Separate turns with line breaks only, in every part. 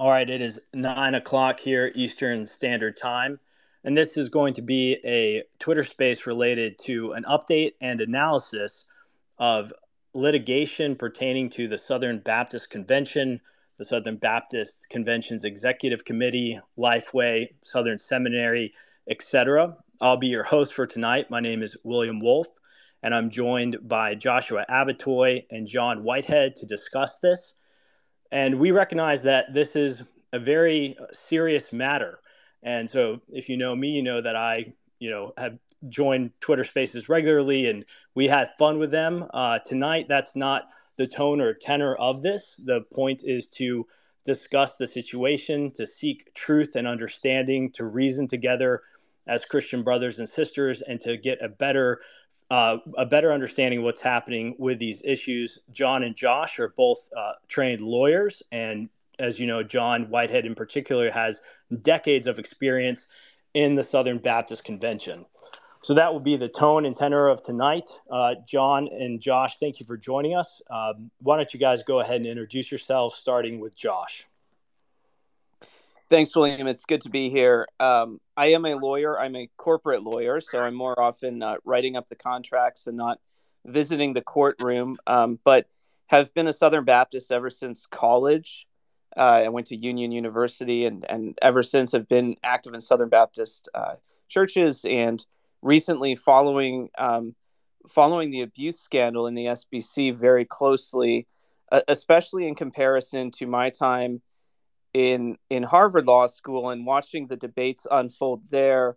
All right, it is nine o'clock here, Eastern Standard Time. And this is going to be a Twitter space related to an update and analysis of litigation pertaining to the Southern Baptist Convention, the Southern Baptist Convention's Executive Committee, Lifeway, Southern Seminary, etc. I'll be your host for tonight. My name is William Wolfe, and I'm joined by Joshua Abbotoy and Jon Whitehead to discuss this. And we recognize that this is a very uh, serious matter. And so if you know me, you know that I, you know, have joined Twitter spaces regularly and we had fun with them. Uh, tonight, that's not the tone or tenor of this. The point is to discuss the situation, to seek truth and understanding, to reason together as Christian brothers and sisters, and to get a better uh, a better understanding of what's happening with these issues. Jon and Josh are both uh, trained lawyers, and as you know, Jon Whitehead in particular has decades of experience in the Southern Baptist Convention. So that will be the tone and tenor of tonight. Uh, Jon and Josh, thank you for joining us. Um, why don't you guys go ahead and introduce yourselves, starting with Josh?
Thanks, William. It's good to be here. Um, I am a lawyer. I'm a corporate lawyer, so I'm more often uh, writing up the contracts and not visiting the courtroom, um, but have been a Southern Baptist ever since college. Uh, I went to Union University and, and ever since have been active in Southern Baptist uh, churches and recently following um, following the abuse scandal in the SBC very closely, uh, especially in comparison to my time in in Harvard Law School and watching the debates unfold there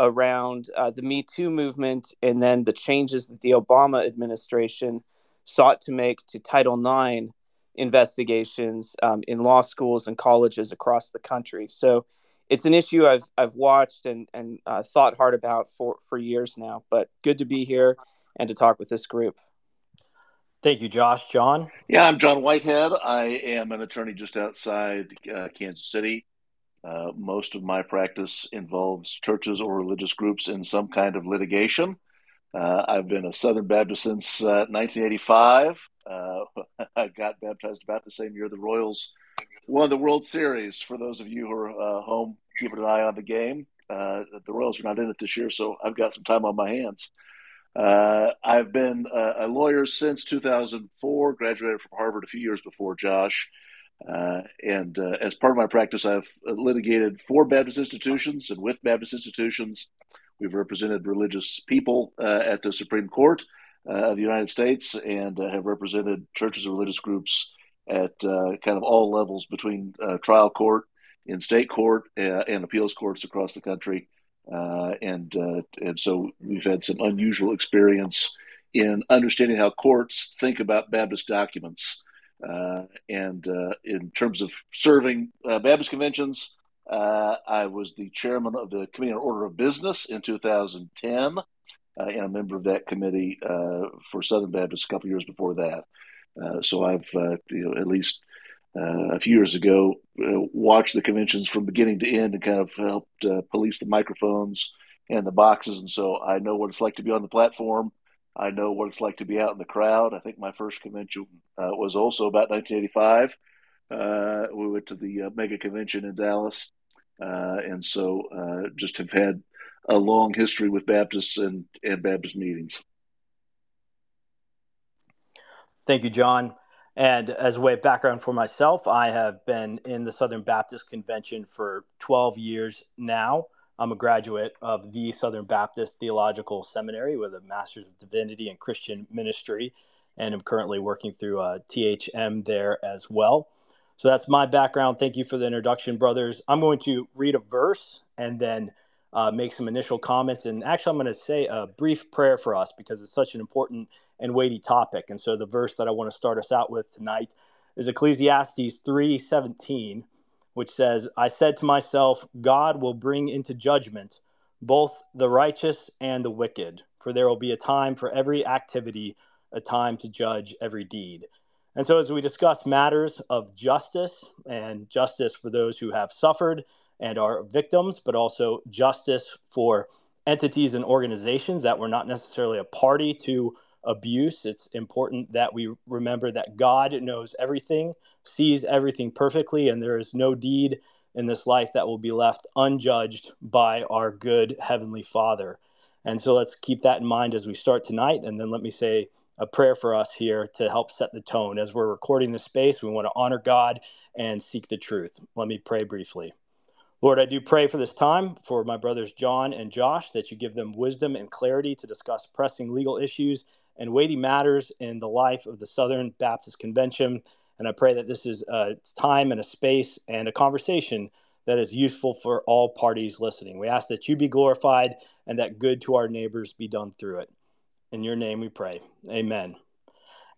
around uh, the Me Too movement and then the changes that the Obama administration sought to make to Title IX investigations um, in law schools and colleges across the country. So it's an issue I've I've watched and and uh, thought hard about for for years now. But good to be here and to talk with this group.
Thank you, Josh. Jon?
Yeah, I'm Jon Whitehead. I am an attorney just outside uh, Kansas City. Uh, most of my practice involves churches or religious groups in some kind of litigation. Uh, I've been a Southern Baptist since 1985. Uh, uh, I got baptized about the same year the Royals won the World Series. For those of you who are uh, home keeping an eye on the game, the Royals are not in it this year, so I've got some time on my hands. Uh, I've been a, a, lawyer since 2004, graduated from Harvard a few years before Josh. Uh, and uh, as part of my practice, I've litigated for Baptist institutions and with Baptist institutions. We've represented religious people uh, at the Supreme Court uh, of the United States and uh, have represented churches and religious groups at kind of all levels between trial court, in state court, and appeals courts across the country. Uh, and uh, and so we've had some unusual experience in understanding how courts think about Baptist documents. Uh, and uh, in terms of serving uh, Baptist conventions, uh, I was the chairman of the Committee on Order of Business in 2010, and a member of that committee for Southern Baptist a couple years before that. so I've you know, at least uh, a few years ago uh, watched the conventions from beginning to end and kind of helped uh, police the microphones and the boxes. And so I know what it's like to be on the platform. I know what it's like to be out in the crowd. I think my first convention uh, was also about 1985. Uh, we went to the uh, mega convention in Dallas. and so just have had a long history with Baptists and, and Baptist meetings.
Thank you, Jon. And as a way of background for myself, I have been in the Southern Baptist Convention for 12 years now. I'm a graduate of the Southern Baptist Theological Seminary with a Master's of Divinity and Christian Ministry, and I'm currently working through uh, a THM there as well. So that's my background. Thank you for the introduction, brothers. I'm going to read a verse and then uh, make some initial comments. And actually, I'm going to say a brief prayer for us because it's such an important and weighty topic. And so, the verse that I want to start us out with tonight is Ecclesiastes 3:17, which says, "I said to myself, God will bring into judgment both the righteous and the wicked, for there will be a time for every activity, a time to judge every deed." And so, as we discuss matters of justice and justice for those who have suffered and are victims, but also justice for entities and organizations that were not necessarily a party to abuse. It's important that we remember that God knows everything, sees everything perfectly, and there is no deed in this life that will be left unjudged by our good Heavenly Father. And so let's keep that in mind as we start tonight. And then let me say a prayer for us here to help set the tone. As we're recording this space, we want to honor God and seek the truth. Let me pray briefly. Lord, I do pray for this time for my brothers Jon and Josh that you give them wisdom and clarity to discuss pressing legal issues and weighty matters in the life of the Southern Baptist Convention. And I pray that this is a time and a space and a conversation that is useful for all parties listening. We ask that you be glorified and that good to our neighbors be done through it. In your name we pray. Amen.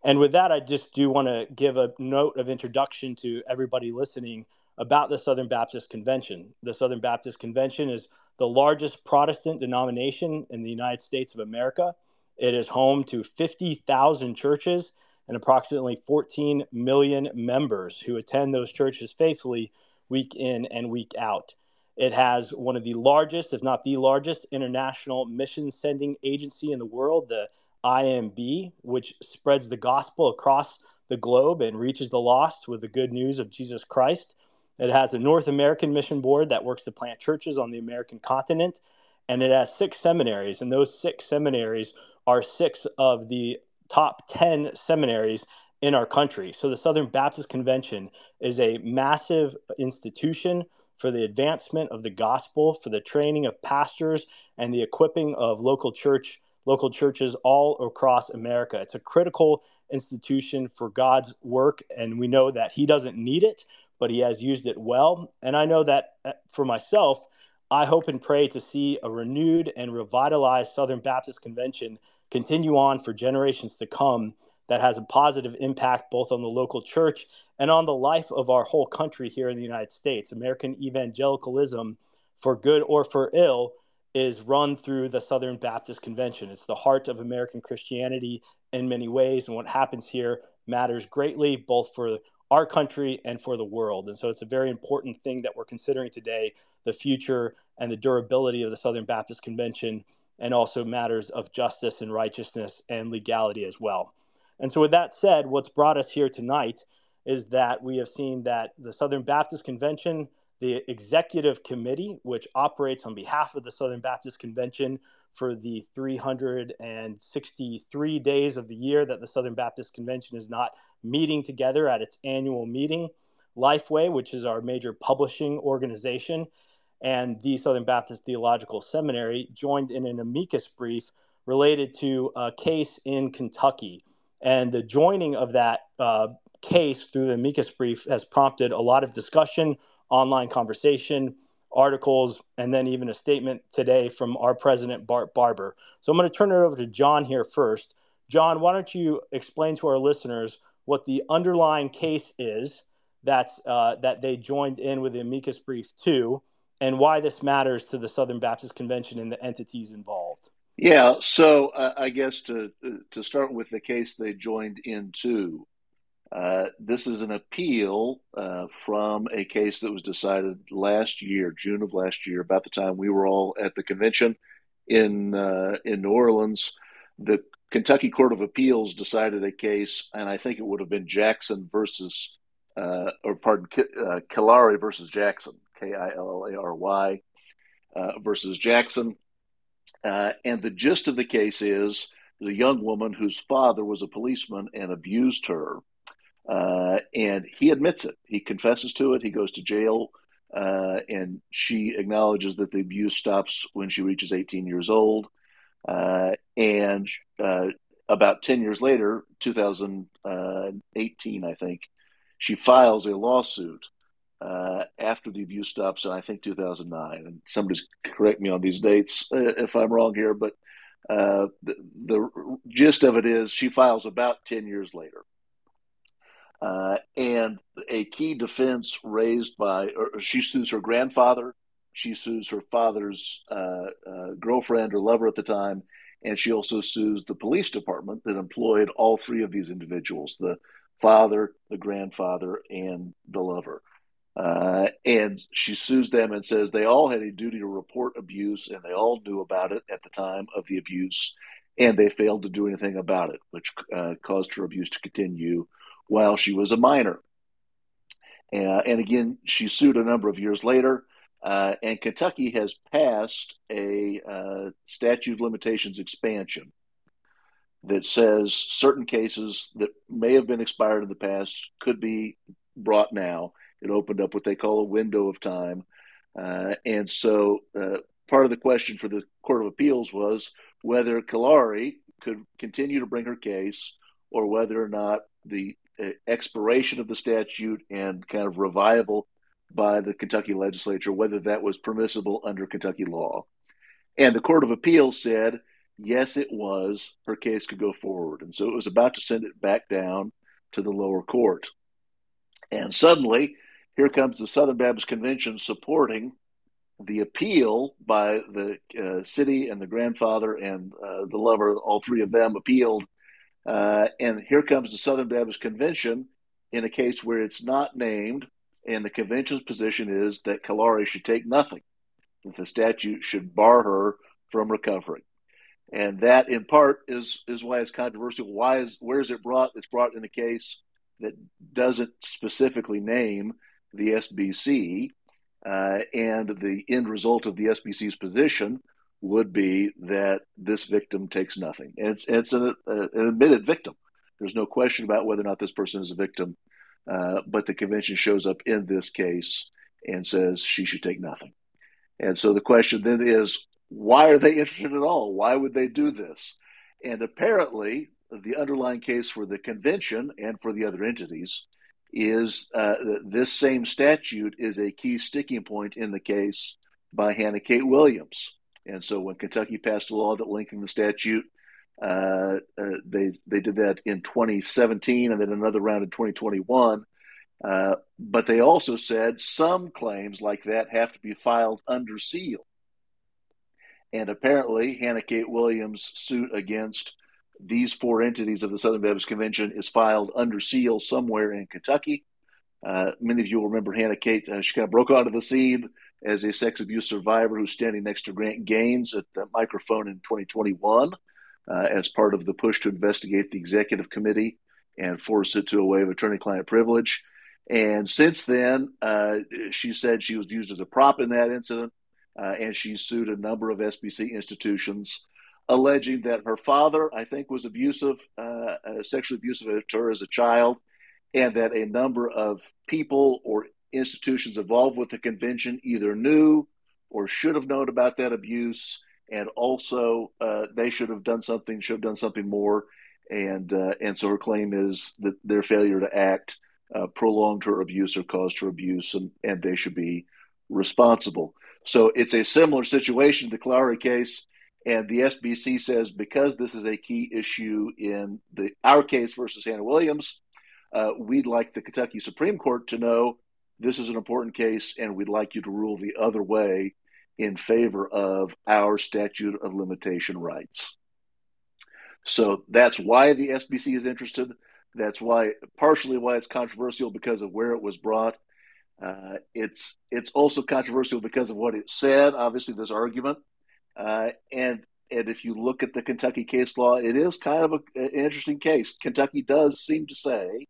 And with that, I just do want to give a note of introduction to everybody listening about the Southern Baptist Convention. The Southern Baptist Convention is the largest Protestant denomination in the United States of America. It is home to 50,000 churches and approximately 14 million members who attend those churches faithfully week in and week out. It has one of the largest, if not the largest, international mission sending agency in the world, the IMB, which spreads the gospel across the globe and reaches the lost with the good news of Jesus Christ. It has a North American mission board that works to plant churches on the American continent. And it has six seminaries. And those six seminaries are six of the top 10 seminaries in our country. So the Southern Baptist Convention is a massive institution for the advancement of the gospel, for the training of pastors, and the equipping of local church local churches all across America. It's a critical institution for God's work, and we know that He doesn't need it, but he has used it well. And I know that uh, for myself, I hope and pray to see a renewed and revitalized Southern Baptist Convention continue on for generations to come that has a positive impact both on the local church and on the life of our whole country here in the United States. American evangelicalism, for good or for ill, is run through the Southern Baptist Convention. It's the heart of American Christianity in many ways, and what happens here matters greatly both for our country and for the world. And so it's a very important thing that we're considering today the future and the durability of the Southern Baptist Convention, and also matters of justice and righteousness and legality as well. And so, with that said, what's brought us here tonight is that we have seen that the Southern Baptist Convention, the executive committee, which operates on behalf of the Southern Baptist Convention for the 363 days of the year that the Southern Baptist Convention is not meeting together at its annual meeting. Lifeway, which is our major publishing organization, and the Southern Baptist Theological Seminary joined in an amicus brief related to a case in Kentucky. And the joining of that uh, case through the amicus brief has prompted a lot of discussion, online conversation, articles, and then even a statement today from our president, Bart Barber. So I'm going to turn it over to Jon here first. Jon, why don't you explain to our listeners what the underlying case is that's, uh, that they joined in with the amicus brief to, and why this matters to the Southern Baptist Convention and the entities involved.
Yeah, so uh, I guess to to start with the case they joined into, uh, this is an appeal uh, from a case that was decided last year, June of last year, about the time we were all at the convention in uh, in New Orleans. The Kentucky Court of Appeals decided a case, and I think it would have been Jackson versus, uh, or pardon, uh, Killary versus Jackson, K I L L A R Y uh, versus Jackson. Uh, and the gist of the case is the young woman whose father was a policeman and abused her. Uh, and he admits it. He confesses to it. He goes to jail. Uh, and she acknowledges that the abuse stops when she reaches 18 years old. Uh, and uh, about 10 years later, 2018, I think, she files a lawsuit uh, after the abuse stops in, I think, 2009. And somebody's correct me on these dates uh, if I'm wrong here, but uh, the, the, gist of it is she files about 10 years later. Uh, and a key defense raised by, she sues her grandfather she sues her father's uh, uh, girlfriend or lover at the time, and she also sues the police department that employed all three of these individuals the father, the grandfather, and the lover. Uh, and she sues them and says they all had a duty to report abuse and they all knew about it at the time of the abuse. and they failed to do anything about it, which uh, caused her abuse to continue while she was a minor. Uh, and again, she sued a number of years later, uh, and Kentucky has passed a uh, statute of limitations expansion that says certain cases that may have been expired in the past could be brought now. It opened up what they call a window of time. Uh, and so uh, part of the question for the Court of Appeals was whether Killary could continue to bring her case or whether or not the uh, expiration of the statute and kind of revival by the Kentucky legislature, whether that was permissible under Kentucky law. And the Court of Appeals said, yes, it was. Her case could go forward. And so it was about to send it back down to the lower court. And suddenly, here comes the Southern Baptist Convention supporting the appeal by the uh, city and the grandfather and uh, the lover, all three of them appealed. Uh, and here comes the Southern Baptist Convention in a case where it's not named, and the convention's position is that Killary should take nothing, that the statute should bar her from recovering. And that, in part, is is why it's controversial. Why is where is it brought? It's brought in a case that doesn't specifically name the SBC, uh, and the end result of the SBC's position would be that this victim takes nothing. And it's, it's an, uh, an admitted victim. There's no question about whether or not this person is a victim, uh, but the convention shows up in this case and says she should take nothing. And so the question then is why are they interested at all? Why would they do this? And apparently, the underlying case for the convention and for the other entities is uh, this same statute is a key sticking point in the case by Hannah Kate Williams. And so when Kentucky passed a law that lengthened the statute, uh, uh, they they did that in 2017 and then another round in 2021. Uh, but they also said some claims like that have to be filed under seal. And apparently, Hannah Kate Williams' suit against these four entities of the Southern Baptist Convention is filed under seal somewhere in Kentucky. Uh, many of you will remember Hannah Kate. Uh, she kind of broke onto the scene as a sex abuse survivor who's standing next to Grant Gaines at the microphone in 2021 uh, as part of the push to investigate the executive committee and force it to a way of attorney client privilege. And since then, uh, she said she was used as a prop in that incident, uh, and she sued a number of SBC institutions alleging that her father, I think, was abusive, uh, sexually abusive to her as a child, and that a number of people or institutions involved with the convention either knew or should have known about that abuse, and also uh, they should have done something, should have done something more, and uh, and so her claim is that their failure to act uh, prolonged her abuse or caused her abuse, and and they should be responsible. So it's a similar situation to Killary case and the SBC says because this is a key issue in the our case versus Hannah Williams, uh, we'd like the Kentucky Supreme Court to know this is an important case, and we'd like you to rule the other way in favor of our statute of limitation rights. So that's why the SBC is interested. That's why, partially, why it's controversial because of where it was brought. Uh, it's it's also controversial because of what it said. Obviously, this argument uh, and and if you look at the Kentucky case law, it is kind of a, an interesting case. Kentucky does seem to say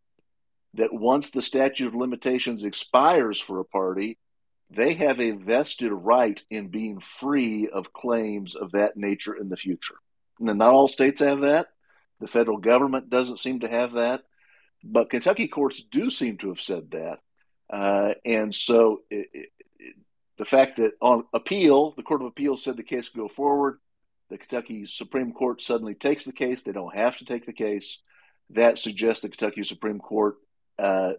that once the statute of limitations expires for a party, they have a vested right in being free of claims of that nature in the future. Now, not all states have that. The federal government doesn't seem to have that, but Kentucky courts do seem to have said that. Uh, and so it, the fact that on appeal, the Court of Appeals said the case could go forward. The Kentucky Supreme Court suddenly takes the case. They don't have to take the case. That suggests the Kentucky Supreme Court, uh,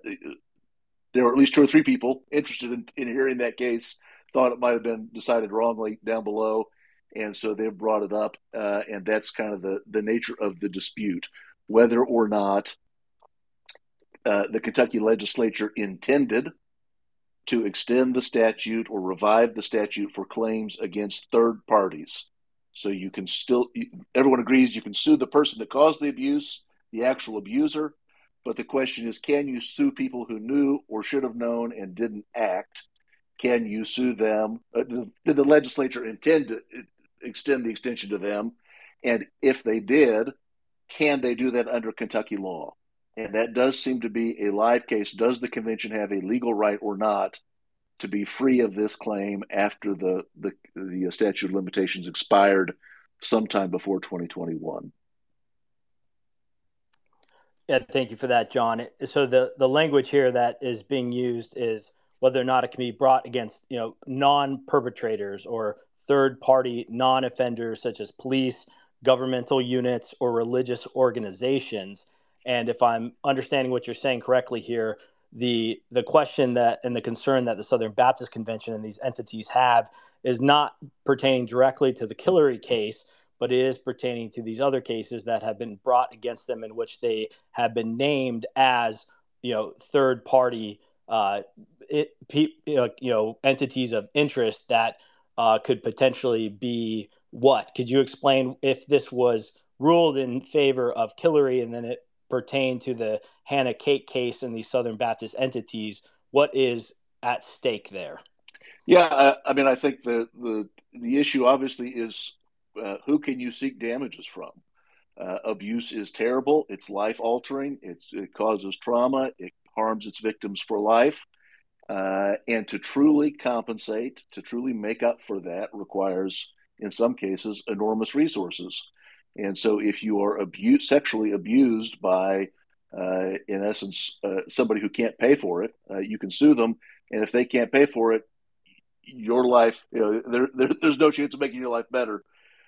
there were at least two or three people interested in, in hearing that case, thought it might have been decided wrongly down below. And so they've brought it up. Uh, and that's kind of the, the nature of the dispute whether or not uh, the Kentucky legislature intended to extend the statute or revive the statute for claims against third parties. So you can still, everyone agrees you can sue the person that caused the abuse, the actual abuser. But the question is can you sue people who knew or should have known and didn't act? Can you sue them? Uh, did the legislature intend to uh, extend the extension to them? And if they did, can they do that under Kentucky law? And that does seem to be a live case. Does the convention have a legal right or not to be free of this claim after the, the, the statute of limitations expired sometime before 2021?
Yeah, thank you for that, Jon. So the, the language here that is being used is whether or not it can be brought against you know non-perpetrators or third-party non-offenders such as police, governmental units, or religious organizations. And if I'm understanding what you're saying correctly here, the the question that and the concern that the Southern Baptist Convention and these entities have is not pertaining directly to the Killary case, but it is pertaining to these other cases that have been brought against them in which they have been named as you know third party uh, it, you know entities of interest that uh, could potentially be what? Could you explain if this was ruled in favor of Killary and then it pertained to the Hannah Kate case and these Southern Baptist entities? What is at stake there?
Yeah, I, I mean, I think the the the issue obviously is uh, who can you seek damages from? Uh, abuse is terrible. It's life altering. it causes trauma. It harms its victims for life. Uh, and to truly compensate, to truly make up for that, requires, in some cases, enormous resources. And so, if you are abused, sexually abused by, uh, in essence, uh, somebody who can't pay for it, uh, you can sue them. And if they can't pay for it, your life, you know, there, there, there's no chance of making your life better.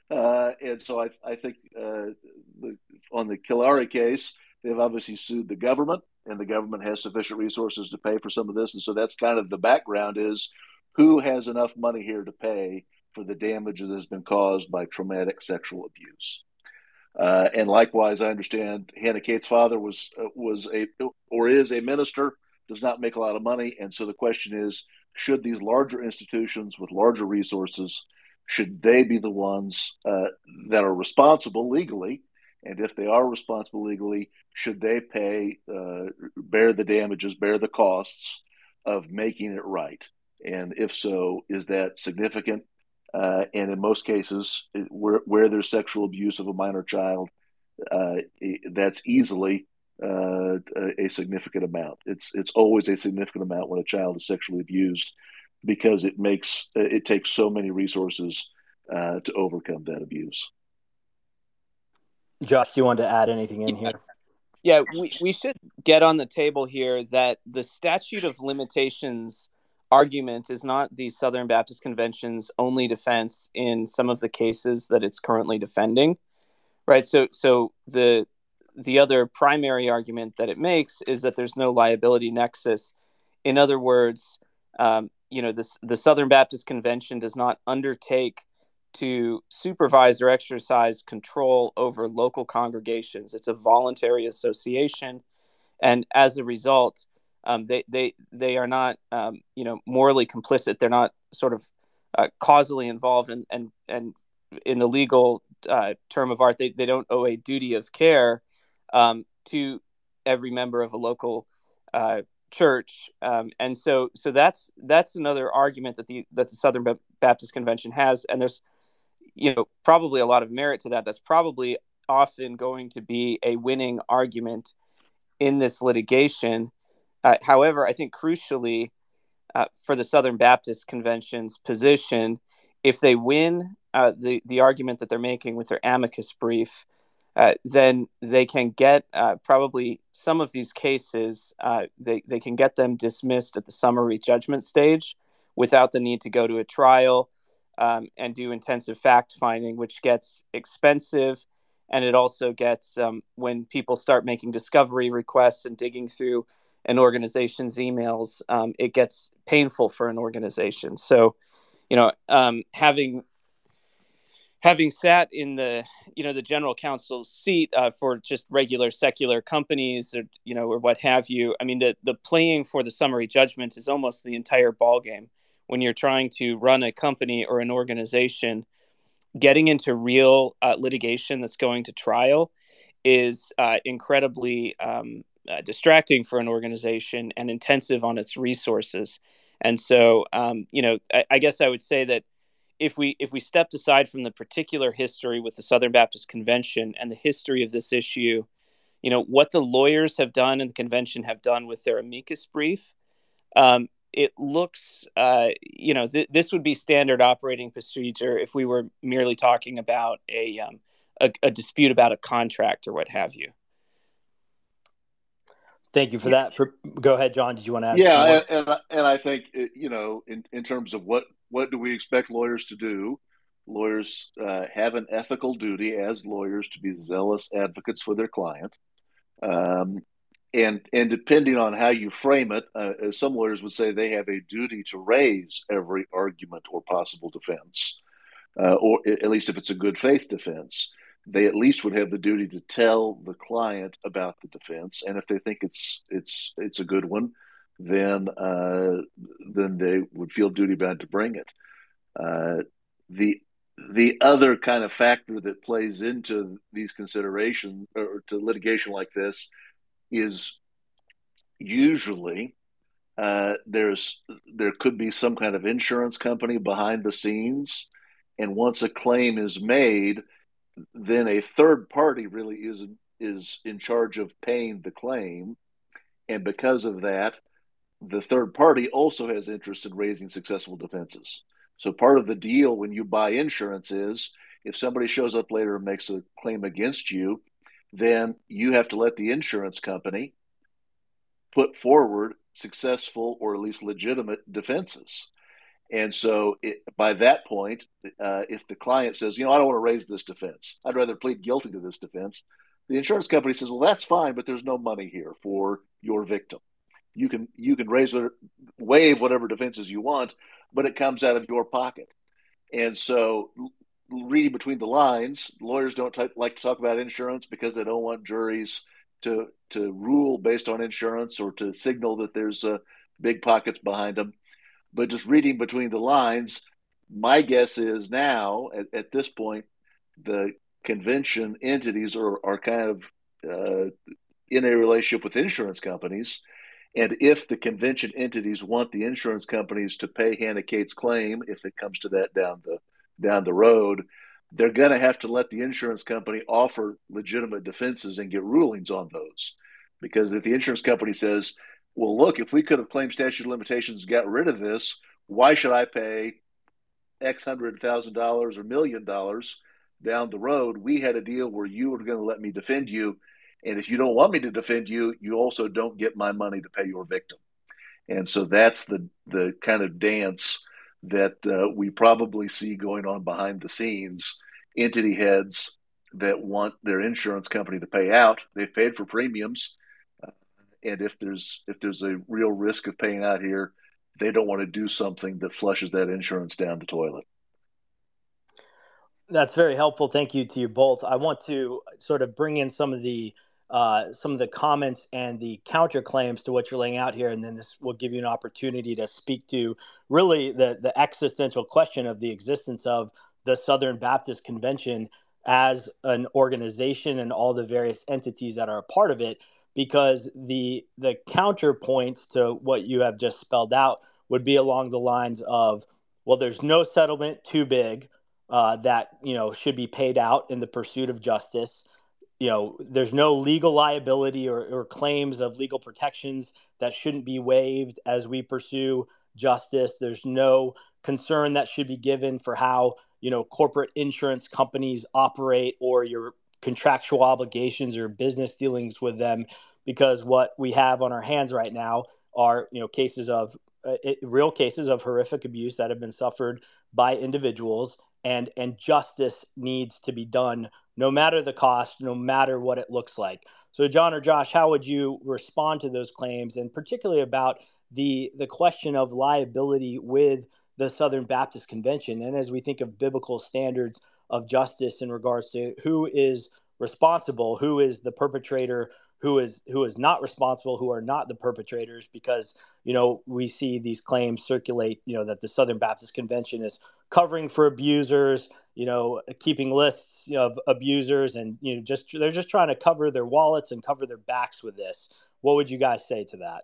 Uh, and so, I, I think uh, the, on the Killary case, they've obviously sued the government and the government has sufficient resources to pay for some of this. And so that's kind of the background is who has enough money here to pay for the damage that has been caused by traumatic sexual abuse. Uh, and likewise, I understand Hannah Kate's father was uh, was a or is a minister, does not make a lot of money, and so the question is: Should these larger institutions with larger resources should they be the ones uh, that are responsible legally and if they are responsible legally, should they pay, uh, bear the damages, bear the costs of making it right? And if so, is that significant? Uh, and in most cases, where, where there's sexual abuse of a minor child, uh, that's easily uh, a significant amount. It's it's always a significant amount when a child is sexually abused, because it makes it takes so many resources uh, to overcome that abuse.
Josh, do you want to add anything in here?
Yeah, we, we should get on the table here that the statute of limitations argument is not the Southern Baptist Convention's only defense in some of the cases that it's currently defending. Right. So so the the other primary argument that it makes is that there's no liability nexus. In other words, um, you know, this, the Southern Baptist Convention does not undertake to supervise or exercise control over local congregations. It's a voluntary association, and as a result, um, they they they are not um, you know morally complicit. They're not sort of uh, causally involved, and and and in the legal uh, term of art, they, they don't owe a duty of care um, to every member of a local uh, church, um, and so so that's that's another argument that the that the Southern Baptist Convention has, and there's you know, probably a lot of merit to that. That's probably often going to be a winning argument in this litigation. Uh, however, I think crucially uh, for the Southern Baptist Convention's position, if they win uh, the the argument that they're making with their amicus brief, uh, then they can get uh, probably some of these cases. Uh, they they can get them dismissed at the summary judgment stage without the need to go to a trial um, and do intensive fact finding, which gets expensive. And it also gets, um, when people start making discovery requests and digging through an organization's emails, um, it gets painful for an organization. So, you know, um, having having sat in the you know the general counsel's seat uh, for just regular secular companies or you know or what have you i mean the the playing for the summary judgment is almost the entire ball game when you're trying to run a company or an organization, getting into real uh, litigation that's going to trial is uh, incredibly um, uh, distracting for an organization and intensive on its resources. And so, um, you know, I, I, guess I would say that if we if we stepped aside from the particular history with the Southern Baptist Convention and the history of this issue, you know what the lawyers have done and the convention have done with their amicus brief. Um, it looks, uh, you know, th- this would be standard operating procedure if we were merely talking about a, um, a, a dispute about a contract or what have you.
Thank you for that. For, go ahead, Jon. Did you want to add?
Yeah, and, and, and I think you know, in, in terms of what what do we expect lawyers to do? Lawyers uh, have an ethical duty as lawyers to be zealous advocates for their client, um, and and depending on how you frame it, uh, some lawyers would say they have a duty to raise every argument or possible defense, uh, or at least if it's a good faith defense they at least would have the duty to tell the client about the defense, and if they think it's it's it's a good one, then uh, then they would feel duty bound to bring it. Uh, the the other kind of factor that plays into these considerations or to litigation like this is usually uh, there's there could be some kind of insurance company behind the scenes, and once a claim is made then a third party really is is in charge of paying the claim, and because of that, the third party also has interest in raising successful defenses. So part of the deal when you buy insurance is if somebody shows up later and makes a claim against you, then you have to let the insurance company put forward successful or at least legitimate defenses. And so it, by that point, uh, if the client says, you know, I don't want to raise this defense, I'd rather plead guilty to this defense, the insurance company says, well, that's fine, but there's no money here for your victim. You can you can raise waive whatever defenses you want, but it comes out of your pocket. And so, reading between the lines, lawyers don't t- like to talk about insurance because they don't want juries to to rule based on insurance or to signal that there's uh, big pockets behind them. But just reading between the lines, my guess is now at, at this point, the convention entities are, are kind of uh, in a relationship with insurance companies. And if the convention entities want the insurance companies to pay Hannah Kate's claim, if it comes to that down the down the road, they're going to have to let the insurance company offer legitimate defenses and get rulings on those. Because if the insurance company says, well, look, if we could have claimed statute of limitations, got rid of this, why should I pay X hundred thousand dollars or million dollars down the road? We had a deal where you were going to let me defend you. And if you don't want me to defend you, you also don't get my money to pay your victim. And so that's the the kind of dance that uh, we probably see going on behind the scenes. Entity heads that want their insurance company to pay out, they've paid for premiums and if there's if there's a real risk of paying out here, they don't want to do something that flushes that insurance down the toilet.
That's very helpful. Thank you to you both. I want to sort of bring in some of the uh, some of the comments and the counterclaims to what you're laying out here, and then this will give you an opportunity to speak to really the the existential question of the existence of the Southern Baptist Convention as an organization and all the various entities that are a part of it because the the counterpoints to what you have just spelled out would be along the lines of well there's no settlement too big uh, that you know should be paid out in the pursuit of justice you know there's no legal liability or, or claims of legal protections that shouldn't be waived as we pursue justice. There's no concern that should be given for how you know corporate insurance companies operate or your contractual obligations or business dealings with them because what we have on our hands right now are you know cases of uh, it, real cases of horrific abuse that have been suffered by individuals and and justice needs to be done no matter the cost no matter what it looks like. So john or josh how would you respond to those claims? And particularly about the the question of liability with the southern baptist convention. And as we think of biblical standards of justice in regards to who is responsible, who is the perpetrator, who is who is not responsible, who are not the perpetrators, because you know we see these claims circulate, you know that the Southern Baptist Convention is covering for abusers, you know, keeping lists of abusers, and you know just they're just trying to cover their wallets and cover their backs with this. What would you guys say to that?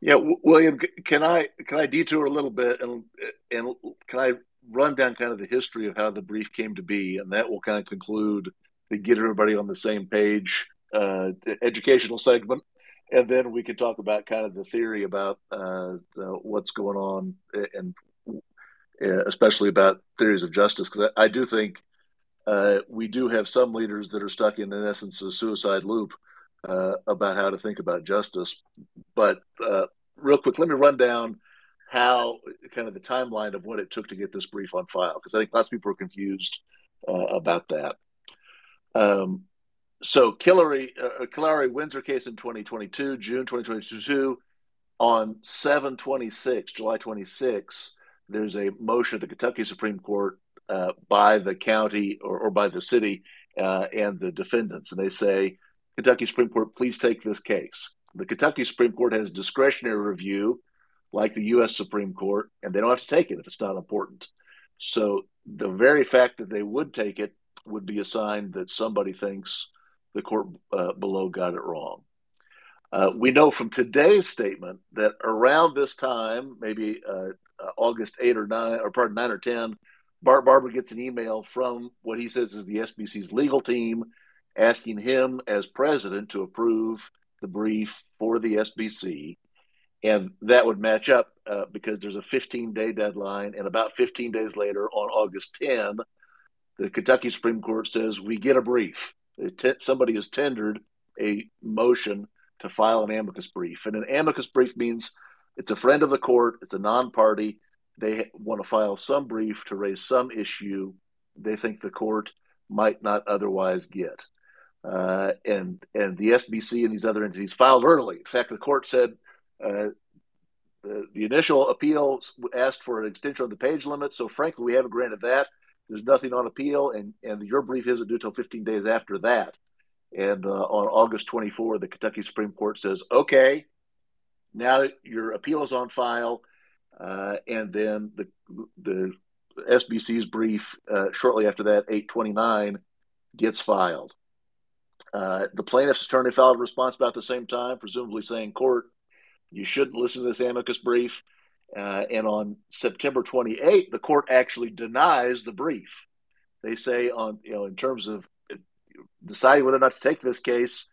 Yeah, William, can I can I detour a little bit and and can I run down kind of the history of how the brief came to be, and that will kind of conclude the get everybody on the same page uh, educational segment, and then we can talk about kind of the theory about uh, what's going on, and especially about theories of justice, because I, I, do think uh, we do have some leaders that are stuck in, in essence, a suicide loop uh, about how to think about justice. But uh, real quick, let me run down how kind of the timeline of what it took to get this brief on file, because I think lots of people are confused uh, about that. Um, so Killary, uh, Killary wins her case in 2022, June 2022. On 726, July 26, there's a motion at the Kentucky Supreme Court uh, by the county or, or by the city uh, and the defendants. And they say, Kentucky Supreme Court, please take this case. The Kentucky Supreme Court has discretionary review, like the U.S. Supreme Court, and they don't have to take it if it's not important. So the very fact that they would take it would be a sign that somebody thinks the court uh, below got it wrong. Uh, we know from today's statement that around this time, maybe uh, uh August 8 or 9, or pardon, 9 or 10, Bart Barber gets an email from what he says is the SBC's legal team asking him as president to approve the brief for the SBC. And that would match up uh, because there's a 15 day deadline. And about 15 days later, on August 10, the Kentucky Supreme Court says we get a brief. Somebody has tendered a motion to file an amicus brief. And an amicus brief means it's a friend of the court, it's a non party. They want to file some brief to raise some issue they think the court might not otherwise get. Uh, and and the SBC and these other entities filed early. In fact, the court said uh, the, the initial appeal asked for an extension of the page limit. So frankly, we haven't granted that. There's nothing on appeal, and and your brief isn't due until 15 days after that. And uh, on August 24, the Kentucky Supreme Court says, okay, now your appeal is on file, uh, and then the the SBC's brief uh, shortly after that, 829, gets filed. Uh, the plaintiff's attorney filed a response about the same time, presumably saying, "Court, you shouldn't listen to this amicus brief." Uh, and on September 28, the court actually denies the brief. They say, on you know, in terms of deciding whether or not to take this case,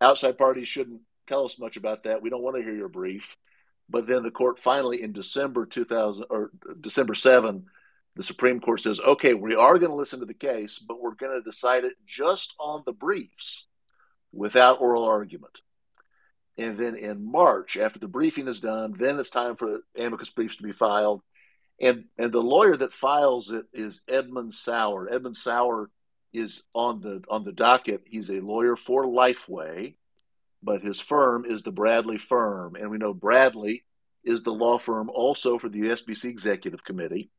outside parties shouldn't tell us much about that. We don't want to hear your brief. But then the court finally, in December 2000 or December 7, the Supreme Court says, okay, we are going to listen to the case, but we're going to decide it just on the briefs without oral argument. And then in March, after the briefing is done, then it's time for amicus briefs to be filed. And, and the lawyer that files it is Edmund Sauer. Edmund Sauer is on the on the docket. He's a lawyer for Lifeway, but his firm is the Bradley firm, and we know Bradley is the law firm also for the SBC Executive Committee,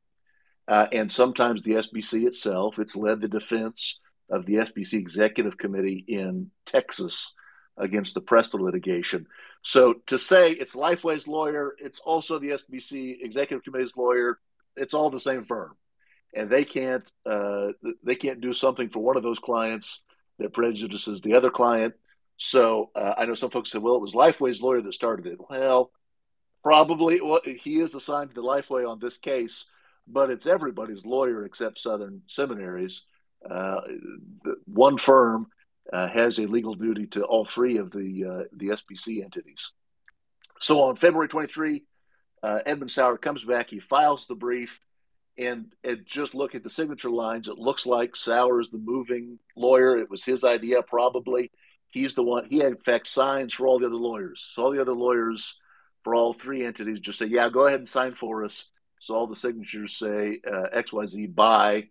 uh, and sometimes the SBC itself. It's led the defense of the SBC Executive Committee in Texas against the Pressler litigation. So to say it's Lifeway's lawyer, it's also the SBC Executive Committee's lawyer. It's all the same firm and they can't uh, they can't do something for one of those clients that prejudices the other client. So uh, I know some folks said, well, it was Lifeway's lawyer that started it. Well, probably well, he is assigned to the Lifeway on this case, but it's everybody's lawyer except Southern Seminaries. Uh, one firm uh, has a legal duty to all three of the uh, the SBC entities. So on February 23, uh, Edmund Sauer comes back. He files the brief and and just look at the signature lines it looks like sauer's the moving lawyer. It was his idea probably. He's the one he had in fact signs for all the other lawyers. So all the other lawyers for all three entities just say yeah go ahead and sign for us. So all the signatures say uh, xyz by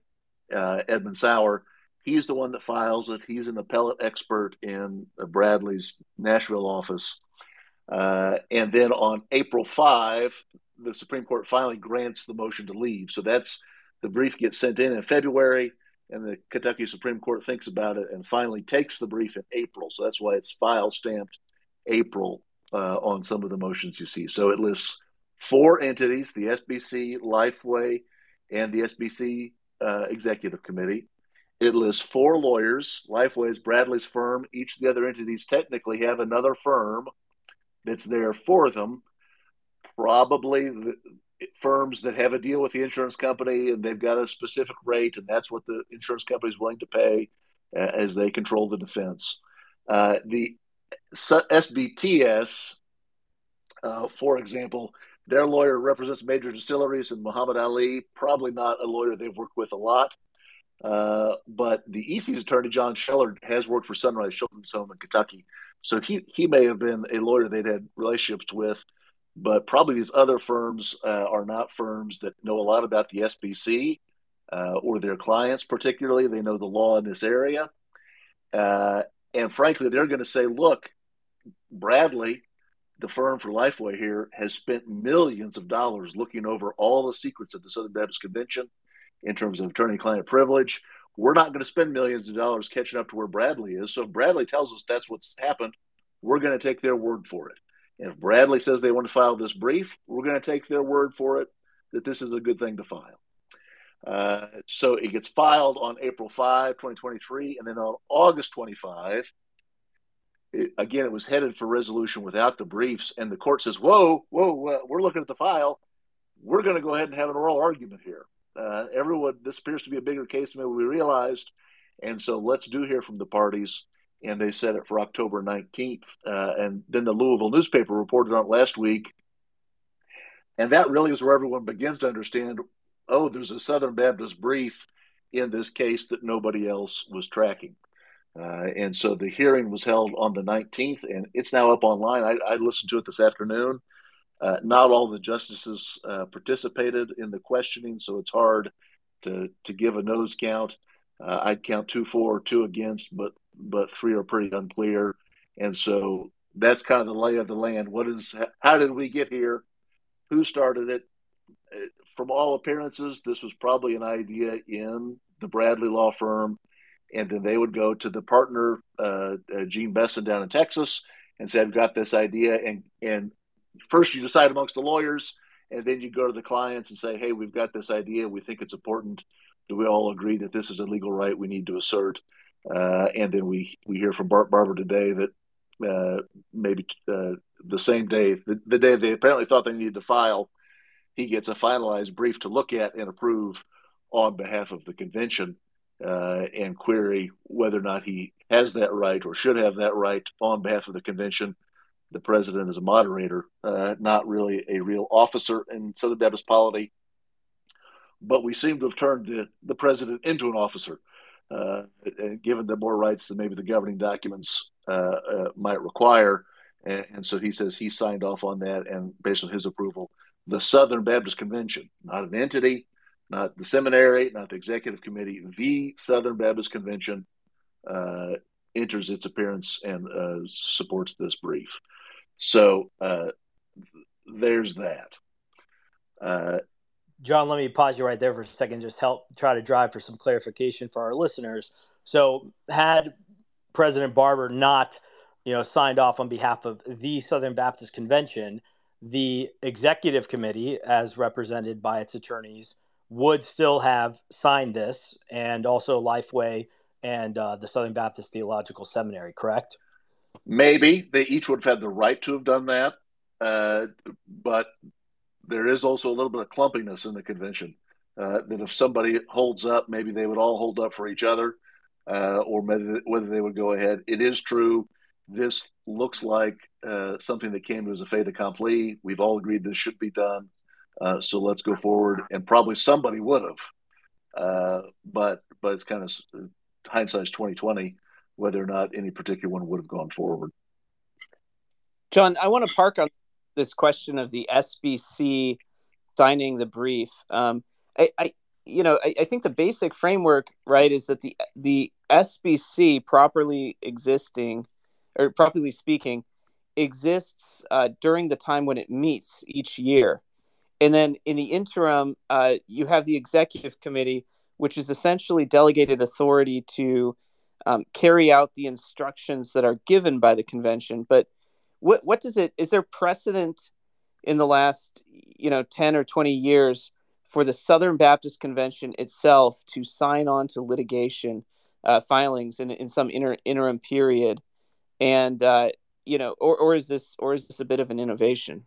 uh, edmund sauer. He's the one that files it. He's an appellate expert in uh, bradley's nashville office. Uh, and then on april 5 the Supreme Court finally grants the motion to leave. So that's the brief gets sent in in February, and the Kentucky Supreme Court thinks about it and finally takes the brief in April. So that's why it's file stamped April uh, on some of the motions you see. So it lists four entities: the SBC, Lifeway, and the SBC uh, Executive Committee. It lists four lawyers. Lifeway is Bradley's firm. Each of the other entities technically have another firm that's there for them probably firms that have a deal with the insurance company and they've got a specific rate, and that's what the insurance company is willing to pay uh, as they control the defense. Uh, the SBTS, uh, for example, their lawyer represents major distilleries and Muhammad Ali, probably not a lawyer they've worked with a lot. Uh, but the EC's attorney, John Scheller, has worked for Sunrise Children's Home in Kentucky. So he, he may have been a lawyer they'd had relationships with, but probably these other firms uh, are not firms that know a lot about the SBC uh, or their clients, particularly. They know the law in this area. Uh, and frankly, they're going to say, look, Bradley, the firm for Lifeway here, has spent millions of dollars looking over all the secrets of the Southern Baptist Convention in terms of attorney client privilege. We're not going to spend millions of dollars catching up to where Bradley is. So if Bradley tells us that's what's happened, we're going to take their word for it. And if Bradley says they want to file this brief, we're going to take their word for it that this is a good thing to file. Uh, so it gets filed on April 5, 2023. And then on August 25, it, again, it was headed for resolution without the briefs. And the court says, Whoa, whoa, uh, we're looking at the file. We're going to go ahead and have an oral argument here. Uh, everyone, this appears to be a bigger case than we realized. And so let's do hear from the parties. And they set it for October 19th. Uh, and then the Louisville newspaper reported on it last week. And that really is where everyone begins to understand oh, there's a Southern Baptist brief in this case that nobody else was tracking. Uh, and so the hearing was held on the 19th, and it's now up online. I, I listened to it this afternoon. Uh, not all the justices uh, participated in the questioning, so it's hard to to give a nose count. Uh, I'd count two for, two against, but but three are pretty unclear. And so that's kind of the lay of the land. What is? How did we get here? Who started it? From all appearances, this was probably an idea in the Bradley law firm. And then they would go to the partner, uh, uh, Gene Besen down in Texas, and say, I've got this idea. And, and first you decide amongst the lawyers, and then you go to the clients and say, hey, we've got this idea. We think it's important. Do we all agree that this is a legal right we need to assert? Uh, and then we, we hear from Bart Barber today that uh, maybe uh, the same day, the, the, day they apparently thought they needed to file, he gets a finalized brief to look at and approve on behalf of the convention uh, and query whether or not he has that right or should have that right on behalf of the convention. The president is a moderator, uh, not really a real officer in Southern Baptist polity. But we seem to have turned the, the president into an officer, uh, and given them more rights than maybe the governing documents uh, uh, might require. And, and so he says he signed off on that, and based on his approval, the Southern Baptist Convention, not an entity, not the seminary, not the executive committee, the Southern Baptist Convention uh, enters its appearance and uh, supports this brief. So uh, there's that.
Jon, let me pause you right there for a second. Just help try to drive for some clarification for our listeners. So, had President Barber not, you know, signed off on behalf of the Southern Baptist Convention, the executive committee, as represented by its attorneys, would still have signed this, and also Lifeway and uh, the Southern Baptist Theological Seminary, correct?
Maybe they each would have had the right to have done that, uh, but there is also a little bit of clumpiness in the convention. Uh, that if somebody holds up, maybe they would all hold up for each other, uh, or whether they would go ahead. It is true this looks like uh, something that came to as a fait accompli. We've all agreed this should be done. Uh, so let's go forward. And probably somebody would have, uh, but but it's kind of hindsight's twenty twenty whether or not any particular one would have gone forward.
Jon, I want to park on this question of the SBC signing the brief. Um, I, I, you know, I, I think the basic framework, right, is that the the SBC properly existing or properly speaking, exists uh, during the time when it meets each year. And then in the interim, uh, you have the executive committee, which is essentially delegated authority to um, carry out the instructions that are given by the convention. But what what does it? Is there precedent in the last you know ten or twenty years for the Southern Baptist Convention itself to sign on to litigation uh, filings in in some inter, interim period? and uh, you know, or or is this or is this a bit of an innovation?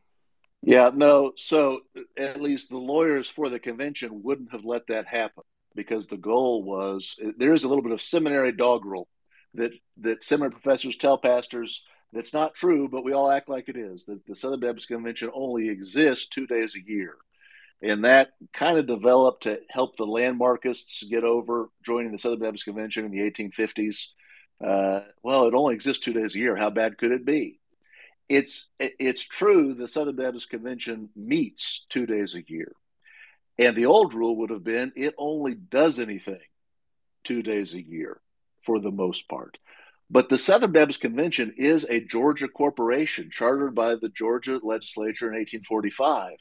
Yeah, no. So at least the lawyers for the convention wouldn't have let that happen because the goal was there is a little bit of seminary doggerel that that seminary professors tell pastors that's not true, but we all act like it is. That the Southern Baptist Convention only exists two days a year. And that kind of developed to help the landmarkists get over joining the Southern Baptist Convention in the 1850s. Uh, well, it only exists two days a year. How bad could it be? It's it's true. The Southern Baptist Convention meets two days a year, and the old rule would have been it only does anything two days a year for the most part. But the Southern Baptist Convention is a Georgia corporation chartered by the Georgia legislature in 1845.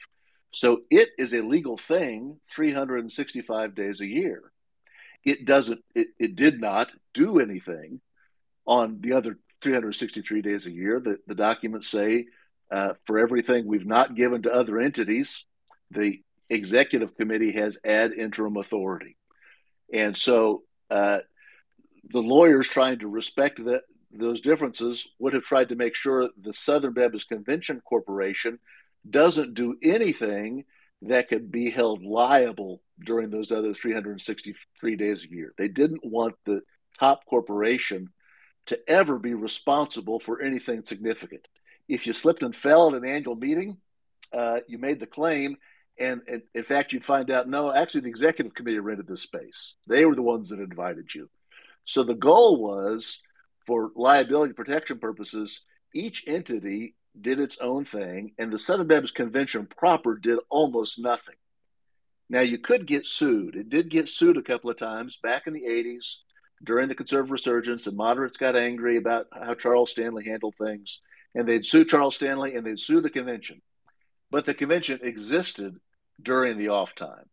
So it is a legal thing 365 days a year. It doesn't, it, it did not do anything on the other 363 days a year. The, the documents say uh, for everything we've not given to other entities, the executive committee has ad interim authority. And so uh, the lawyers trying to respect that those differences would have tried to make sure the Southern Baptist Convention Corporation doesn't do anything that could be held liable during those other 363 days a year. They didn't want the top corporation to ever be responsible for anything significant. If you slipped and fell at an annual meeting, uh, you made the claim, and, and, in fact, you'd find out no, actually, the executive committee rented this space. They were the ones that invited you. So the goal was for liability protection purposes, each entity did its own thing, and the Southern Baptist Convention proper did almost nothing. Now, you could get sued. It did get sued a couple of times back in the 80s during the conservative resurgence, and moderates got angry about how Charles Stanley handled things, and they'd sue Charles Stanley and they'd sue the convention. But the convention existed during the off time.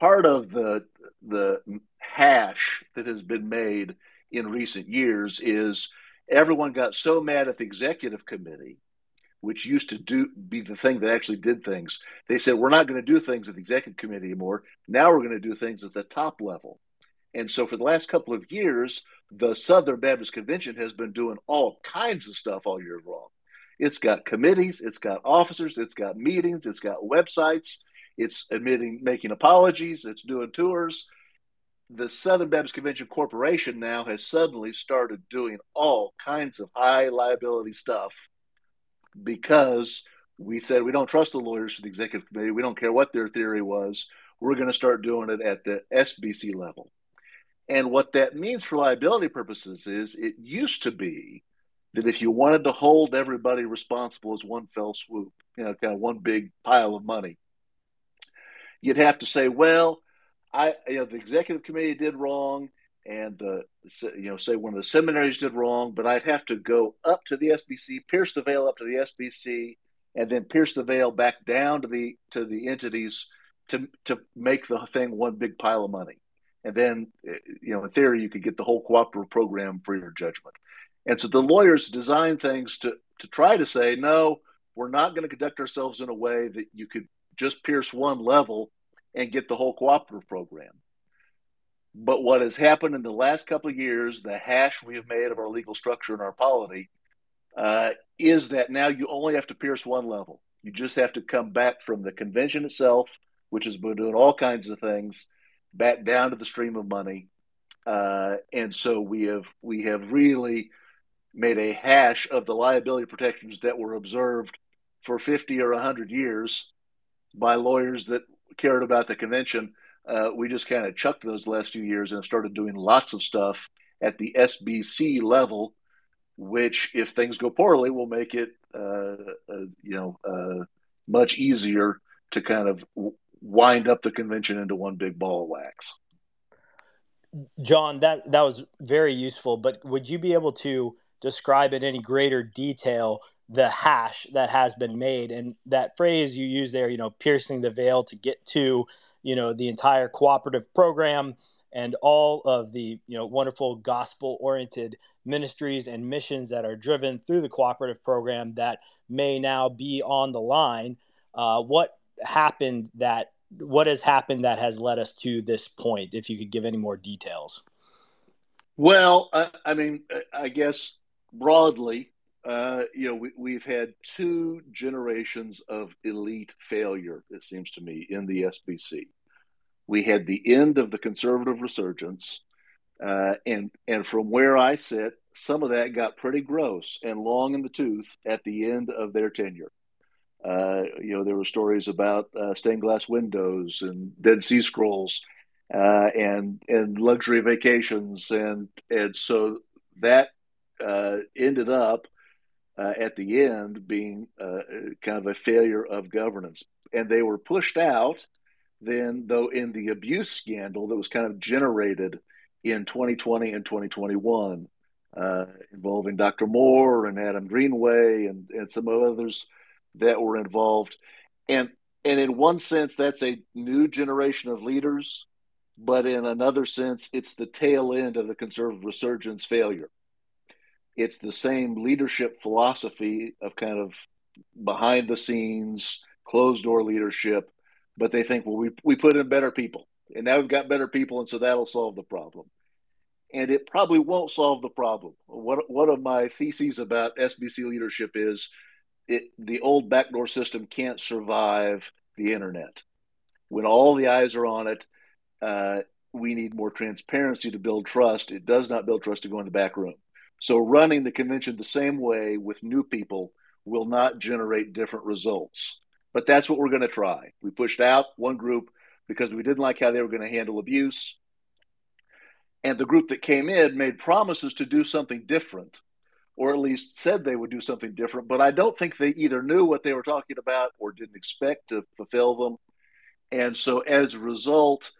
Part of the the hash that has been made in recent years is everyone got so mad at the executive committee which used to do be the thing that actually did things. They said we're not going to do things at the executive committee anymore. Now we're going to do things at the top level. And so for the last couple of years, the Southern Baptist Convention has been doing all kinds of stuff all year long. It's got committees, it's got officers, it's got meetings, it's got websites, it's admitting making apologies, it's doing tours. The Southern Baptist Convention Corporation now has suddenly started doing all kinds of high liability stuff because we said we don't trust the lawyers for the executive committee. We don't care what their theory was. We're going to start doing it at the SBC level. And what that means for liability purposes is it used to be that if you wanted to hold everybody responsible as one fell swoop, you know, kind of one big pile of money, you'd have to say, well, I, you know, the executive committee did wrong and uh, you know say one of the seminaries did wrong, but I'd have to go up to the SBC, pierce the veil up to the SBC, and then pierce the veil back down to the to the entities to to make the thing one big pile of money. And then you know in theory you could get the whole cooperative program for your judgment. And so the lawyers design things to to try to say no, we're not going to conduct ourselves in a way that you could just pierce one level and get the whole cooperative program. But what has happened in the last couple of years, the hash we have made of our legal structure and our polity, uh, is that now you only have to pierce one level. You just have to come back from the convention itself, which has been doing all kinds of things, back down to the stream of money. Uh, and so we have we have really made a hash of the liability protections that were observed for 50 or 100 years by lawyers that cared about the convention uh, we just kind of chucked those last few years and started doing lots of stuff at the SBC level, which, if things go poorly, will make it uh, uh, you know uh, much easier to kind of wind up the convention into one big ball of wax.
Jon, that that was very useful. But would you be able to describe in any greater detail the hash that has been made and that phrase you use there? You know, piercing the veil to get to you know the entire cooperative program and all of the you know wonderful gospel oriented ministries and missions that are driven through the cooperative program that may now be on the line uh, what happened that what has happened that has led us to this point if you could give any more details
well i, I mean i guess broadly Uh, you know, we, we've had two generations of elite failure, it seems to me, in the SBC. We had the end of the conservative resurgence, uh, and and from where I sit, some of that got pretty gross and long in the tooth at the end of their tenure. Uh, you know, there were stories about uh, stained glass windows and Dead Sea Scrolls uh, and and luxury vacations, and and so that uh, ended up uh, at the end being uh, kind of a failure of governance, and they were pushed out. Then, though, in the abuse scandal that was kind of generated in 2020 and 2021, involving Dr. Moore and Adam Greenway and, and some others that were involved. And and in one sense, that's a new generation of leaders, but in another sense, it's the tail end of the conservative resurgence failure. It's the same leadership philosophy of kind of behind the scenes, closed door leadership, but they think, well, we, we put in better people, and now we've got better people, and so that'll solve the problem. And it probably won't solve the problem. One of my theses about SBC leadership is it, the old backdoor system can't survive the internet. When all the eyes are on it, uh, we need more transparency to build trust. It does not build trust to go in the back room. So running the convention the same way with new people will not generate different results. But that's what we're going to try. We pushed out one group because we didn't like how they were going to handle abuse. And the group that came in made promises to do something different or at least said they would do something different. But I don't think they either knew what they were talking about or didn't expect to fulfill them. And so as a result,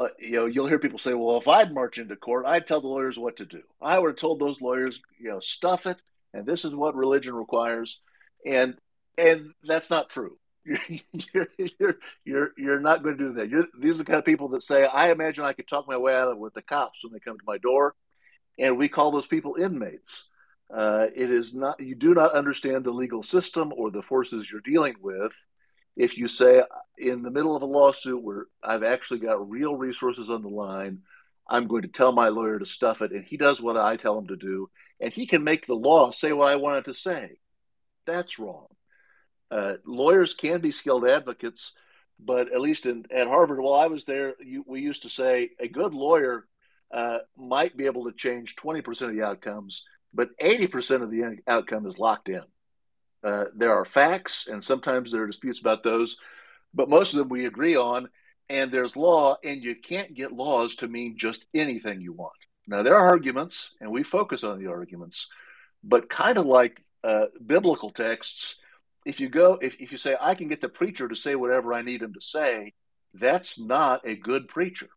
uh, you know, you'll hear people say, well, if I'd march into court, I'd tell the lawyers what to do. I would have told those lawyers, you know, stuff it. And this is what religion requires. And, and that's not true. You're, you're, you're, you're not going to do that. You're, these are the kind of people that say, I imagine I could talk my way out of it with the cops when they come to my door. And we call those people inmates uh, it is not, you do not understand the legal system or the forces you're dealing with. If you say, in the middle of a lawsuit where I've actually got real resources on the line, I'm going to tell my lawyer to stuff it, and he does what I tell him to do, and he can make the law say what I want it to say. That's wrong. Uh, lawyers can be skilled advocates, but at least in, at Harvard, while I was there, you, we used to say a good lawyer uh, might be able to change 20% of the outcomes, but 80% of the outcome is locked in. Uh, there are facts, and sometimes there are disputes about those, but most of them we agree on. And there's law, and you can't get laws to mean just anything you want. Now, there are arguments, and we focus on the arguments, but kind of like uh, biblical texts, if you go, if, if you say, I can get the preacher to say whatever I need him to say, that's not a good preacher.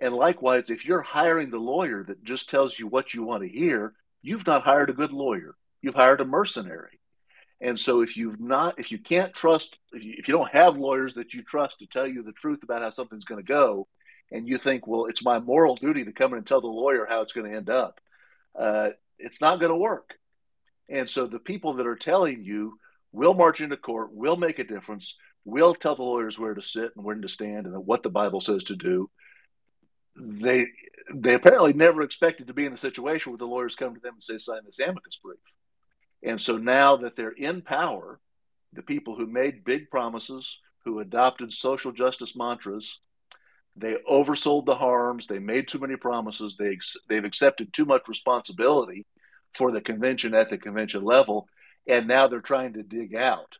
And likewise, if you're hiring the lawyer that just tells you what you want to hear, you've not hired a good lawyer. You've hired a mercenary. And so if you've not, if you can't trust, if you, don't have lawyers that you trust to tell you the truth about how something's going to go, and you think, well, it's my moral duty to come in and tell the lawyer how it's going to end up, uh, it's not going to work. And so the people that are telling you will march into court, will make a difference, will tell the lawyers where to sit and when to stand and what the Bible says to do. They they apparently never expected to be in the situation where the lawyers come to them and say, sign this amicus brief. And so now that they're in power, the people who made big promises, who adopted social justice mantras, they oversold the harms, they made too many promises, they, they've accepted too much responsibility for the convention at the convention level, and now they're trying to dig out.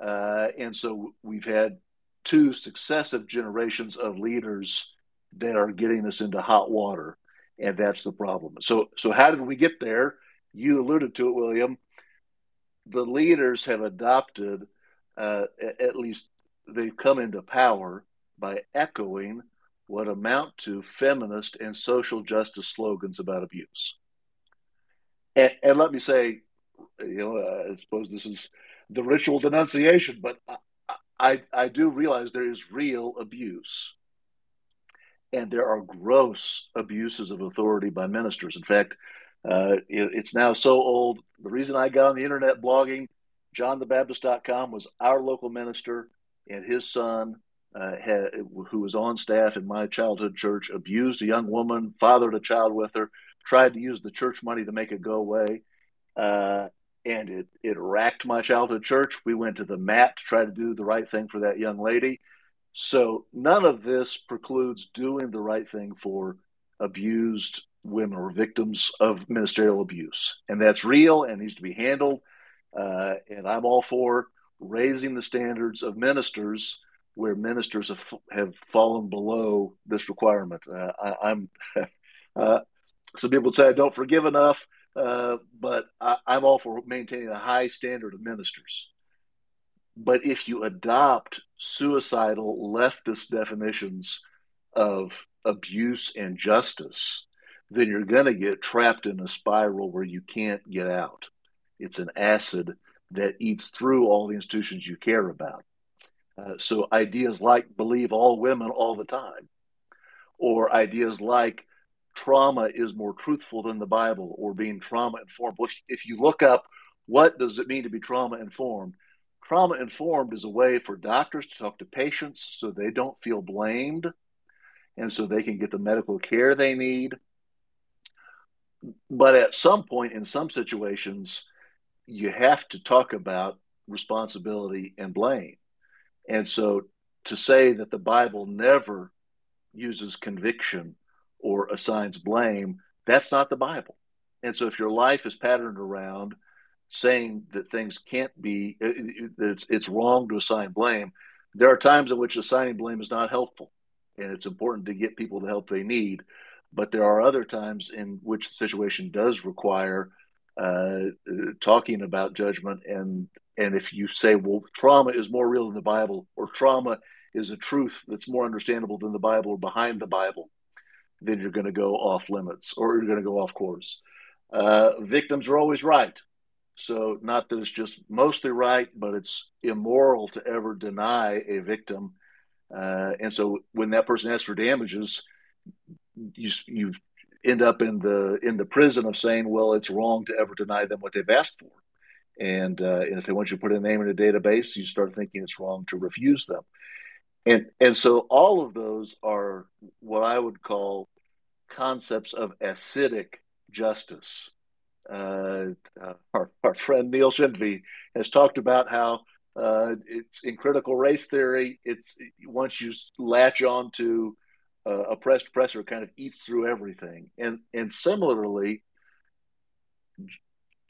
Uh, and so we've had two successive generations of leaders that are getting us into hot water, and that's the problem. So, so how did we get there? You alluded to it, William. The leaders have adopted, uh, at least they've come into power by echoing what amount to feminist and social justice slogans about abuse. And, and let me say, you know, I suppose this is the ritual denunciation, but I, I, I do realize there is real abuse and there are gross abuses of authority by ministers. In fact, uh, it, it's now so old. The reason I got on the internet blogging, jonthebaptist.com, was our local minister and his son, uh, had, who was on staff in my childhood church, abused a young woman, fathered a child with her, tried to use the church money to make it go away. Uh, and it it racked my childhood church. We went to the mat to try to do the right thing for that young lady. So none of this precludes doing the right thing for abused women were victims of ministerial abuse, and that's real and needs to be handled. Uh, and I'm all for raising the standards of ministers where ministers have have fallen below this requirement. Uh, I, am uh, some people say I don't forgive enough. Uh, but I, I'm all for maintaining a high standard of ministers. But if you adopt suicidal leftist definitions of abuse and justice, then you're going to get trapped in a spiral where you can't get out. It's an acid that eats through all the institutions you care about. Uh, so ideas like believe all women all the time, or ideas like trauma is more truthful than the Bible or being trauma informed. Well, if, if you look up what does it mean to be trauma informed, trauma informed is a way for doctors to talk to patients so they don't feel blamed and so they can get the medical care they need. But at some point, in some situations, you have to talk about responsibility and blame. And so to say that the Bible never uses conviction or assigns blame, that's not the Bible. And so if your life is patterned around saying that things can't be, uh, uh, it's, it's wrong to assign blame, there are times in which assigning blame is not helpful. And it's important to get people the help they need. But there are other times in which the situation does require uh, talking about judgment. And, and if you say, well, trauma is more real than the Bible, or trauma is a truth that's more understandable than the Bible or behind the Bible, then you're going to go off limits or you're going to go off course. Uh, victims are always right. So, not that it's just mostly right, but it's immoral to ever deny a victim. Uh, and so, when that person asks for damages, you you end up in the in the prison of saying, well, it's wrong to ever deny them what they've asked for. And, uh, and if they want you to put a name in a database, you start thinking it's wrong to refuse them and and so all of those are what I would call concepts of acidic justice. Uh, uh, our, our, friend Neil Shenvi has talked about how uh, it's in critical race theory. It's once you latch on to uh, oppressed oppressor, kind of eats through everything. And and similarly,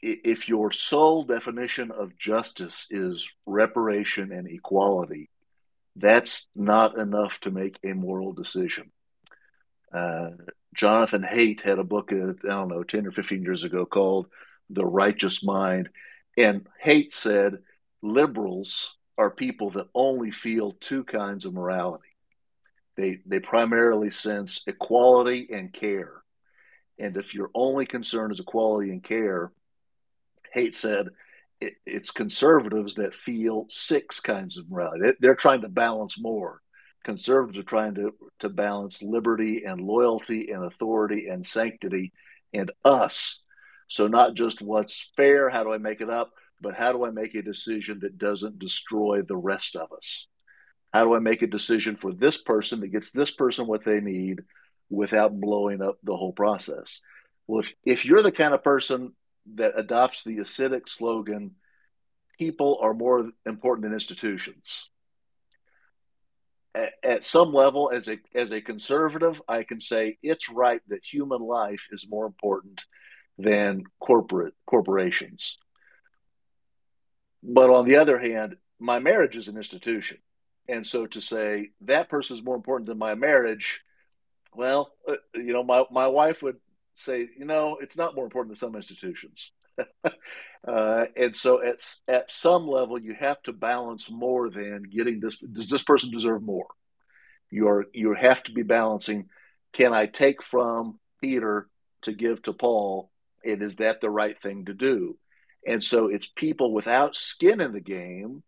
if your sole definition of justice is reparation and equality, that's not enough to make a moral decision. Uh, Jonathan Haidt had a book, uh, I don't know, 10 or 15 years ago called The Righteous Mind. And Haidt said liberals are people that only feel two kinds of morality. They, they primarily sense equality and care. And if your only concern is equality and care, Haidt said, it, it's conservatives that feel six kinds of morality. They, are trying to balance more. Conservatives are trying to, to balance liberty and loyalty and authority and sanctity and us. So, not just what's fair, how do I make it up, but how do I make a decision that doesn't destroy the rest of us? How do I make a decision for this person that gets this person what they need without blowing up the whole process? Well, if, if you're the kind of person that adopts the acidic slogan, people are more important than institutions. At, some level, as a as a conservative, I can say it's right that human life is more important than corporate corporations. But on the other hand, my marriage is an institution, and so to say that person is more important than my marriage, well, uh, you know, my my wife would say, you know, it's not more important than some institutions. uh, and so at at some level, you have to balance more than getting this. Does this person deserve more? You are you have to be balancing. Can I take from Peter to give to Paul? And is that the right thing to do? And so it's people without skin in the game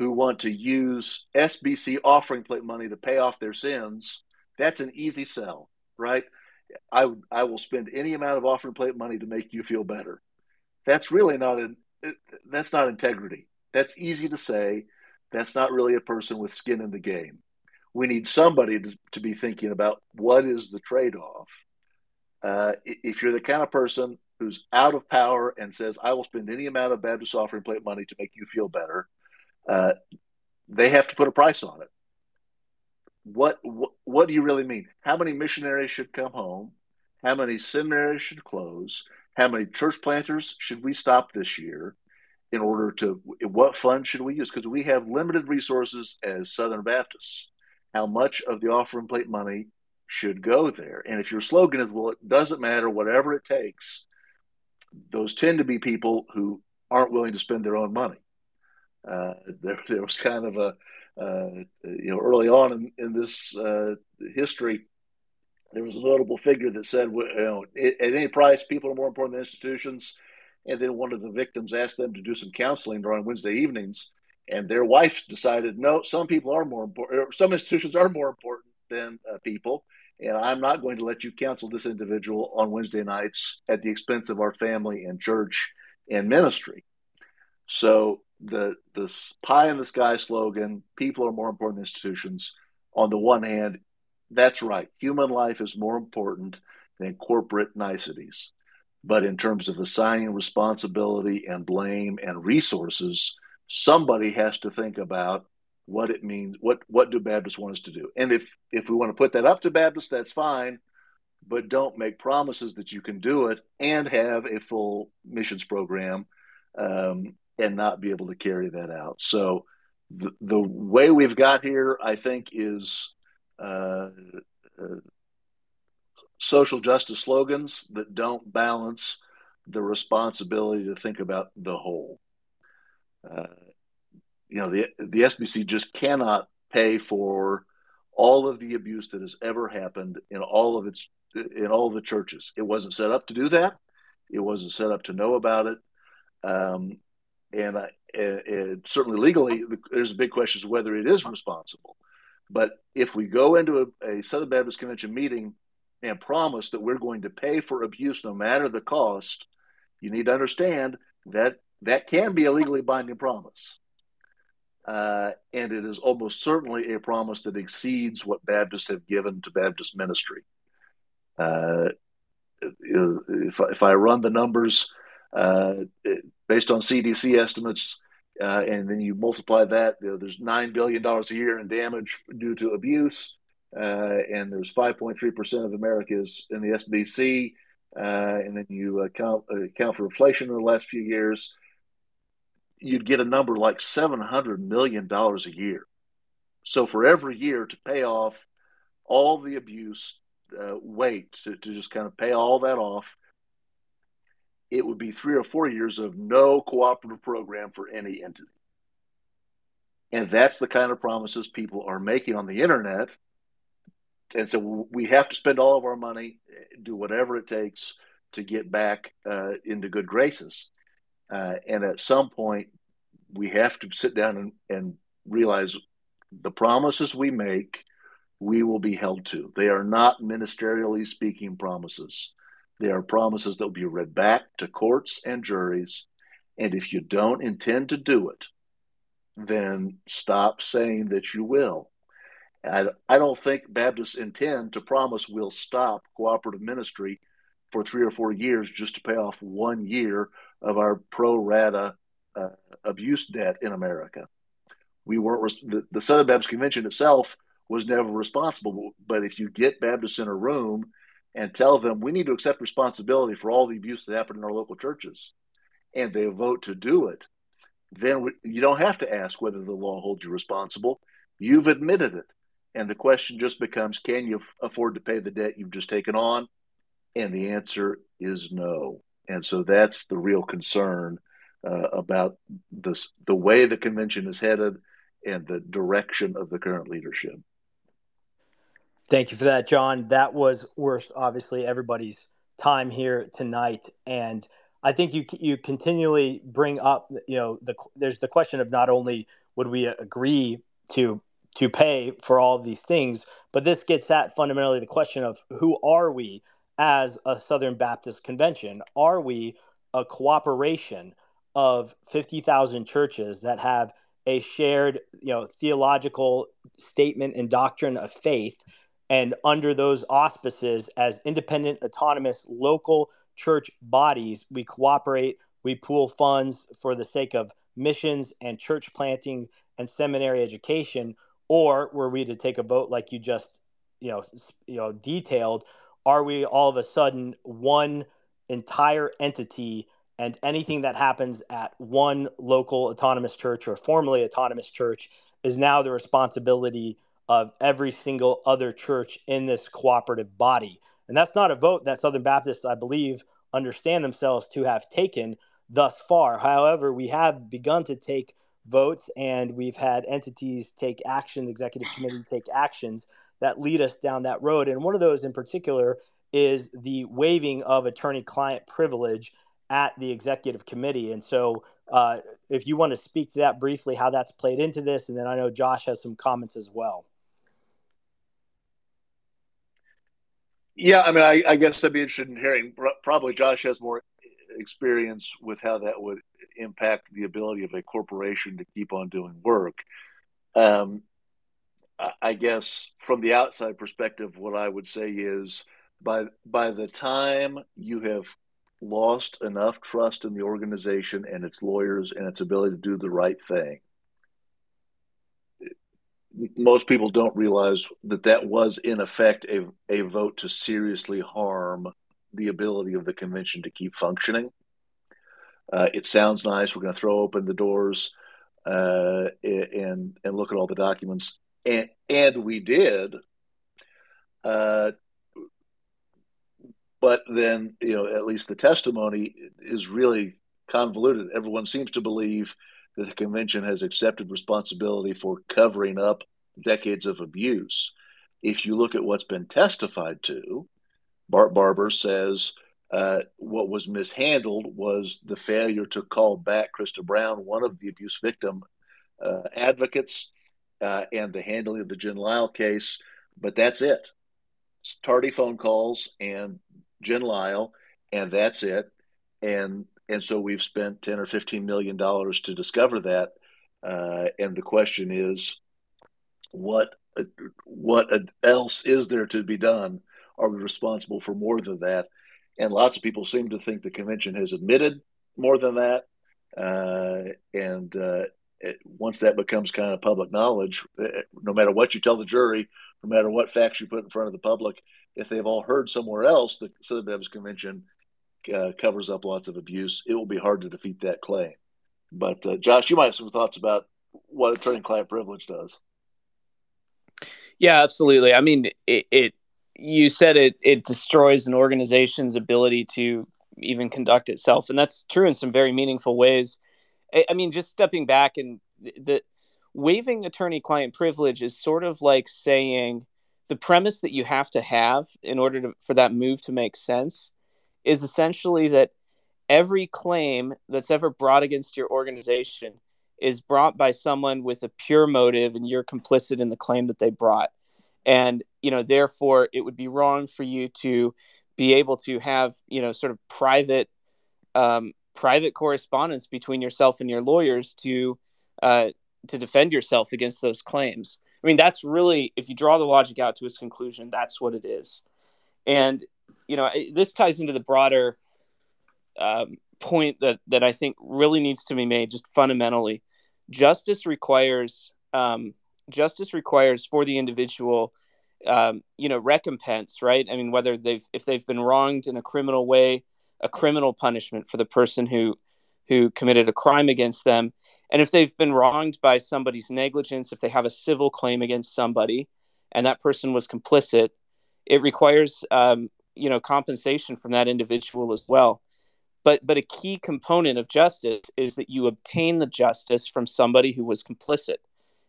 who want to use SBC offering plate money to pay off their sins. That's an easy sell, right? I I will spend any amount of offering plate money to make you feel better. That's really not an that's not integrity. That's easy to say. That's not really a person with skin in the game. We need somebody to, to be thinking about what is the trade off. Uh, if you're the kind of person who's out of power and says, I will spend any amount of Baptist offering plate money to make you feel better, uh, they have to put a price on it. What, what, what do you really mean? How many missionaries should come home? How many seminaries should close? How many church planters should we stop this year? in order to what funds should we use because we have limited resources as southern baptists how much of the offering plate money should go there and if your slogan is well it doesn't matter whatever it takes those tend to be people who aren't willing to spend their own money uh, there, there was kind of a uh, you know early on in, in this uh, history there was a notable figure that said you know at any price people are more important than institutions and then one of the victims asked them to do some counseling on Wednesday evenings, and their wife decided, no, some people are more important, some institutions are more important than uh, people, and I'm not going to let you counsel this individual on Wednesday nights at the expense of our family and church and ministry. So the the pie in the sky slogan, people are more important than institutions. On the one hand, that's right. Human life is more important than corporate niceties. But in terms of assigning responsibility and blame and resources, somebody has to think about what it means. What what do Baptists want us to do? And if if we want to put that up to Baptists, that's fine. But don't make promises that you can do it and have a full missions program um, and not be able to carry that out. So the, the way we've got here, I think, is uh, uh, social justice slogans that don't balance the responsibility to think about the whole. Uh, you know, the the SBC just cannot pay for all of the abuse that has ever happened in all of its in all the churches. It wasn't set up to do that. It wasn't set up to know about it. Um, and, I, and certainly legally, there's a big question as whether it is responsible. But if we go into a, a Southern Baptist Convention meeting and promise that we're going to pay for abuse no matter the cost, you need to understand that that can be a legally binding promise. Uh, and it is almost certainly a promise that exceeds what Baptists have given to Baptist ministry. Uh, if, if I run the numbers based on CDC estimates, uh, and then you multiply that, you know, there's $9 billion a year in damage due to abuse uh, and there's 5.3% of America is in the SBC, uh, and then you account, account for inflation in the last few years, you'd get a number like $700 million a year. So for every year to pay off all the abuse, uh, wait to, to just kind of pay all that off, it would be three or four years of no cooperative program for any entity. And that's the kind of promises people are making on the internet and so we have to spend all of our money, do whatever it takes to get back uh, into good graces. Uh, and at some point, we have to sit down and, and realize the promises we make, we will be held to. They are not ministerially speaking promises. They are promises that will be read back to courts and juries. And if you don't intend to do it, then stop saying that you will I, I don't think Baptists intend to promise we'll stop cooperative ministry for three or four years just to pay off one year of our pro rata uh, abuse debt in America. We weren't the, the Southern Baptist Convention itself was never responsible. But if you get Baptists in a room and tell them we need to accept responsibility for all the abuse that happened in our local churches, and they vote to do it, then we, you don't have to ask whether the law holds you responsible. You've admitted it. And the question just becomes can you afford to pay the debt you've just taken on? And the answer is no. And so that's the real concern uh, about this, the way the convention is headed and the direction of the current leadership.
Thank you for that, Jon. That was worth obviously everybody's time here tonight, and I think you you continually bring up, you know, the there's the question of not only would we agree to to pay for all of these things. But this gets at fundamentally the question of who are we as a Southern Baptist Convention? Are we a cooperation of 50,000 churches that have a shared, you know, theological statement and doctrine of faith and under those auspices as independent, autonomous, local church bodies, we cooperate, we pool funds for the sake of missions and church planting and seminary education, or were we to take a vote like you just you know you know detailed, are we all of a sudden one entire entity and anything that happens at one local autonomous church or formerly autonomous church is now the responsibility of every single other church in this cooperative body. And that's not a vote that Southern Baptists, I believe, understand themselves to have taken thus far. However, we have begun to take votes and we've had entities take action, the executive committee take actions that lead us down that road. And one of those in particular is the waiving of attorney client privilege at the executive committee. And so, uh, if you want to speak to that briefly, how that's played into this, and then I know Josh has some comments as well.
Yeah, I mean, I, I guess I'd be interested in hearing. Probably Josh has more experience with how that would impact the ability of a corporation to keep on doing work. Um, I guess from the outside perspective, what I would say is by by the time you have lost enough trust in the organization and its lawyers and its ability to do the right thing. Most people don't realize that that was, in effect, a, a vote to seriously harm the ability of the convention to keep functioning. Uh, it sounds nice. We're going to throw open the doors uh, and and look at all the documents, and and we did. Uh, but then, you know, at least the testimony is really convoluted. Everyone seems to believe that the convention has accepted responsibility for covering up decades of abuse. If you look at what's been testified to, Bart Barber says uh, what was mishandled was the failure to call back Christa Brown, one of the abuse victim uh, advocates, uh, and the handling of the Jen Lyell case. But that's it. It's tardy phone calls and Jen Lyell, and that's it. And and so we've spent ten or fifteen million dollars to discover that. Uh, and the question is, what what else is there to be done? Are we responsible for more than that? And lots of people seem to think the convention has admitted more than that. Uh, and uh, it, once that becomes kind of public knowledge, uh, no matter what you tell the jury, no matter what facts you put in front of the public, if they've all heard somewhere else the Baptist Convention uh, covers up lots of abuse, it will be hard to defeat that claim. But uh, Josh, you might have some thoughts about what attorney-client privilege does.
Yeah, absolutely. I mean, it, it you said it it destroys an organization's ability to even conduct itself, and that's true in some very meaningful ways. I, I mean, just stepping back and the, the waiving attorney-client privilege is sort of like saying the premise that you have to have in order to, for that move to make sense is essentially that every claim that's ever brought against your organization is brought by someone with a pure motive and you're complicit in the claim that they brought and you know therefore it would be wrong for you to be able to have you know sort of private um, private correspondence between yourself and your lawyers to uh, to defend yourself against those claims I mean, that's really, if you draw the logic out to its conclusion, that's what it is. And, you know, this ties into the broader um, point that, that I think really needs to be made just fundamentally. Justice requires, um, justice requires for the individual, um, you know, recompense, right? I mean, whether they've, if they've been wronged in a criminal way, a criminal punishment for the person who, who committed a crime against them and if they've been wronged by somebody's negligence, if they have a civil claim against somebody and that person was complicit, it requires um, you know compensation from that individual as well. But but a key component of justice is that you obtain the justice from somebody who was complicit.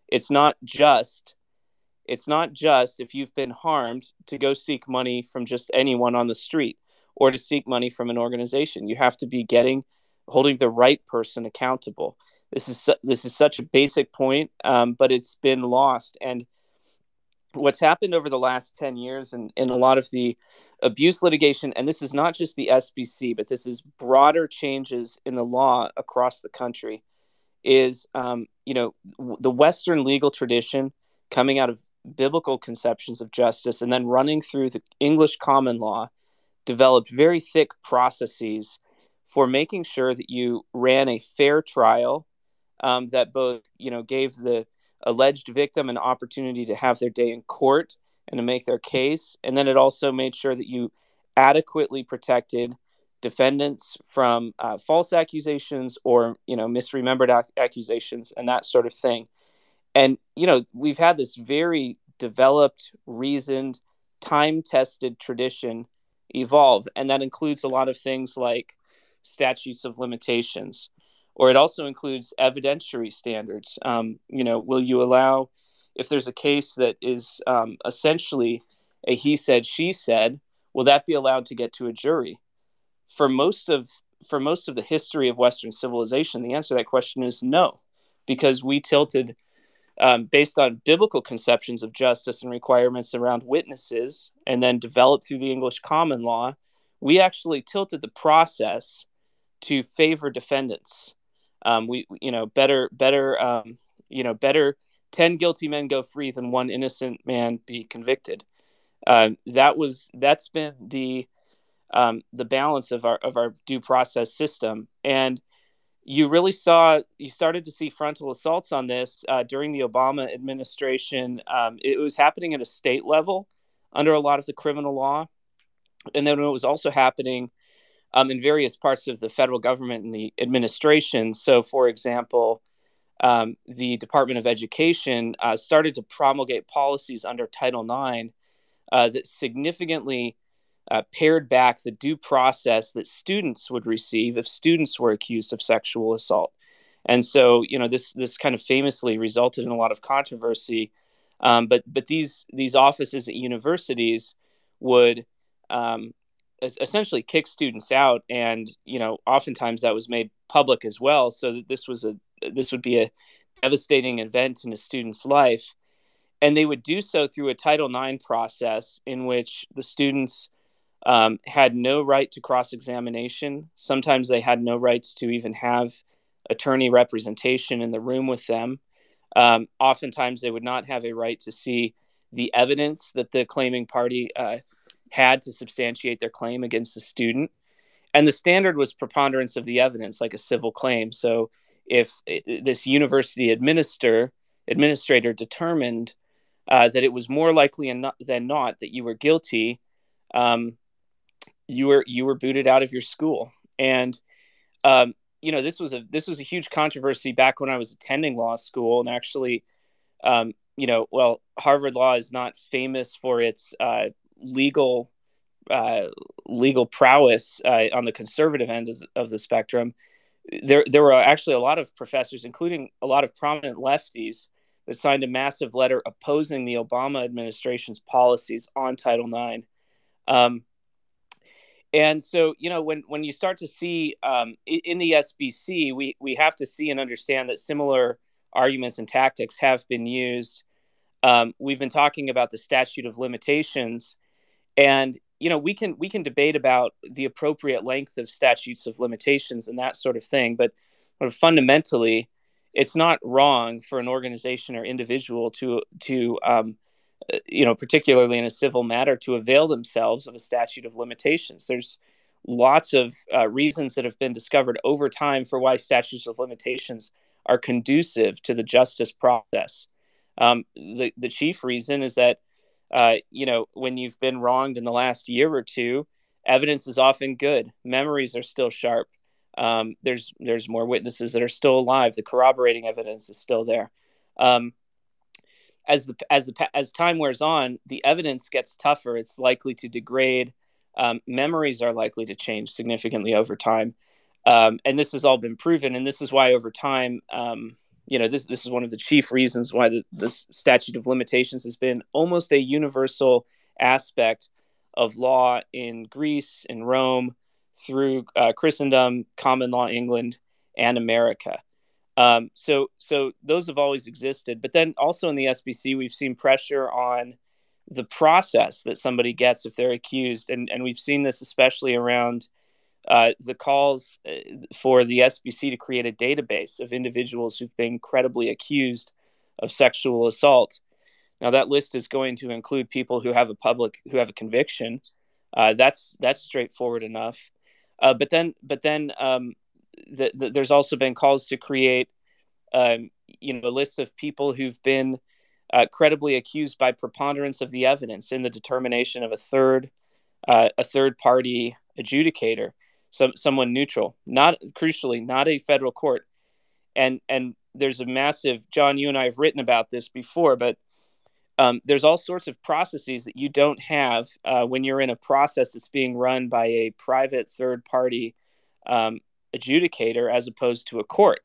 It's not just it's not just if you've been harmed to go seek money from just anyone on the street or to seek money from an organization. You have to be getting holding the right person accountable. This is this is such a basic point, um, but it's been lost. And what's happened over the last ten years, and in a lot of the abuse litigation, and this is not just the SBC, but this is broader changes in the law across the country, is um, you know w- the Western legal tradition coming out of biblical conceptions of justice and then running through the English common law developed very thick processes for making sure that you ran a fair trial um, that both you know gave the alleged victim an opportunity to have their day in court and to make their case. And then it also made sure that you adequately protected defendants from uh, false accusations or you know misremembered ac- accusations and that sort of thing. And you know we've had this very developed reasoned time tested tradition evolve. And that includes a lot of things like statutes of limitations or it also includes evidentiary standards um, you know will you allow if there's a case that is um, essentially a he said she said will that be allowed to get to a jury for most of for most of the history of Western civilization, the answer to that question is no, because we tilted um, based on biblical conceptions of justice and requirements around witnesses, and then developed through the English common law. We actually tilted the process to favor defendants. Um, we, you know, better, better, um, you know, better. Ten guilty men go free than one innocent man be convicted. Uh, that was that's been the um, the balance of our of our due process system. And you really saw you started to see frontal assaults on this uh, during the Obama administration. Um, it was happening at a state level under a lot of the criminal law, and then it was also happening um, in various parts of the federal government and the administration. So, for example. Um, the Department of Education uh, started to promulgate policies under Title IX uh, that significantly uh, pared back the due process that students would receive if students were accused of sexual assault. And so, you know, this this kind of famously resulted in a lot of controversy. Um, but but these these offices at universities would um, essentially kick students out, and you know, oftentimes that was made public as well, so that this was a this would be a devastating event in a student's life. And they would do so through a Title IX process in which the students um, had no right to cross examination. Sometimes they had no rights to even have attorney representation in the room with them. Um, oftentimes, they would not have a right to see the evidence that the claiming party uh, had to substantiate their claim against the student. And the standard was preponderance of the evidence, like a civil claim. So, if it, this university administer administrator determined uh, that it was more likely than not that you were guilty, um, you were you were booted out of your school and um, you know this was a this was a huge controversy back when i was attending law school and actually um, you know well harvard law is not famous for its uh, legal uh, legal prowess uh, on the conservative end of the, of the spectrum there there were actually a lot of professors including a lot of prominent lefties that signed a massive letter opposing the obama administration's policies on title ix um, and so, you know, when when you start to see um, in the SBC, we we have to see and understand that similar arguments and tactics have been used. Um, we've been talking about the statute of limitations, and you know, we can we can debate about the appropriate length of statutes of limitations and that sort of thing, but, fundamentally, it's not wrong for an organization or individual to to um, uh, you know, particularly in a civil matter, to avail themselves of a statute of limitations. There's lots of uh, reasons that have been discovered over time for why statutes of limitations are conducive to the justice process. Um, the the chief reason is that uh, you know when you've been wronged in the last year or two, evidence is often good. Memories are still sharp. Um, there's there's more witnesses that are still alive. The corroborating evidence is still there. Um, as the as the as time wears on, the evidence gets tougher. It's likely to degrade. Um, memories are likely to change significantly over time, um, and this has all been proven. And this is why, over time, um, you know, this this is one of the chief reasons why the, statute of limitations has been almost a universal aspect of law in Greece, and Rome, through uh, Christendom, common law England, and America. Um, so, so those have always existed. But then also in the SBC, we've seen pressure on the process that somebody gets if they're accused, and and we've seen this especially around uh, the calls uh, for the SBC to create a database of individuals who've been credibly accused of sexual assault. Now, that list is going to include people who have a public who have a conviction, Uh, that's that's straightforward enough. Uh, but then, but then, um, the, the, there's also been calls to create, um, you know, a list of people who've been uh, credibly accused by preponderance of the evidence in the determination of a third, uh, a third party adjudicator, some someone neutral, not crucially, not a federal court, and and there's a massive. Jon, you and I have written about this before, but um, there's all sorts of processes that you don't have uh, when you're in a process that's being run by a private third party um, adjudicator as opposed to a court.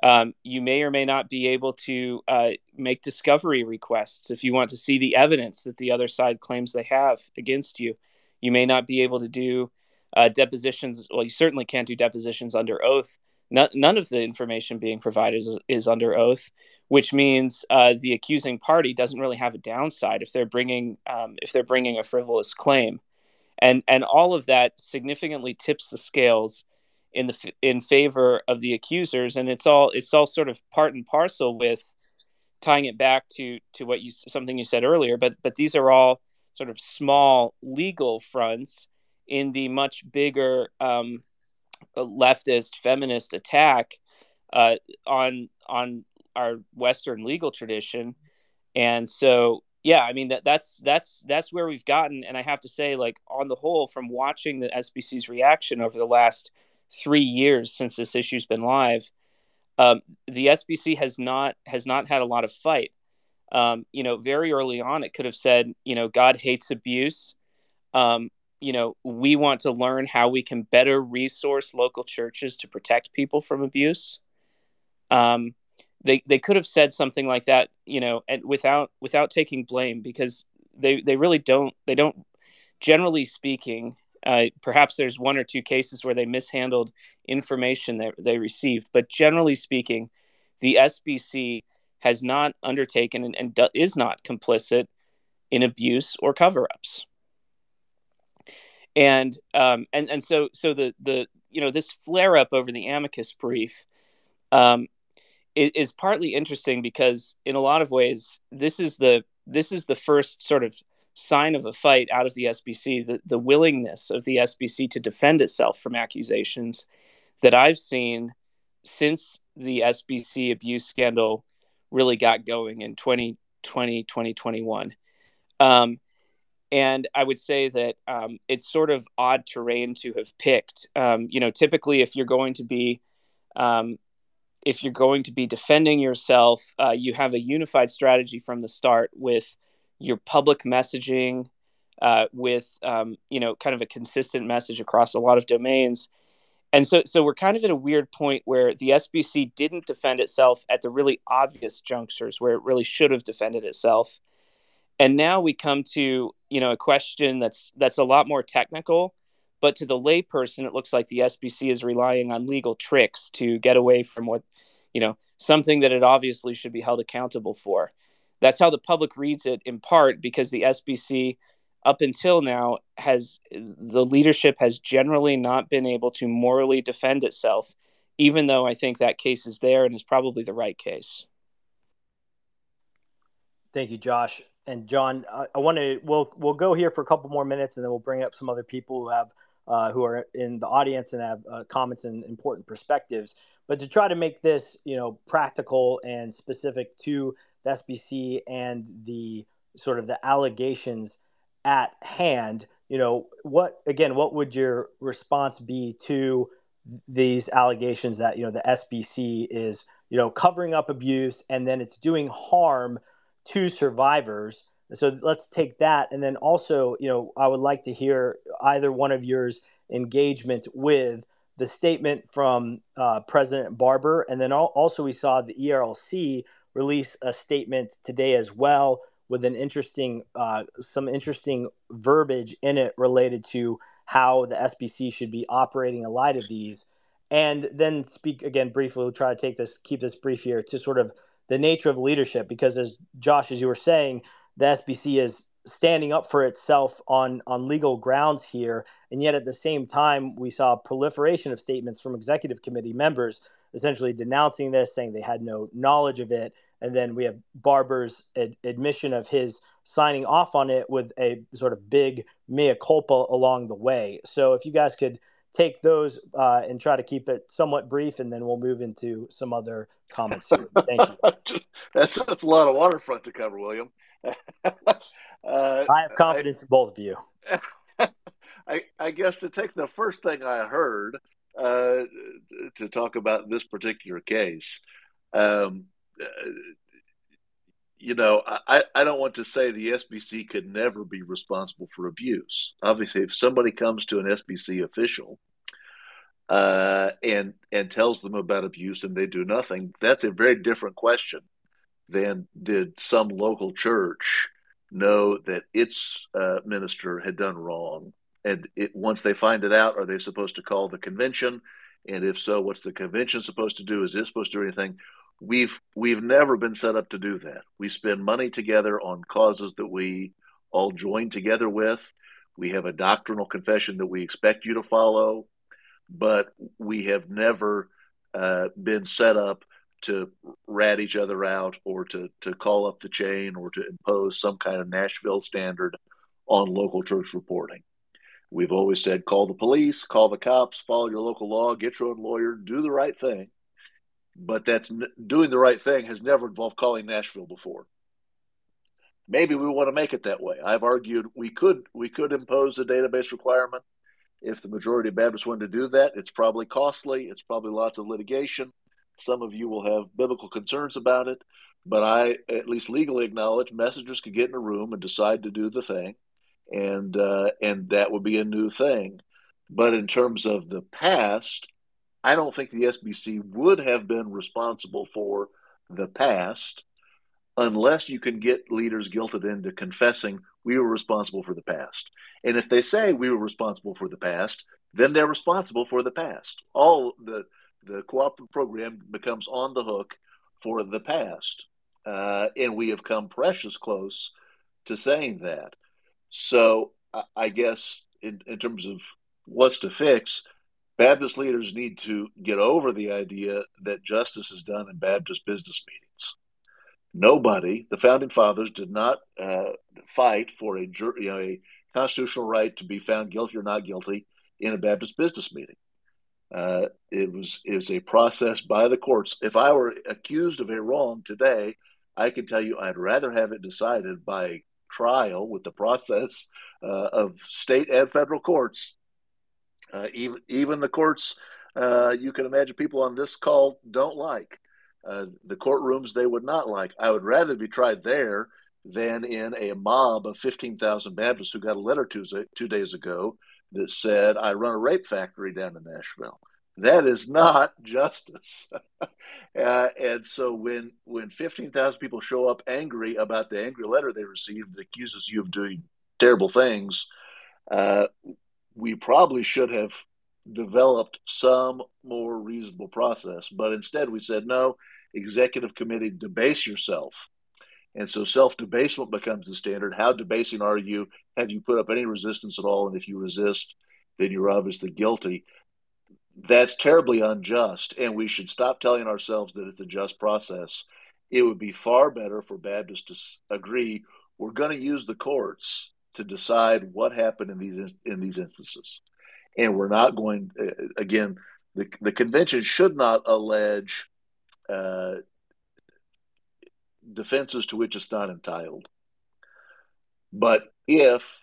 Um, you may or may not be able to uh, make discovery requests if you want to see the evidence that the other side claims they have against you. You may not be able to do uh, depositions. Well, you certainly can't do depositions under oath. None, none of the information being provided is, is under oath which means uh, the accusing party doesn't really have a downside if they're bringing um, if they're bringing a frivolous claim, and and all of that significantly tips the scales in the in favor of the accusers, and it's all it's all sort of part and parcel with tying it back to to what you something you said earlier, but but these are all sort of small legal fronts in the much bigger um, leftist feminist attack uh, on on our Western legal tradition, and so yeah, I mean that that's that's that's where we've gotten, and I have to say, like on the whole, from watching the SBC's reaction over the last three years since this issue's been live, um, the SBC has not has not had a lot of fight. Um, you know, very early on, it could have said, you know, God hates abuse. Um, you know, we want to learn how we can better resource local churches to protect people from abuse. Um, they they could have said something like that, you know, and without without taking blame because they they really don't they don't generally speaking. Uh, perhaps there's one or two cases where they mishandled information that they received, but generally speaking, the SBC has not undertaken and, and do, is not complicit in abuse or cover-ups. And um, and and so so the the you know this flare up over the amicus brief um, is partly interesting because in a lot of ways this is the this is the first sort of sign of a fight out of the SBC the, the willingness of the SBC to defend itself from accusations that I've seen since the SBC abuse scandal really got going in 2020 2021 um, and I would say that um, it's sort of odd terrain to have picked. Um, you know, typically, if you're going to be um, if you're going to be defending yourself, uh, you have a unified strategy from the start with your public messaging, uh, with um, you know, kind of a consistent message across a lot of domains. And so, so we're kind of at a weird point where the SBC didn't defend itself at the really obvious junctures where it really should have defended itself. And now we come to you know a question that's that's a lot more technical but to the layperson, it looks like the SBC is relying on legal tricks to get away from what, you know, something that it obviously should be held accountable for. That's how the public reads it in part because the SBC, up until now, has the leadership has generally not been able to morally defend itself, even though I think that case is there and is probably the right case.
Thank you, Josh and Jon. I, I want to we'll we'll go here for a couple more minutes, and then we'll bring up some other people who have uh, who are in the audience and have uh, comments and important perspectives. But to try to make this, you know, practical and specific to the SBC and the sort of the allegations at hand, you know, what again, what would your response be to these allegations that you know the SBC is, you know, covering up abuse and then it's doing harm to survivors? So let's take that. And then also, you know, I would like to hear either one of yours engagement with the statement from uh, President Barber. And then also, we saw the ERLC release a statement today as well with an interesting, uh, some interesting verbiage in it related to how the SBC should be operating in light of these. And then speak again briefly. We'll try to take this, keep this brief here to sort of the nature of leadership, because as Josh, as you were saying, the SBC is standing up for itself on on legal grounds here and yet at the same time we saw a proliferation of statements from executive committee members essentially denouncing this saying they had no knowledge of it and then we have barber's ad- admission of his signing off on it with a sort of big mea culpa along the way. So if you guys could take those uh, and try to keep it somewhat brief, and then we'll move into some other comments here. Thank
you. that's, that's a lot of waterfront to cover, William. uh,
I have confidence I, in both of you.
I, I, guess to take the first thing I heard uh, to talk about this particular case, um, you know, I, I don't want to say the SBC could never be responsible for abuse. Obviously, if somebody comes to an SBC official uh, and and tells them about abuse and they do nothing, that's a very different question than did some local church know that its uh, minister had done wrong, and it, once they find it out, are they supposed to call the convention? And if so, what's the convention supposed to do? Is it supposed to do anything? We've we've never been set up to do that. We spend money together on causes that we all join together with. We have a doctrinal confession that we expect you to follow, but we have never uh, been set up to rat each other out or to to call up the chain or to impose some kind of Nashville standard on local church reporting. We've always said call the police, call the cops, follow your local law, get your own lawyer, do the right thing but that's doing the right thing has never involved calling Nashville before. Maybe we want to make it that way. I've argued we could we could impose a database requirement if the majority of Baptists wanted to do that. It's probably costly. It's probably lots of litigation. Some of you will have biblical concerns about it, but I at least legally acknowledge messengers could get in a room and decide to do the thing, and uh, and that would be a new thing. But in terms of the past, I don't think the SBC would have been responsible for the past unless you can get leaders guilted into confessing we were responsible for the past. And if they say we were responsible for the past, then they're responsible for the past. All the the cooperative program becomes on the hook for the past, uh, and we have come precious close to saying that. So I guess in, in terms of what's to fix, Baptist leaders need to get over the idea that justice is done in Baptist business meetings. Nobody, the founding fathers, did not uh, fight for a, you know, a constitutional right to be found guilty or not guilty in a Baptist business meeting. Uh, it was it was a process by the courts. If I were accused of a wrong today, I can tell you I'd rather have it decided by trial with the process uh, of state and federal courts uh, even even the courts, uh, you can imagine people on this call don't like uh, the courtrooms. They would not like. I would rather be tried there than in a mob of fifteen thousand Baptists who got a letter two, two days ago that said, "I run a rape factory down in Nashville." That is not justice. uh, and so when when fifteen thousand people show up angry about the angry letter they received that accuses you of doing terrible things, uh, we probably should have developed some more reasonable process. But instead, we said, no, executive committee, debase yourself. And so self debasement becomes the standard. How debasing are you? Have you put up any resistance at all? And if you resist, then you're obviously guilty. That's terribly unjust. And we should stop telling ourselves that it's a just process. It would be far better for Baptists to agree we're going to use the courts to decide what happened in these in these instances, and we're not going uh, again. The the convention should not allege uh, defenses to which it's not entitled. But if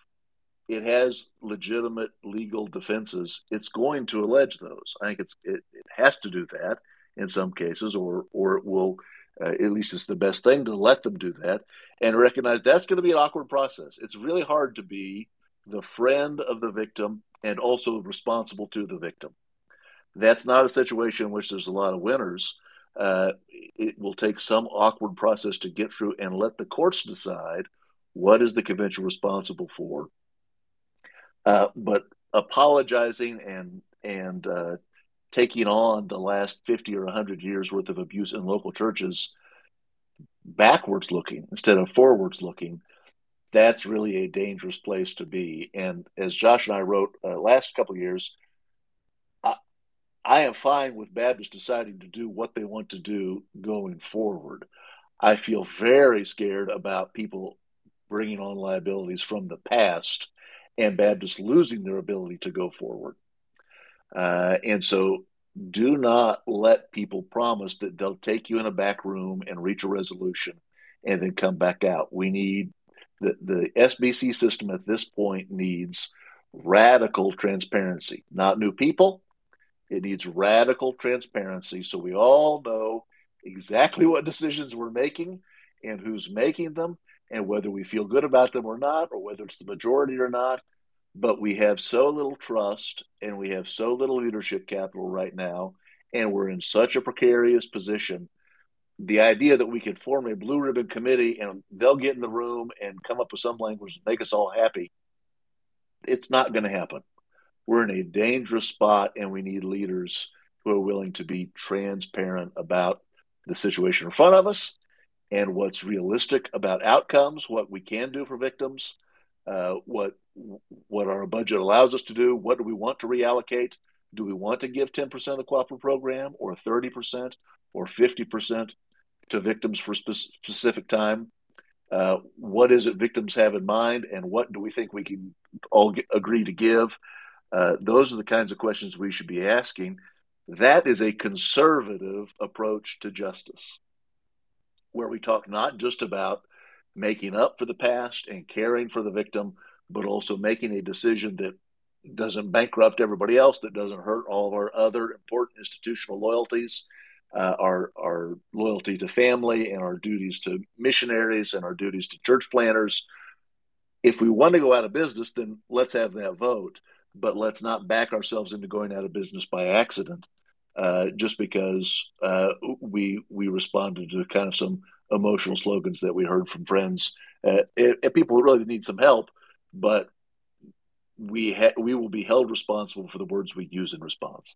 it has legitimate legal defenses, it's going to allege those. I think it's it, it has to do that in some cases, or or it will uh, at least it's the best thing to let them do that and recognize that's going to be an awkward process. It's really hard to be the friend of the victim and also responsible to the victim. That's not a situation in which there's a lot of winners. Uh, it will take some awkward process to get through and let the courts decide what is the convention responsible for. Uh, but apologizing and and uh, taking on the last 50 or 100 years worth of abuse in local churches backwards looking instead of forwards looking that's really a dangerous place to be and as josh and i wrote uh, last couple years I, I am fine with baptists deciding to do what they want to do going forward i feel very scared about people bringing on liabilities from the past and Baptists losing their ability to go forward. Uh, and so do not let people promise that they'll take you in a back room and reach a resolution and then come back out. We need the, the SBC system at this point needs radical transparency, not new people. It needs radical transparency so we all know exactly what decisions we're making and who's making them and whether we feel good about them or not, or whether it's the majority or not. But we have so little trust and we have so little leadership capital right now, and we're in such a precarious position. The idea that we could form a blue ribbon committee and they'll get in the room and come up with some language and make us all happy, it's not going to happen. We're in a dangerous spot, and we need leaders who are willing to be transparent about the situation in front of us and what's realistic about outcomes, what we can do for victims, uh, what what our budget allows us to do, what do we want to reallocate? Do we want to give 10% of the cooperative program or 30% or 50% to victims for spe- specific time? Uh, what is it victims have in mind and what do we think we can all get, agree to give? Uh, those are the kinds of questions we should be asking. That is a conservative approach to justice where we talk not just about making up for the past and caring for the victim, but also making a decision that doesn't bankrupt everybody else, that doesn't hurt all of our other important institutional loyalties, uh, our our loyalty to family and our duties to missionaries and our duties to church planners. If we want to go out of business, then let's have that vote, but let's not back ourselves into going out of business by accident uh, just because uh, we we responded to kind of some emotional slogans that we heard from friends uh, and, people who really need some help, but we ha- we will be held responsible for the words we use in response.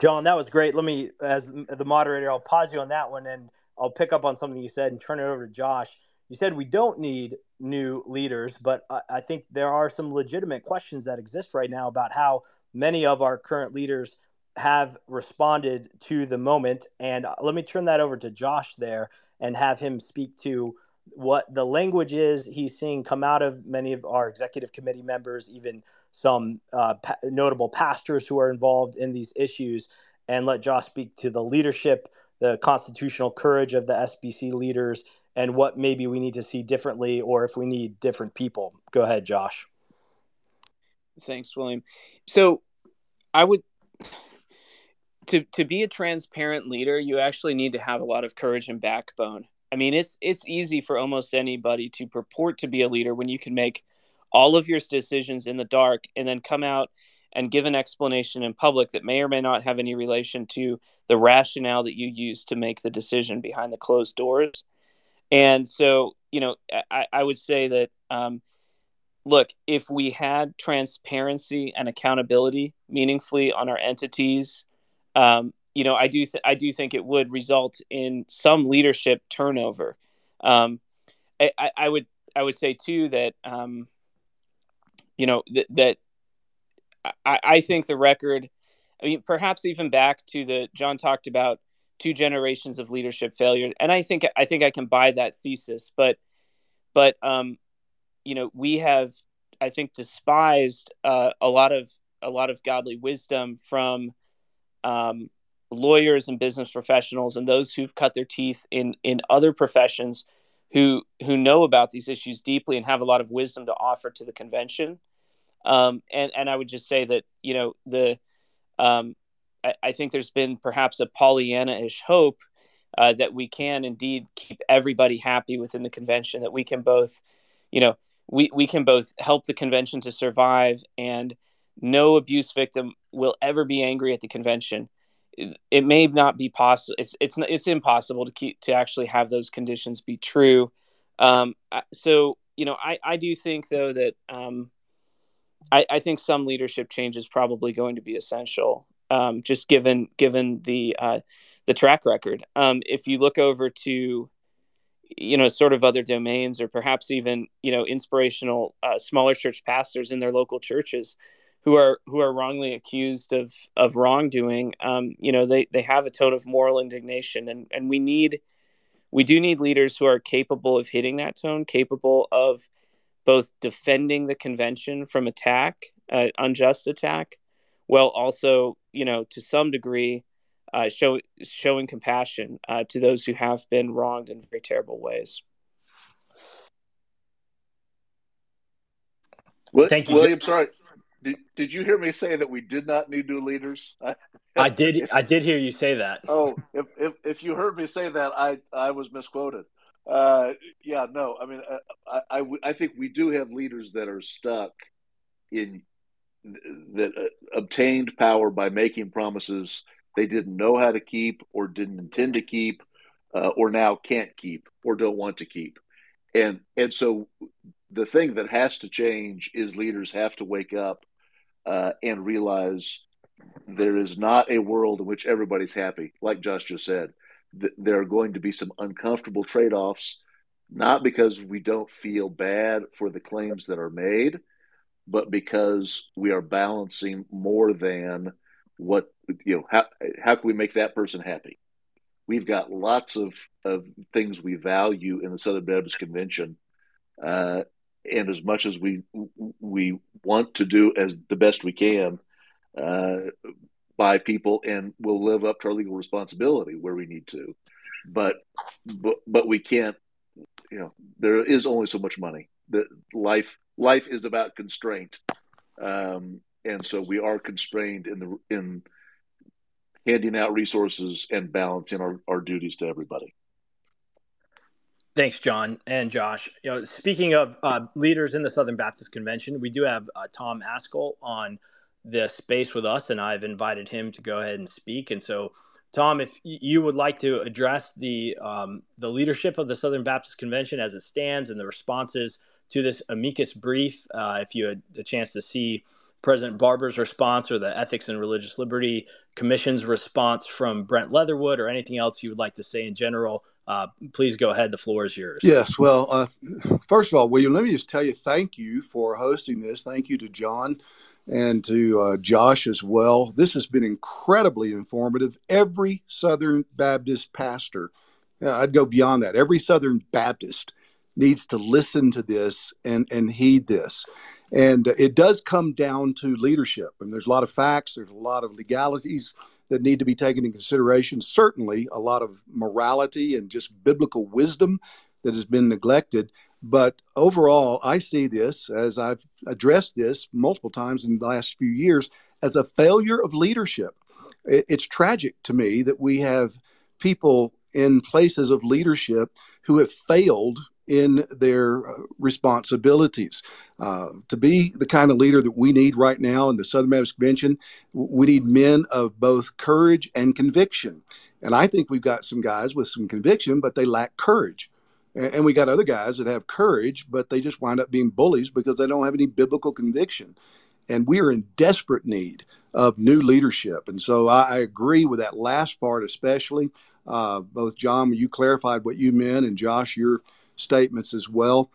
Jon, that was great. Let me, as the moderator, I'll pause you on that one, and I'll pick up on something you said and turn it over to Josh. You said we don't need new leaders, but I, I think there are some legitimate questions that exist right now about how many of our current leaders have responded to the moment. And uh, let me turn that over to Josh there and have him speak to what the language is he's seeing come out of many of our executive committee members, even some uh, pa- notable pastors who are involved in these issues, and let Josh speak to the leadership, the constitutional courage of the SBC leaders, and what maybe we need to see differently or if we need different people. Go ahead, Josh.
Thanks, William. So I would to to be a transparent leader, you actually need to have a lot of courage and backbone. I mean, it's it's easy for almost anybody to purport to be a leader when you can make all of your decisions in the dark and then come out and give an explanation in public that may or may not have any relation to the rationale that you use to make the decision behind the closed doors. And so, you know, I, I would say that, um, look, if we had transparency and accountability meaningfully on our entities um, you know, I do th- I do think it would result in some leadership turnover. Um, I, I, I, would I would say too that um, you know th- that I, I think the record. I mean, perhaps even back to the Jon talked about two generations of leadership failure, and I think I think I can buy that thesis. But but um, you know, we have I think despised uh, a lot of a lot of godly wisdom from um, lawyers and business professionals and those who've cut their teeth in in other professions who who know about these issues deeply and have a lot of wisdom to offer to the convention. Um, and and I would just say that you know the um, I, I, think there's been perhaps a Pollyanna-ish hope uh, that we can indeed keep everybody happy within the convention. That we can both, you know, we we can both help the convention to survive and no abuse victim will ever be angry at the convention. It, may not be possible. It's it's it's impossible to keep to actually have those conditions be true. Um, so you know, I I do think though that um, I I think some leadership change is probably going to be essential. Um, just given given the uh, the track record. Um, if you look over to you know sort of other domains or perhaps even you know inspirational uh, smaller church pastors in their local churches who are who are wrongly accused of of wrongdoing, um, you know, they they have a tone of moral indignation, and and we need we do need leaders who are capable of hitting that tone, capable of both defending the convention from attack, uh, unjust attack, while also, you know, to some degree, uh, show, showing compassion uh, to those who have been wronged in very terrible ways.
Well, Thank you, William. Sorry, did, did you hear me say that we did not need new leaders?
I did. I did hear you say that.
Oh, if, if, if you heard me say that, I I was misquoted. Uh, yeah, no. I mean, uh, I, I, I think we do have leaders that are stuck in that uh, obtained power by making promises they didn't know how to keep or didn't intend to keep, uh, or now can't keep or don't want to keep, and and so the thing that has to change is leaders have to wake up uh, and realize there is not a world in which everybody's happy. Like Josh just said, th- there are going to be some uncomfortable trade offs, not because we don't feel bad for the claims that are made, but because we are balancing more than what you know how how can we make that person happy we've got lots of of things we value in the southern baptist convention uh, and as much as we we want to do as the best we can uh, by people, and we'll live up to our legal responsibility where we need to, but but but we can't. You know, there is only so much money. The life life is about constraint, um, and so we are constrained in the in handing out resources and balancing our, our duties to everybody.
Thanks, Jon and Josh. You know, speaking of uh, leaders in the Southern Baptist Convention, we do have uh, Tom Ascol on the space with us, and I've invited him to go ahead and speak. And so, Tom, if you would like to address the um, the leadership of the Southern Baptist Convention as it stands and the responses to this amicus brief, uh, if you had a chance to see President Barber's response or the Ethics and Religious Liberty Commission's response from Brent Leatherwood, or anything else you would like to say in general uh, please go ahead. The floor is yours.
Yes. Well, uh, first of all, William, let me just tell you thank you for hosting this. Thank you to Jon and to uh, Josh as well. This has been incredibly informative. Every Southern Baptist pastor, I'd go beyond that, every Southern Baptist needs to listen to this and, and heed this. And it does come down to leadership. And there's a lot of facts, there's a lot of legalities that need to be taken in consideration. Certainly, a lot of morality and just biblical wisdom that has been neglected. But overall, I see this, as I've addressed this multiple times in the last few years, as a failure of leadership. It's tragic to me that we have people in places of leadership who have failed in their uh, responsibilities. Uh, to be the kind of leader that we need right now in the Southern Baptist Convention, we need men of both courage and conviction. And I think we've got some guys with some conviction, but they lack courage. And we got other guys that have courage, but they just wind up being bullies because they don't have any biblical conviction. And we are in desperate need of new leadership. And so I, agree with that last part, especially. Uh, both Jon, you clarified what you meant, and Josh, your statements as well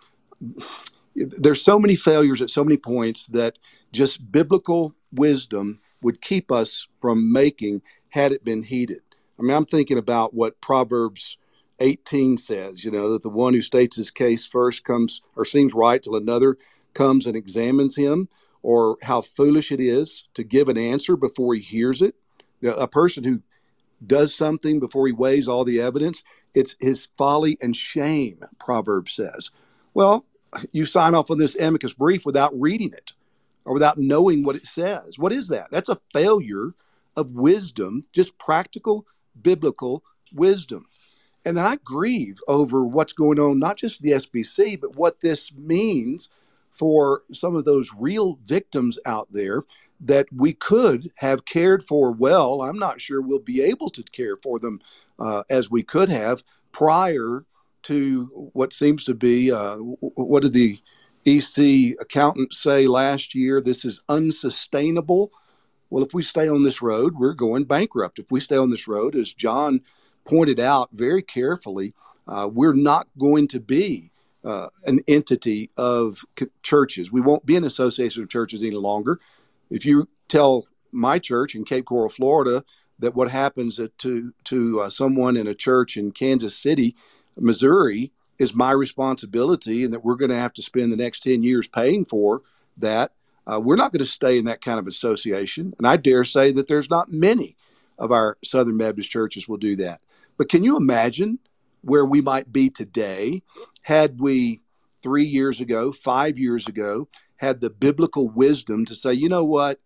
there's so many failures at so many points that just biblical wisdom would keep us from making had it been heeded. I mean, I'm thinking about what Proverbs 18 says, you know, that the one who states his case first comes or seems right till another comes and examines him, or how foolish it is to give an answer before he hears it. A person who does something before he weighs all the evidence, it's his folly and shame, Proverbs says. Well, you sign off on this amicus brief without reading it or without knowing what it says. What is that? That's a failure of wisdom, just practical biblical wisdom. And then I grieve over what's going on, not just the SBC, but what this means for some of those real victims out there that we could have cared for well. I'm not sure we'll be able to care for them uh, as we could have prior to what seems to be uh, what did the EC accountants say last year? This is unsustainable. Well, if we stay on this road, we're going bankrupt. If we stay on this road, as Jon pointed out very carefully, uh, we're not going to be uh, an entity of churches. We won't be an association of churches any longer. If you tell my church in Cape Coral, Florida, that what happens to to uh, someone in a church in Kansas City Missouri is my responsibility and that we're going to have to spend the next 10 years paying for that. Uh, we're not going to stay in that kind of association. And I dare say that there's not many of our Southern Baptist churches will do that. But can you imagine where we might be today had we three years ago, five years ago, had the biblical wisdom to say, you know what?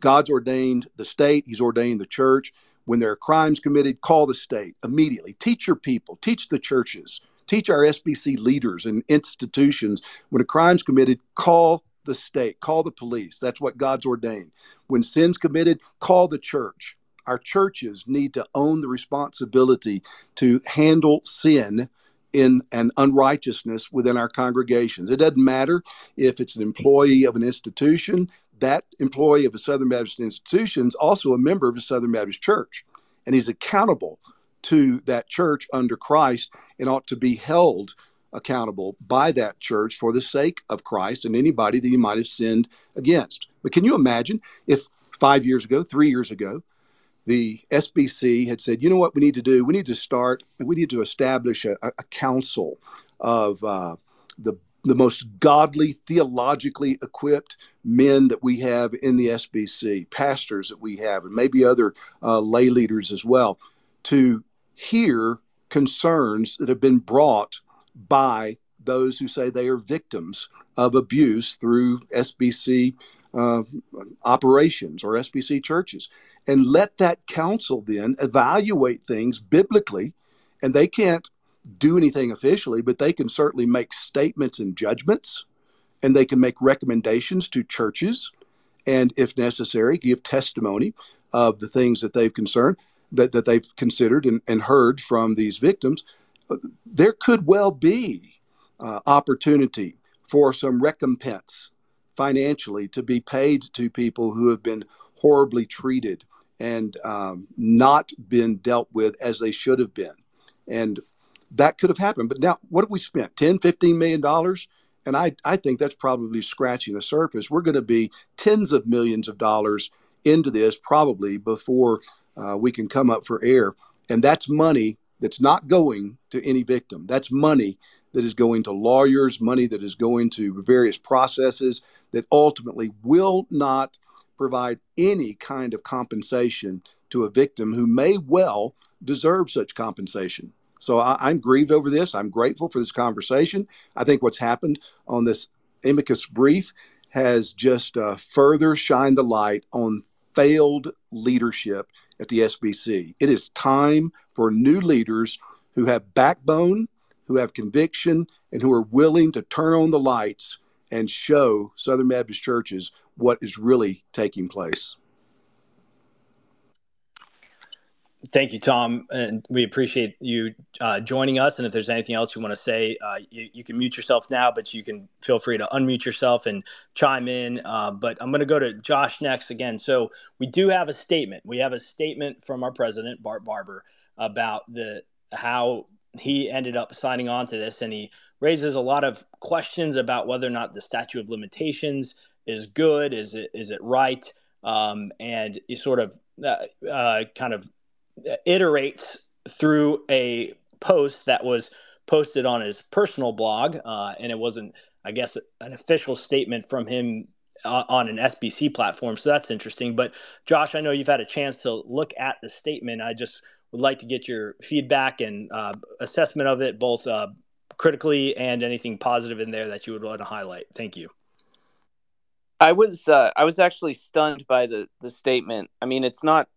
God's ordained the state, He's ordained the church. When there are crimes committed, call the state immediately. Teach your people, teach the churches, teach our SBC leaders and institutions. When a crime's committed, call the state, call the police. That's what God's ordained. When sin's committed, call the church. Our churches need to own the responsibility to handle sin in an unrighteousness within our congregations. It doesn't matter if it's an employee of an institution, that employee of a Southern Baptist institution is also a member of a Southern Baptist church, and he's accountable to that church under Christ and ought to be held accountable by that church for the sake of Christ and anybody that he might have sinned against. But can you imagine if five years ago, three years ago, the SBC had said, you know what we need to do? We need to start, we need to establish a, a council of uh, the the most godly, theologically equipped men that we have in the SBC, pastors that we have, and maybe other uh, lay leaders as well, to hear concerns that have been brought by those who say they are victims of abuse through SBC uh, operations or SBC churches. And let that council then evaluate things biblically. And they can't do anything officially, but they can certainly make statements and judgments, and they can make recommendations to churches, and if necessary, give testimony of the things that they've concerned that, that they've considered and, and heard from these victims. There could well be uh, opportunity for some recompense financially to be paid to people who have been horribly treated and um, not been dealt with as they should have been. And that could have happened. But now, what have we spent? 10, 15 million dollars? And I, I think that's probably scratching the surface. We're going to be tens of millions of dollars into this probably before uh, we can come up for air. And that's money that's not going to any victim. That's money that is going to lawyers, money that is going to various processes that ultimately will not provide any kind of compensation to a victim who may well deserve such compensation. So I, am grieved over this. I'm grateful for this conversation. I think what's happened on this amicus brief has just uh, further shined the light on failed leadership at the SBC. It is time for new leaders who have backbone, who have conviction, and who are willing to turn on the lights and show Southern Baptist churches what is really taking place.
Thank you, Tom, and we appreciate you uh, joining us. And if there's anything else you want to say, uh, you, you, can mute yourself now, but you can feel free to unmute yourself and chime in. Uh, but I'm going to go to Josh next again. So we do have a statement. We have a statement from our president, Bart Barber, about the how he ended up signing on to this, and he raises a lot of questions about whether or not the statute of limitations is good, is it is it right, um, and he sort of uh, uh, kind of iterates through a post that was posted on his personal blog, uh, and it wasn't, I guess, an official statement from him uh, on an SBC platform. So that's interesting. But Josh, I know you've had a chance to look at the statement. I just would like to get your feedback and uh, assessment of it, both uh, critically and anything positive in there that you would want to highlight. Thank you.
I was uh, I was actually stunned by the the statement. I mean, it's not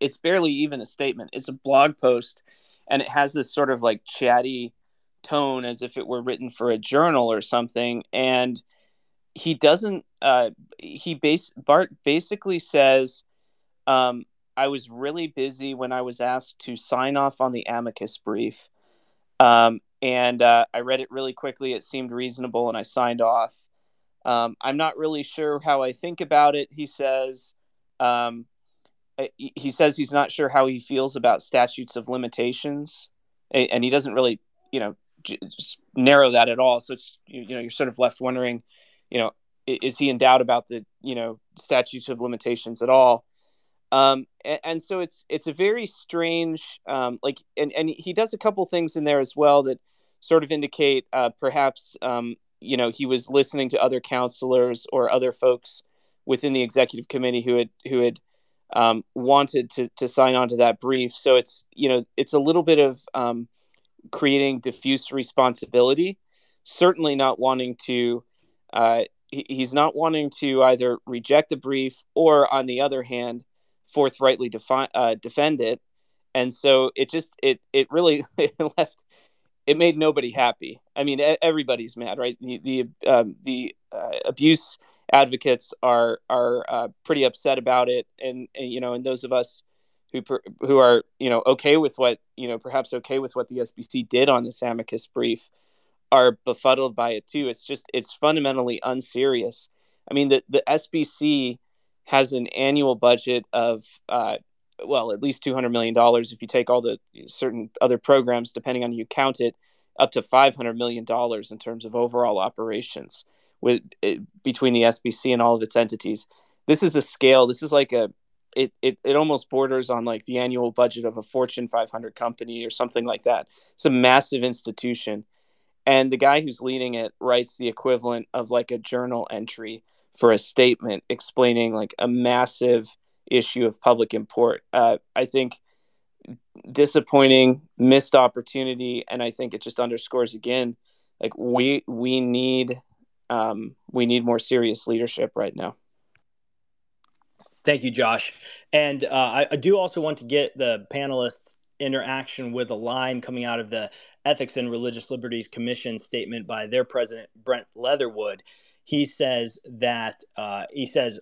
it's barely even a statement. It's a blog post, and it has this sort of like chatty tone as if it were written for a journal or something. And he doesn't. Uh, he base Bart basically says, um, "I was really busy when I was asked to sign off on the amicus brief." Um, and uh, I read it really quickly. It seemed reasonable, and I signed off. Um, I'm not really sure how I think about it, he says. Um, he says he's not sure how he feels about statutes of limitations, and he doesn't really, you know, narrow that at all. So it's you know you're sort of left wondering, you know, is he in doubt about the you know statutes of limitations at all? Um, and, and, so it's it's a very strange um, like and, and he does a couple things in there as well that sort of indicate uh, perhaps um, you know he was listening to other counselors or other folks within the executive committee who had who had um, wanted to to sign on to that brief. So it's you know it's a little bit of um, creating diffuse responsibility. Certainly not wanting to. Uh, he, he's not wanting to either reject the brief or, on the other hand, forthrightly defi- uh, defend it. And so it just it it really left it made nobody happy. I mean, everybody's mad, right? The the um, the uh, abuse advocates are are uh, pretty upset about it, and, and, you know, and those of us who who are you know okay with what you know perhaps okay with what the SBC did on this amicus brief are befuddled by it too. It's just it's fundamentally unserious. I mean, the the SBC has an annual budget of uh, well, at least two hundred million dollars if you take all the certain other programs, depending on you count it, up to five hundred million dollars in terms of overall operations with it, between the SBC and all of its entities. This is a scale. This is like a it, it it almost borders on like the annual budget of a Fortune 500 company or something like that. It's a massive institution, and the guy who's leading it writes the equivalent of like a journal entry for a statement explaining like a massive issue of public import. Uh, I think disappointing, missed opportunity, and I think it just underscores again, like we we need um, we need more serious leadership right now.
Thank you, Josh. And uh, I, I do also want to get the panelists interaction with a line coming out of the Ethics and Religious Liberties Commission statement by their president, Brent Leatherwood. He says that, uh, he says,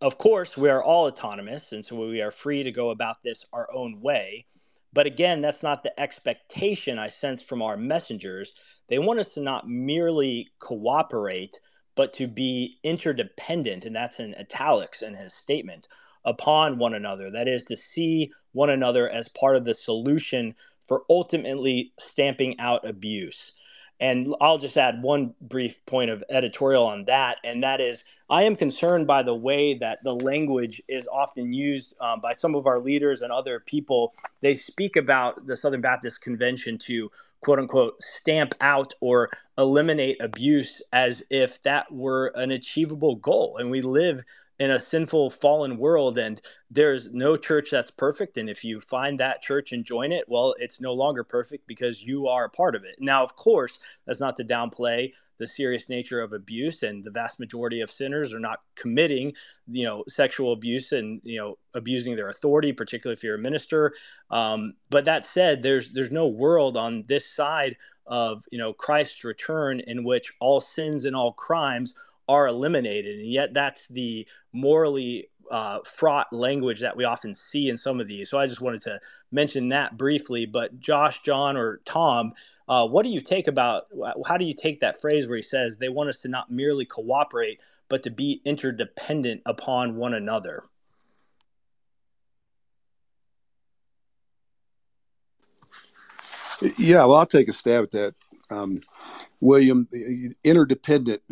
of course, we are all autonomous, and so we are free to go about this our own way. But again, that's not the expectation I sense from our messengers. They want us to not merely cooperate, but to be interdependent, and that's in italics in his statement, upon one another. That is to see one another as part of the solution for ultimately stamping out abuse. And I'll just add one brief point of editorial on that, and that is I am concerned by the way that the language is often used um, by some of our leaders and other people. They speak about the Southern Baptist Convention to quote unquote stamp out or eliminate abuse as if that were an achievable goal. And we live in a sinful fallen world and there's no church that's perfect and if you find that church and join it well it's no longer perfect because you are a part of it. Now of course that's not to downplay the serious nature of abuse and the vast majority of sinners are not committing you know sexual abuse and you know abusing their authority particularly if you're a minister. Um, but that said there's there's no world on this side of you know christ's return in which all sins and all crimes are eliminated. And yet, that's the morally uh, fraught language that we often see in some of these. So I just wanted to mention that briefly. But Josh, Jon, or Tom, uh, what do you take about how do you take that phrase where he says they want us to not merely cooperate, but to be interdependent upon one another?
Yeah, well, I'll take a stab at that. Um, William, interdependent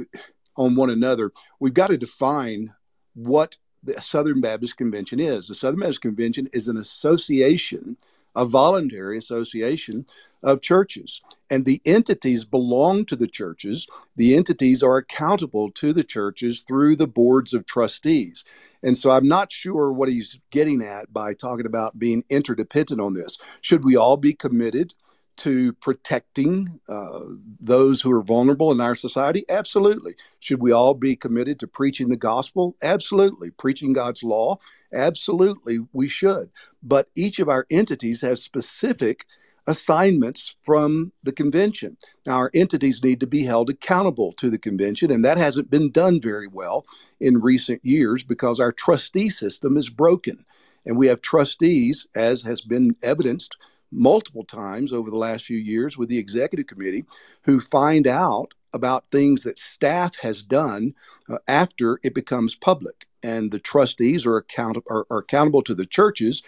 on one another, we've got to define what the Southern Baptist Convention is. The Southern Baptist Convention is an association, a voluntary association of churches. And the entities belong to the churches. The entities are accountable to the churches through the boards of trustees. And so I'm not sure what he's getting at by talking about being interdependent on this. Should we all be committed to protecting uh, those who are vulnerable in our society? Absolutely. Should we all be committed to preaching the gospel? Absolutely. Preaching God's law? Absolutely, we should. But each of our entities has specific assignments from the convention. Now, our entities need to be held accountable to the convention, and that hasn't been done very well in recent years because our trustee system is broken. And we have trustees, as has been evidenced multiple times over the last few years with the executive committee who find out about things that staff has done uh, after it becomes public. And the trustees are, account- are, are accountable to the churches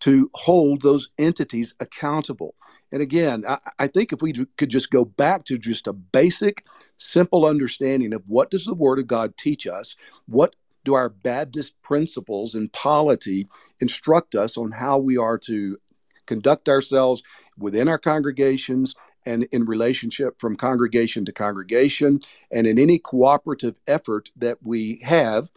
to hold those entities accountable. And again, I, I, think if we could just go back to just a basic, simple understanding of what does the Word of God teach us, what do our Baptist principles and polity instruct us on how we are to conduct ourselves within our congregations and in relationship from congregation to congregation and in any cooperative effort that we have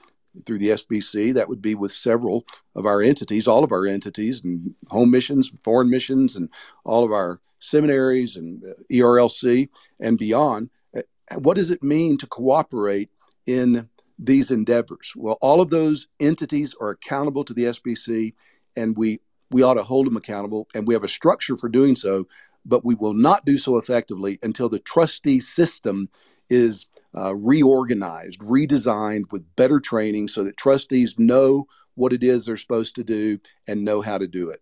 through the SBC. That would be with several of our entities, all of our entities, and home missions, foreign missions, and all of our seminaries and ERLC and beyond. Uh, what does it mean to cooperate in these endeavors? Well, all of those entities are accountable to the SBC, and we we ought to hold them accountable, and we have a structure for doing so. But we will not do so effectively until the trustee system is uh, reorganized, redesigned with better training so that trustees know what it is they're supposed to do and know how to do it.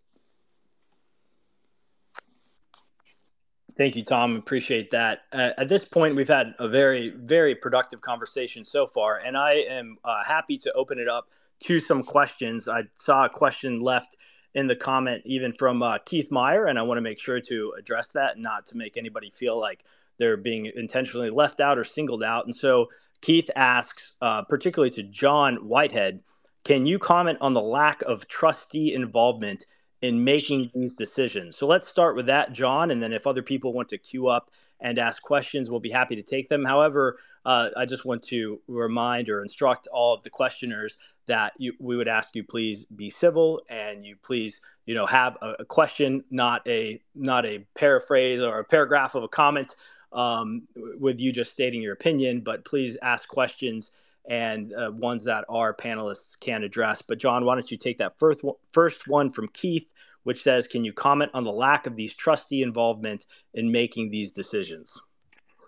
Thank you, Tom. Appreciate that. Uh, at this point, we've had a very, very productive conversation so far, and I am uh, happy to open it up to some questions. I saw a question left in the comment, even from uh, Keith Meyer, and I want to make sure to address that, not to make anybody feel like they're being intentionally left out or singled out. And so Keith asks, uh, particularly to Jon Whitehead, can you comment on the lack of trustee involvement in making these decisions? So let's start with that, Jon, and then if other people want to queue up and ask questions, we'll be happy to take them. However, uh, I just want to remind or instruct all of the questioners that you, we would ask you please be civil and you please you know have a, a question, not a not a paraphrase or a paragraph of a comment um, with you just stating your opinion, but please ask questions and uh, ones that our panelists can address. But Jon, why don't you take that first first one from Keith, which says, "Can you comment on the lack of these trustee involvement in making these decisions?"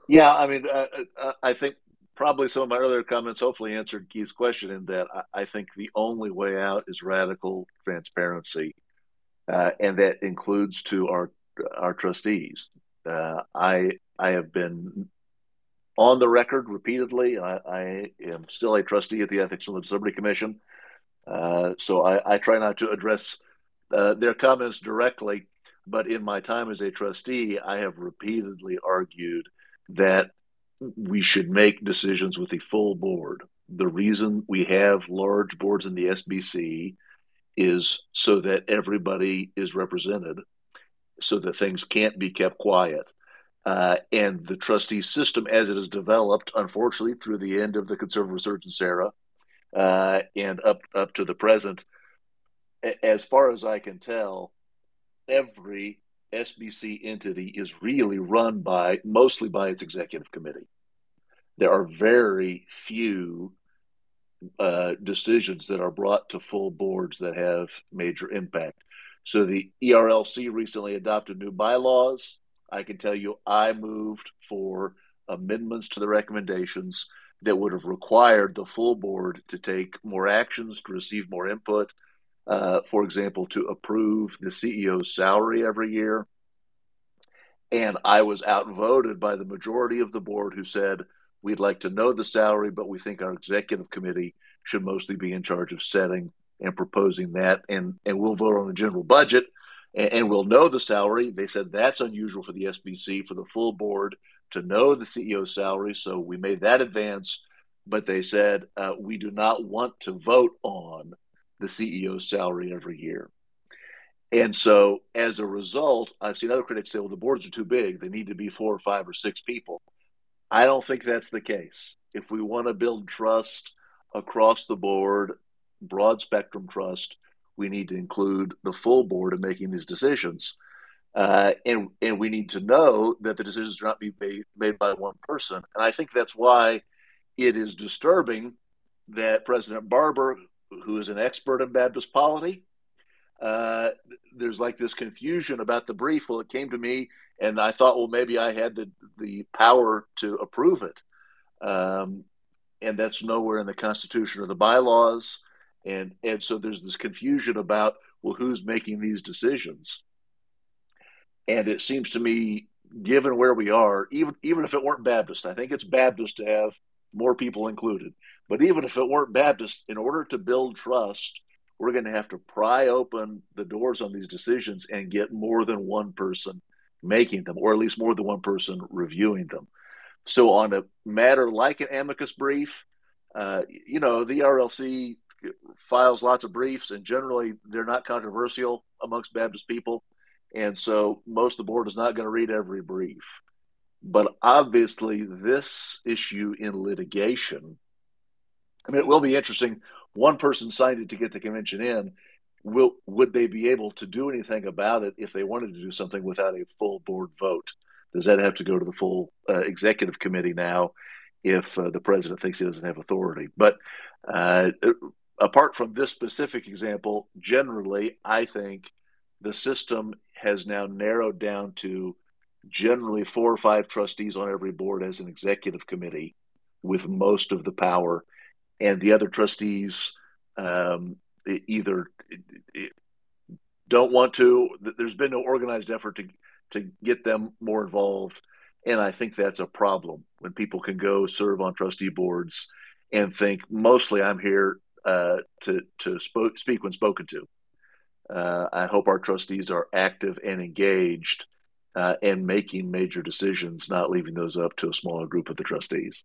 Yeah, I mean, uh, uh, I think probably some of my earlier comments hopefully answered Keith's question in that I, I think the only way out is radical transparency, uh, and that includes to our our trustees. Uh, I I have been on the record repeatedly. I, I, am still a trustee at the Ethics and Liberty Commission, uh, so I, I, try not to address uh, their comments directly. But in my time as a trustee, I have repeatedly argued that we should make decisions with the full board. The reason we have large boards in the SBC is so that everybody is represented, so that things can't be kept quiet. Uh, and the trustee system, as it is developed, unfortunately, through the end of the conservative resurgence era uh, and up up to the present, as far as I can tell, every SBC entity is really run by mostly by its executive committee. There are very few uh, decisions that are brought to full boards that have major impact. So the ERLC recently adopted new bylaws I can tell you I moved for amendments to the recommendations that would have required the full board to take more actions, to receive more input. Uh, for example, to approve the CEO's salary every year. And I was outvoted by the majority of the board who said, We'd like to know the salary, but we think our executive committee should mostly be in charge of setting and proposing that. And, and we'll vote on the general budget and, and we'll know the salary. They said that's unusual for the SBC for the full board to know the CEO's salary, so we made that advance. But they said uh, we do not want to vote on the CEO's salary every year. And so, as a result, I've seen other critics say, well, the boards are too big. They need to be four or five or six people. I don't think that's the case. If we want to build trust across the board, broad spectrum trust, we need to include the full board in making these decisions. Uh, and and we need to know that the decisions are not be made, made by one person. And I think that's why it is disturbing that President Barber, who is an expert in Baptist polity, uh, there's like this confusion about the brief. Well, it came to me, and I thought, well, maybe I had the the power to approve it, um, and that's nowhere in the Constitution or the bylaws and and so there's this confusion about well who's making these decisions? And it seems to me given where we are even even if it weren't baptist i think it's baptist to have more people included. But even if it weren't baptist in order to build trust we're going to have to pry open the doors on these decisions and get more than one person making them or at least more than one person reviewing them. So on a matter like an amicus brief uh, you know, the ERLC files lots of briefs, and generally they're not controversial amongst Baptist people. And so most of the board is not going to read every brief. But obviously, this issue in litigation, I mean, it will be interesting. One person signed it to get the convention in. Will would they be able to do anything about it if they wanted to do something without a full board vote? Does that have to go to the full uh, executive committee now if uh, the president thinks he doesn't have authority? But uh, apart from this specific example, generally, I think the system has now narrowed down to generally four or five trustees on every board as an executive committee with most of the power, and the other trustees um, either don't want to. There's been no organized effort to to get them more involved, and I think that's a problem when people can go serve on trustee boards and think mostly I'm here uh, to to sp- speak when spoken to. Uh, I hope our trustees are active and engaged uh, and making major decisions, not leaving those up to a smaller group of the trustees.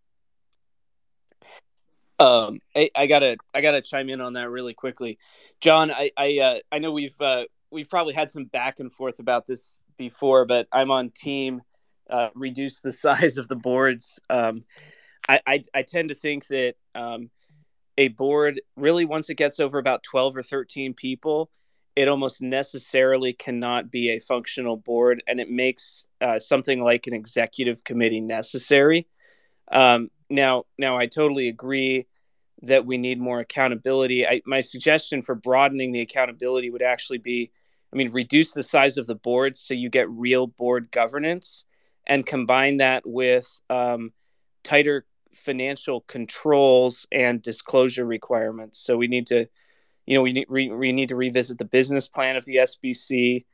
Um, I, I, gotta I gotta chime in on that really quickly, Jon. I I, uh, I know we've uh, we've probably had some back and forth about this before, but I'm on team uh, reduce the size of the boards. Um, I, I, I tend to think that um, a board really once it gets over about 12 or 13 people it almost necessarily cannot be a functional board and it makes uh, something like an executive committee necessary. Um, now now i totally agree that we need more accountability. I, my suggestion for broadening the accountability would actually be i mean reduce the size of the board so you get real board governance and combine that with um, tighter financial controls and disclosure requirements. So we need to, you know, we need re, we need to revisit the business plan of the SBC,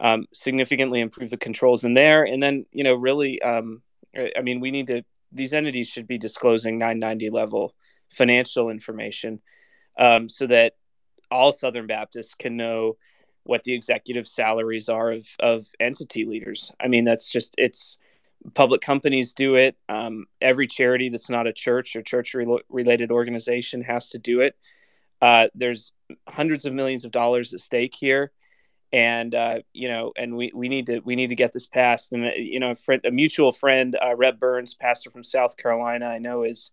um, significantly improve the controls in there, and then you know, really, um, I mean, we need to. These entities should be disclosing 990 level financial information, um, so that all Southern Baptists can know what the executive salaries are of of entity leaders. I mean, that's just it's public companies do it. Um, every charity that's not a church or church related organization has to do it. Uh, there's hundreds of millions of dollars at stake here, and uh, you know, and we, we need to we need to get this passed. And uh, you know, a, friend, a mutual friend, uh, Reb Burns, pastor from South Carolina, I know is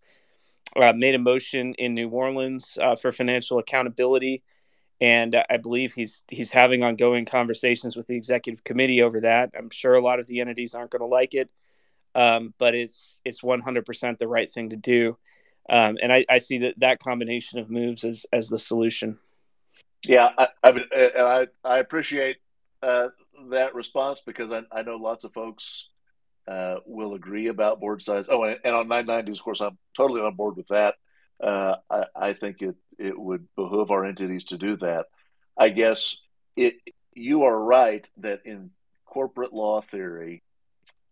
uh, made a motion in New Orleans uh, for financial accountability and I believe he's he's having ongoing conversations with the executive committee over that. I'm sure a lot of the entities aren't going to like it, um, but it's it's 100% the right thing to do, um, and I, I, see that that combination of moves as as the solution.
Yeah, I I, mean, I, I appreciate uh, that response because I, I know lots of folks uh, will agree about board size. Oh, and, and on 990s, of course, I'm totally on board with that. Uh, I, I think it it would behoove our entities to do that. I guess it. You are right that in corporate law theory,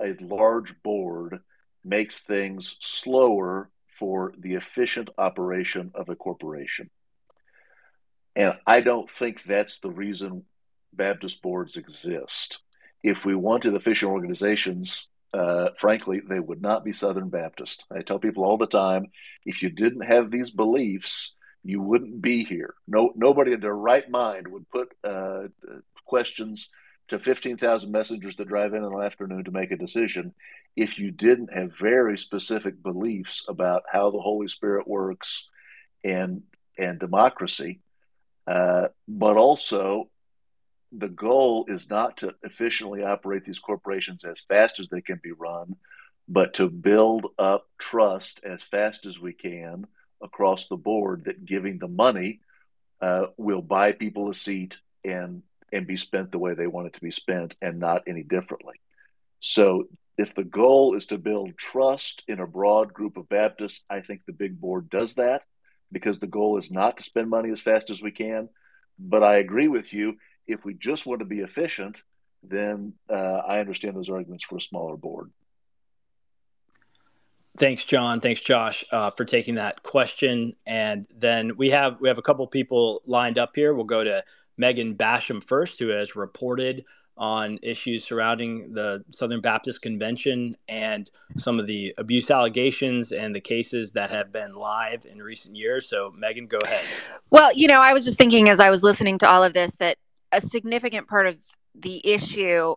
a large board makes things slower for the efficient operation of a corporation. And I don't think that's the reason Baptist boards exist. If we wanted efficient organizations, uh, frankly, they would not be Southern Baptist. I tell people all the time if you didn't have these beliefs, you wouldn't be here. No, nobody in their right mind would put uh, questions to 15,000 messengers that drive in in the afternoon to make a decision if you didn't have very specific beliefs about how the Holy Spirit works and and democracy. Uh, but also, the goal is not to efficiently operate these corporations as fast as they can be run, but to build up trust as fast as we can across the board that giving the money uh, will buy people a seat and and be spent the way they want it to be spent and not any differently. So if the goal is to build trust in a broad group of Baptists, I think the big board does that because the goal is not to spend money as fast as we can. But I agree with you. If we just want to be efficient, then uh, I understand those arguments for a smaller board.
Thanks, Jon. Thanks, Josh, uh, for taking that question. And then we have we have a couple people lined up here. We'll go to Megan Basham first, who has reported on issues surrounding the Southern Baptist Convention and some of the abuse allegations and the cases that have been live in recent years. So, Megan, go ahead.
Well, you know, I was just thinking as I was listening to all of this that a significant part of the issue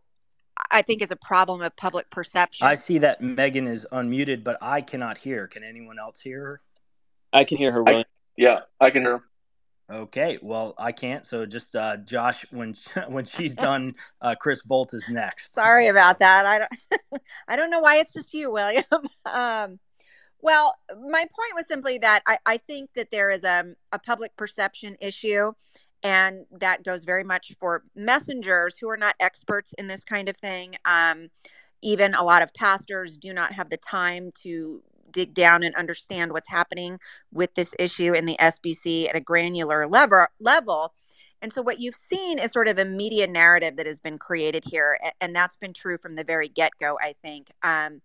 I think is a problem of public perception.
I see that Megan is unmuted, but I cannot hear. Can anyone else hear her?
I can hear her. I,
yeah, I can hear her.
Okay, well, I can't. So just uh, Josh, when when she's done, uh, Chris Bolt is next.
Sorry about that. I don't I don't know why it's just you, William. Um, well, my point was simply that I, I think that there is a, a public perception issue, and that goes very much for messengers who are not experts in this kind of thing. Um, even a lot of pastors do not have the time to dig down and understand what's happening with this issue in the SBC at a granular level level. And so what you've seen is sort of a media narrative that has been created here, and that's been true from the very get go. I think. Um,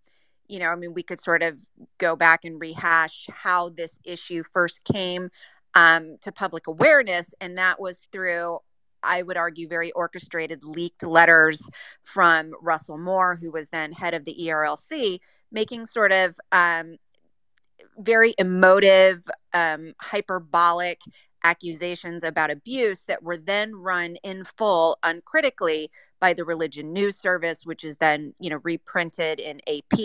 you know, I mean, we could sort of go back and rehash how this issue first came um, to public awareness, and that was through I would argue, very orchestrated leaked letters from Russell Moore, who was then head of the ERLC, making sort of um, very emotive, um, hyperbolic accusations about abuse that were then run in full uncritically by the religion news service which is then you know reprinted in ap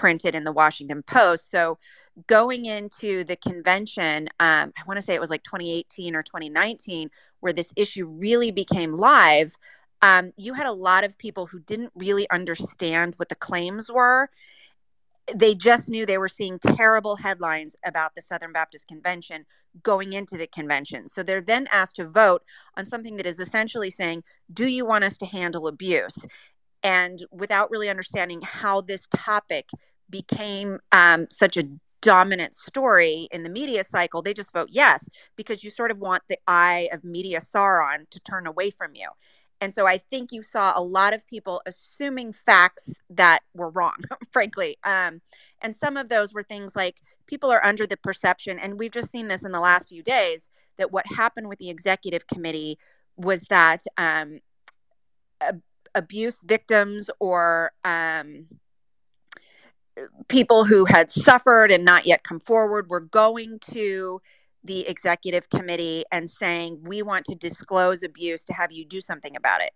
reprinted in the washington post so going into the convention um, i want to say it was like 2018 or 2019 where this issue really became live um, you had a lot of people who didn't really understand what the claims were they just knew they were seeing terrible headlines about the Southern Baptist Convention going into the convention. So they're then asked to vote on something that is essentially saying, Do you want us to handle abuse? And without really understanding how this topic became um, such a dominant story in the media cycle, they just vote yes, because you sort of want the eye of media Sauron to turn away from you. And so I think you saw a lot of people assuming facts that were wrong, frankly. Um, and some of those were things like people are under the perception, and we've just seen this in the last few days, that what happened with the executive committee was that um, ab- abuse victims or um, people who had suffered and not yet come forward were going to the executive committee and saying, We want to disclose abuse to have you do something about it.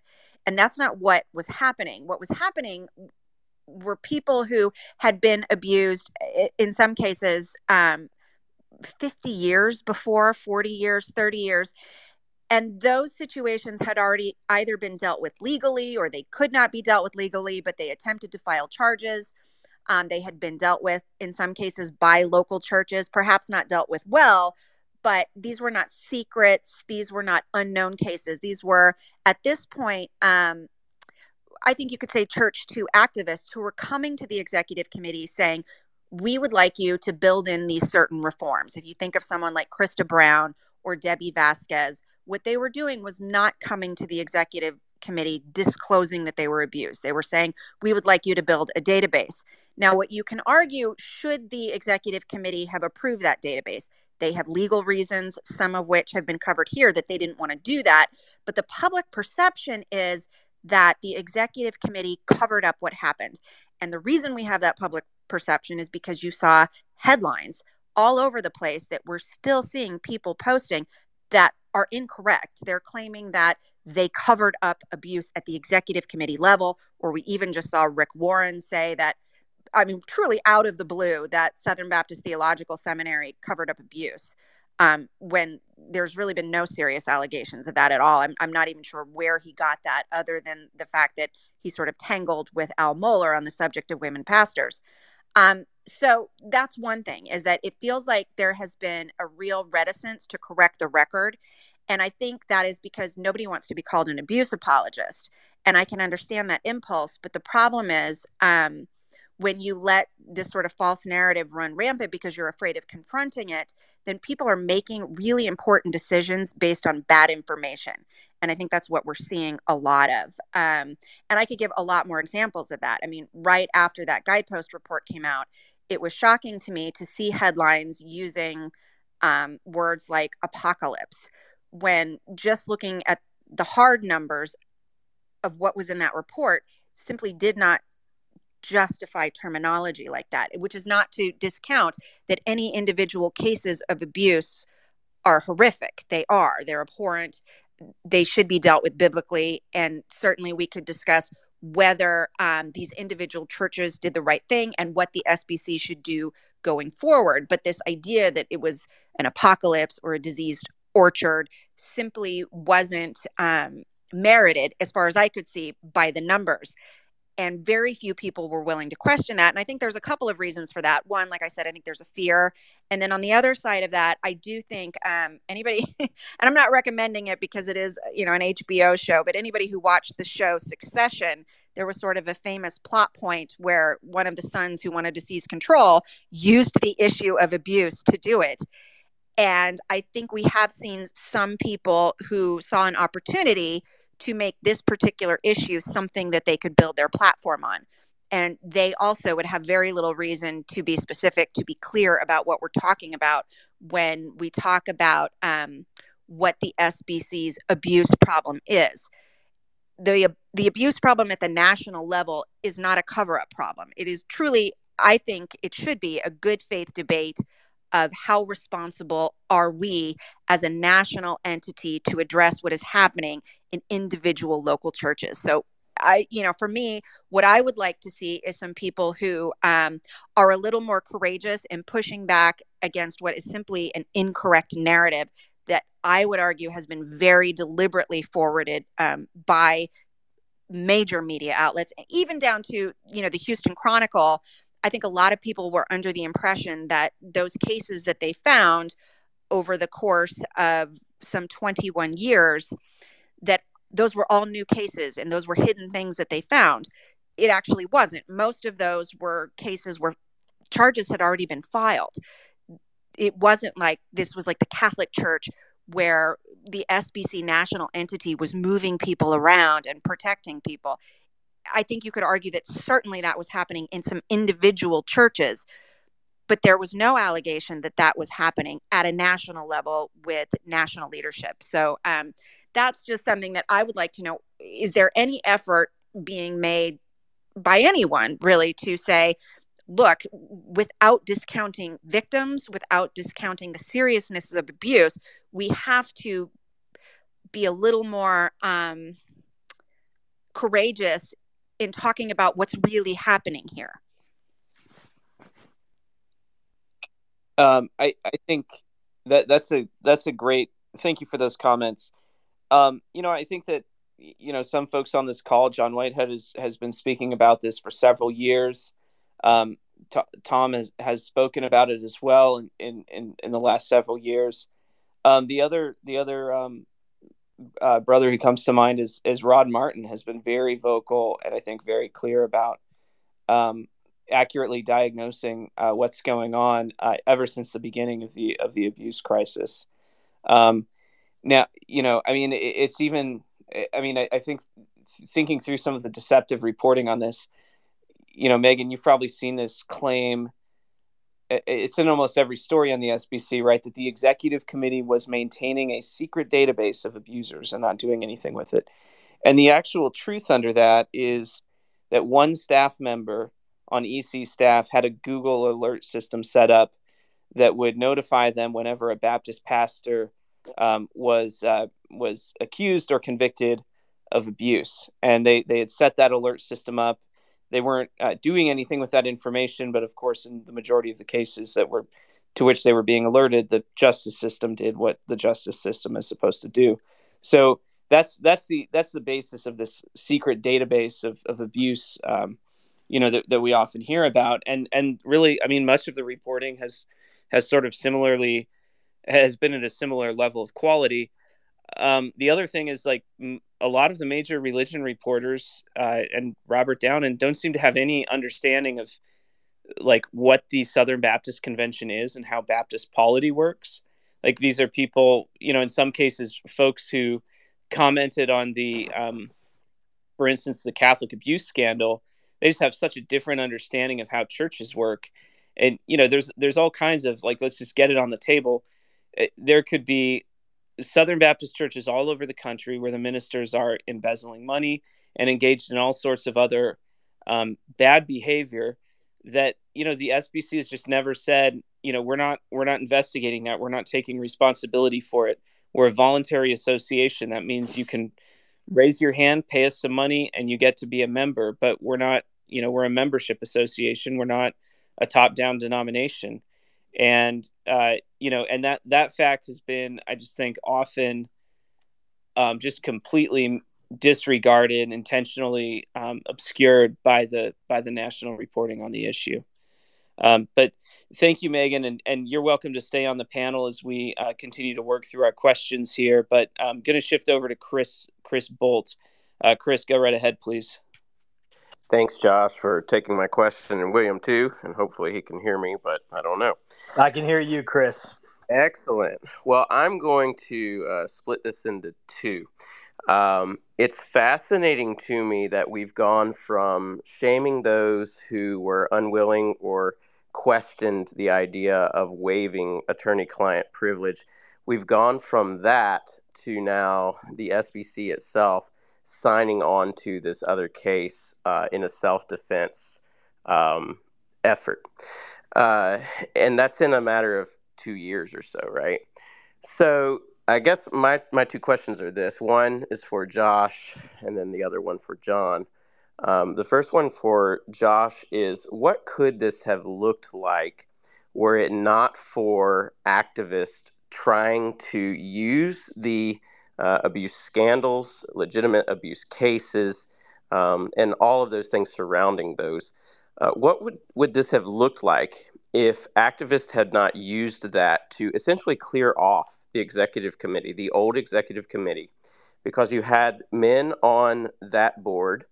And that's not what was happening. What was happening were people who had been abused, in some cases, um, 50 years before, 40 years, 30 years. And those situations had already either been dealt with legally or they could not be dealt with legally, but they attempted to file charges. Um, they had been dealt with in some cases by local churches, perhaps not dealt with well, but these were not secrets. These were not unknown cases. These were, at this point, um, I think you could say church to activists who were coming to the executive committee saying, we would like you to build in these certain reforms. If you think of someone like Christa Brown or Debbie Vasquez, what they were doing was not coming to the executive committee disclosing that they were abused. They were saying, we would like you to build a database. Now, what you can argue, should the executive committee have approved that database? They have legal reasons, some of which have been covered here, that they didn't want to do that. But the public perception is that the executive committee covered up what happened. And the reason we have that public perception is because you saw headlines all over the place that we're still seeing people posting that are incorrect. They're claiming that they covered up abuse at the executive committee level, or we even just saw Rick Warren say that I mean, truly out of the blue that Southern Baptist Theological Seminary covered up abuse um, when there's really been no serious allegations of that at all. I'm, I'm not even sure where he got that, other than the fact that he sort of tangled with Al Mohler on the subject of women pastors. Um, so that's one thing is that it feels like there has been a real reticence to correct the record. And I think that is because nobody wants to be called an abuse apologist. And I can understand that impulse. But the problem is, um, when you let this sort of false narrative run rampant because you're afraid of confronting it, then people are making really important decisions based on bad information. And I think that's what we're seeing a lot of. Um, and I could give a lot more examples of that. I mean, right after that guidepost report came out, it was shocking to me to see headlines using um, words like apocalypse when just looking at the hard numbers of what was in that report simply did not justify terminology like that, which is not to discount that any individual cases of abuse are horrific. They are, they're abhorrent. They should be dealt with biblically. And certainly we could discuss whether um, these individual churches did the right thing and what the SBC should do going forward. But this idea that it was an apocalypse or a diseased orchard simply wasn't um, merited, as far as I could see, by the numbers. And very few people were willing to question that. And i think there's a couple of reasons for that. One like i said i think there's a fear. And then on the other side of that i do think um, anybody and i'm not recommending it because it is you know an hbo show but anybody who watched the show succession there was sort of a famous plot point where one of the sons who wanted to seize control used the issue of abuse to do it and i think we have seen some people who saw an opportunity to make this particular issue something that they could build their platform on. And they also would have very little reason to be specific, to be clear about what we're talking about when we talk about um, what the SBC's abuse problem is. The, the abuse problem at the national level is not a cover up problem. It is truly, I think it should be a good faith debate of how responsible are we as a national entity to address what is happening in individual local churches. So I, you know, for me, what I would like to see is some people who um, are a little more courageous in pushing back against what is simply an incorrect narrative that I would argue has been very deliberately forwarded um, by major media outlets, even down to, you know, the Houston Chronicle I think a lot of people were under the impression that those cases that they found over the course of some 21 years that those were all new cases and those were hidden things that they found. It actually wasn't. Most of those were cases where charges had already been filed. It wasn't like this was like the Catholic Church where the SBC national entity was moving people around and protecting people. I think you could argue that certainly that was happening in some individual churches, but there was no allegation that that was happening at a national level with national leadership. So um, that's just something that I would like to know. Is there any effort being made by anyone really to say, look, without discounting victims, without discounting the seriousness of abuse, we have to be a little more um, courageous in talking about what's really happening here?
Um, I, I think that that's a that's a great thank you for those comments. Um, you know, I think that you know some folks on this call, Jon Whitehead has has been speaking about this for several years. Um, T- Tom has has spoken about it as well in in in, in the last several years. Um, the other the other um, uh, brother who comes to mind is is Rod Martin has been very vocal and I think very clear about um, accurately diagnosing uh, what's going on uh, ever since the beginning of the of the abuse crisis. Um, now, you know, I mean, it, it's even. I mean, I, I think thinking through some of the deceptive reporting on this, you know, Megan, you've probably seen this claim it's in almost every story on the SBC, right? That the executive committee was maintaining a secret database of abusers and not doing anything with it. And the actual truth under that is that one staff member on EC staff had a Google alert system set up that would notify them whenever a Baptist pastor um, was uh, was accused or convicted of abuse, and they they had set that alert system up they weren't uh, doing anything with that information, but of course, in the majority of the cases that were to which they were being alerted, the justice system did what the justice system is supposed to do. So that's that's the that's the basis of this secret database of, of abuse, um, you know, that, that we often hear about. And and really, I mean, much of the reporting has has sort of similarly has been at a similar level of quality. Um, the other thing is like a lot of the major religion reporters uh, and Robert Downen don't seem to have any understanding of like what the Southern Baptist Convention is and how Baptist polity works. Like these are people, you know, in some cases, folks who commented on the, um, for instance, the Catholic abuse scandal. They just have such a different understanding of how churches work, and you know, there's there's all kinds of like, let's just get it on the table. Eh, there could be Southern Baptist churches all over the country where the ministers are embezzling money and engaged in all sorts of other um, bad behavior that you know the SBC has just never said you know we're not we're not investigating that. We're not taking responsibility for it. We're a voluntary association. That means you can raise your hand pay us some money and you get to be a member but we're not you know we're a membership association. We're not a top down denomination and uh, you know and that that fact has been i just think often um, just completely disregarded intentionally um, obscured by the by the national reporting on the issue. Um, but thank you megan and, and you're welcome to stay on the panel as we uh, continue to work through our questions here. But i'm going to shift over to chris chris bolt. Uh, chris go right ahead please
Thanks, Josh, for taking my question, and William too. And hopefully he can hear me, but I don't know.
I can hear you, Chris.
Excellent. Well, I'm going to uh, split this into two. Um, it's fascinating to me that we've gone from shaming those who were unwilling or questioned the idea of waiving attorney client privilege. We've gone from that to now the SBC itself signing on to this other case uh, in a self defense um, effort. Uh, and that's in a matter of two years or so, right? So I guess my, my two questions are this one is for Josh, and then the other one for Jon. Um, the first one for Josh is what could this have looked like were it not for activists trying to use the uh, abuse scandals, legitimate abuse cases, um, and all of those things surrounding those. Uh, what would, would this have looked like if activists had not used that to essentially clear off the executive committee, the old executive committee, because you had men on that board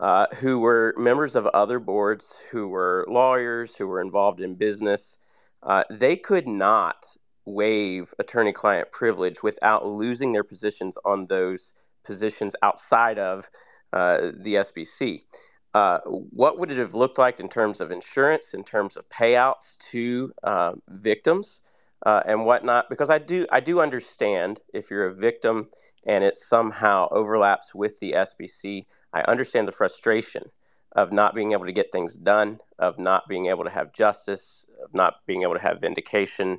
uh, who were members of other boards, who were lawyers, who were involved in business. Uh, they could not waive attorney client privilege without losing their positions on those positions outside of uh, the SBC. Uh, what would it have looked like in terms of insurance, in terms of payouts to uh, victims uh, and whatnot? Because I do, I do understand if you're a victim and it somehow overlaps with the SBC, I understand the frustration of not being able to get things done, of not being able to have justice, of not being able to have vindication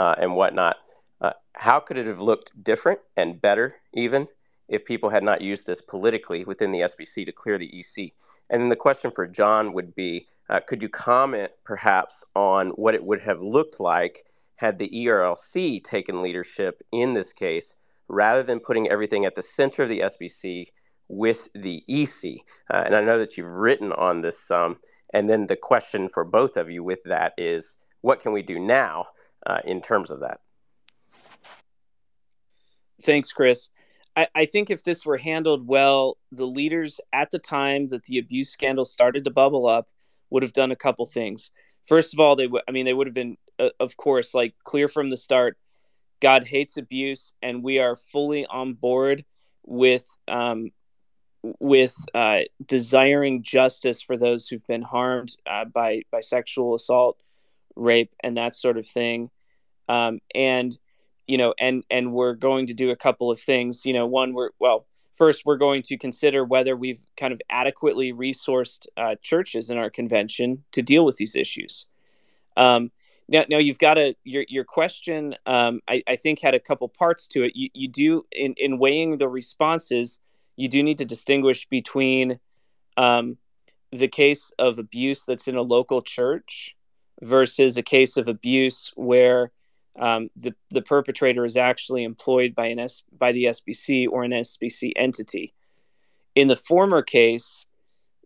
uh, and whatnot. Uh, how could it have looked different and better, even if people had not used this politically within the SBC to clear the EC? And then the question for Jon would be uh, could you comment perhaps on what it would have looked like had the ERLC taken leadership in this case rather than putting everything at the center of the SBC with the EC? Uh, and I know that you've written on this some. and then the question for both of you with that is what can we do now uh, in terms of that.
Thanks, Chris. I, I, think if this were handled well, the leaders at the time that the abuse scandal started to bubble up would have done a couple things. First of all, they would, I mean, they would have been, uh, of course, like clear from the start God hates abuse, and we are fully on board with um, with uh, desiring justice for those who've been harmed uh, by by sexual assault rape and that sort of thing um, and you know and and we're going to do a couple of things you know one we're well first we're going to consider whether we've kind of adequately resourced uh, churches in our convention to deal with these issues um, now, now you've got a your your question. Um, I, I think had a couple parts to it. You you do in in weighing the responses, you do need to distinguish between um, the case of abuse that's in a local church versus a case of abuse where um, the the perpetrator is actually employed by an S, by the SBC or an SBC entity. In the former case,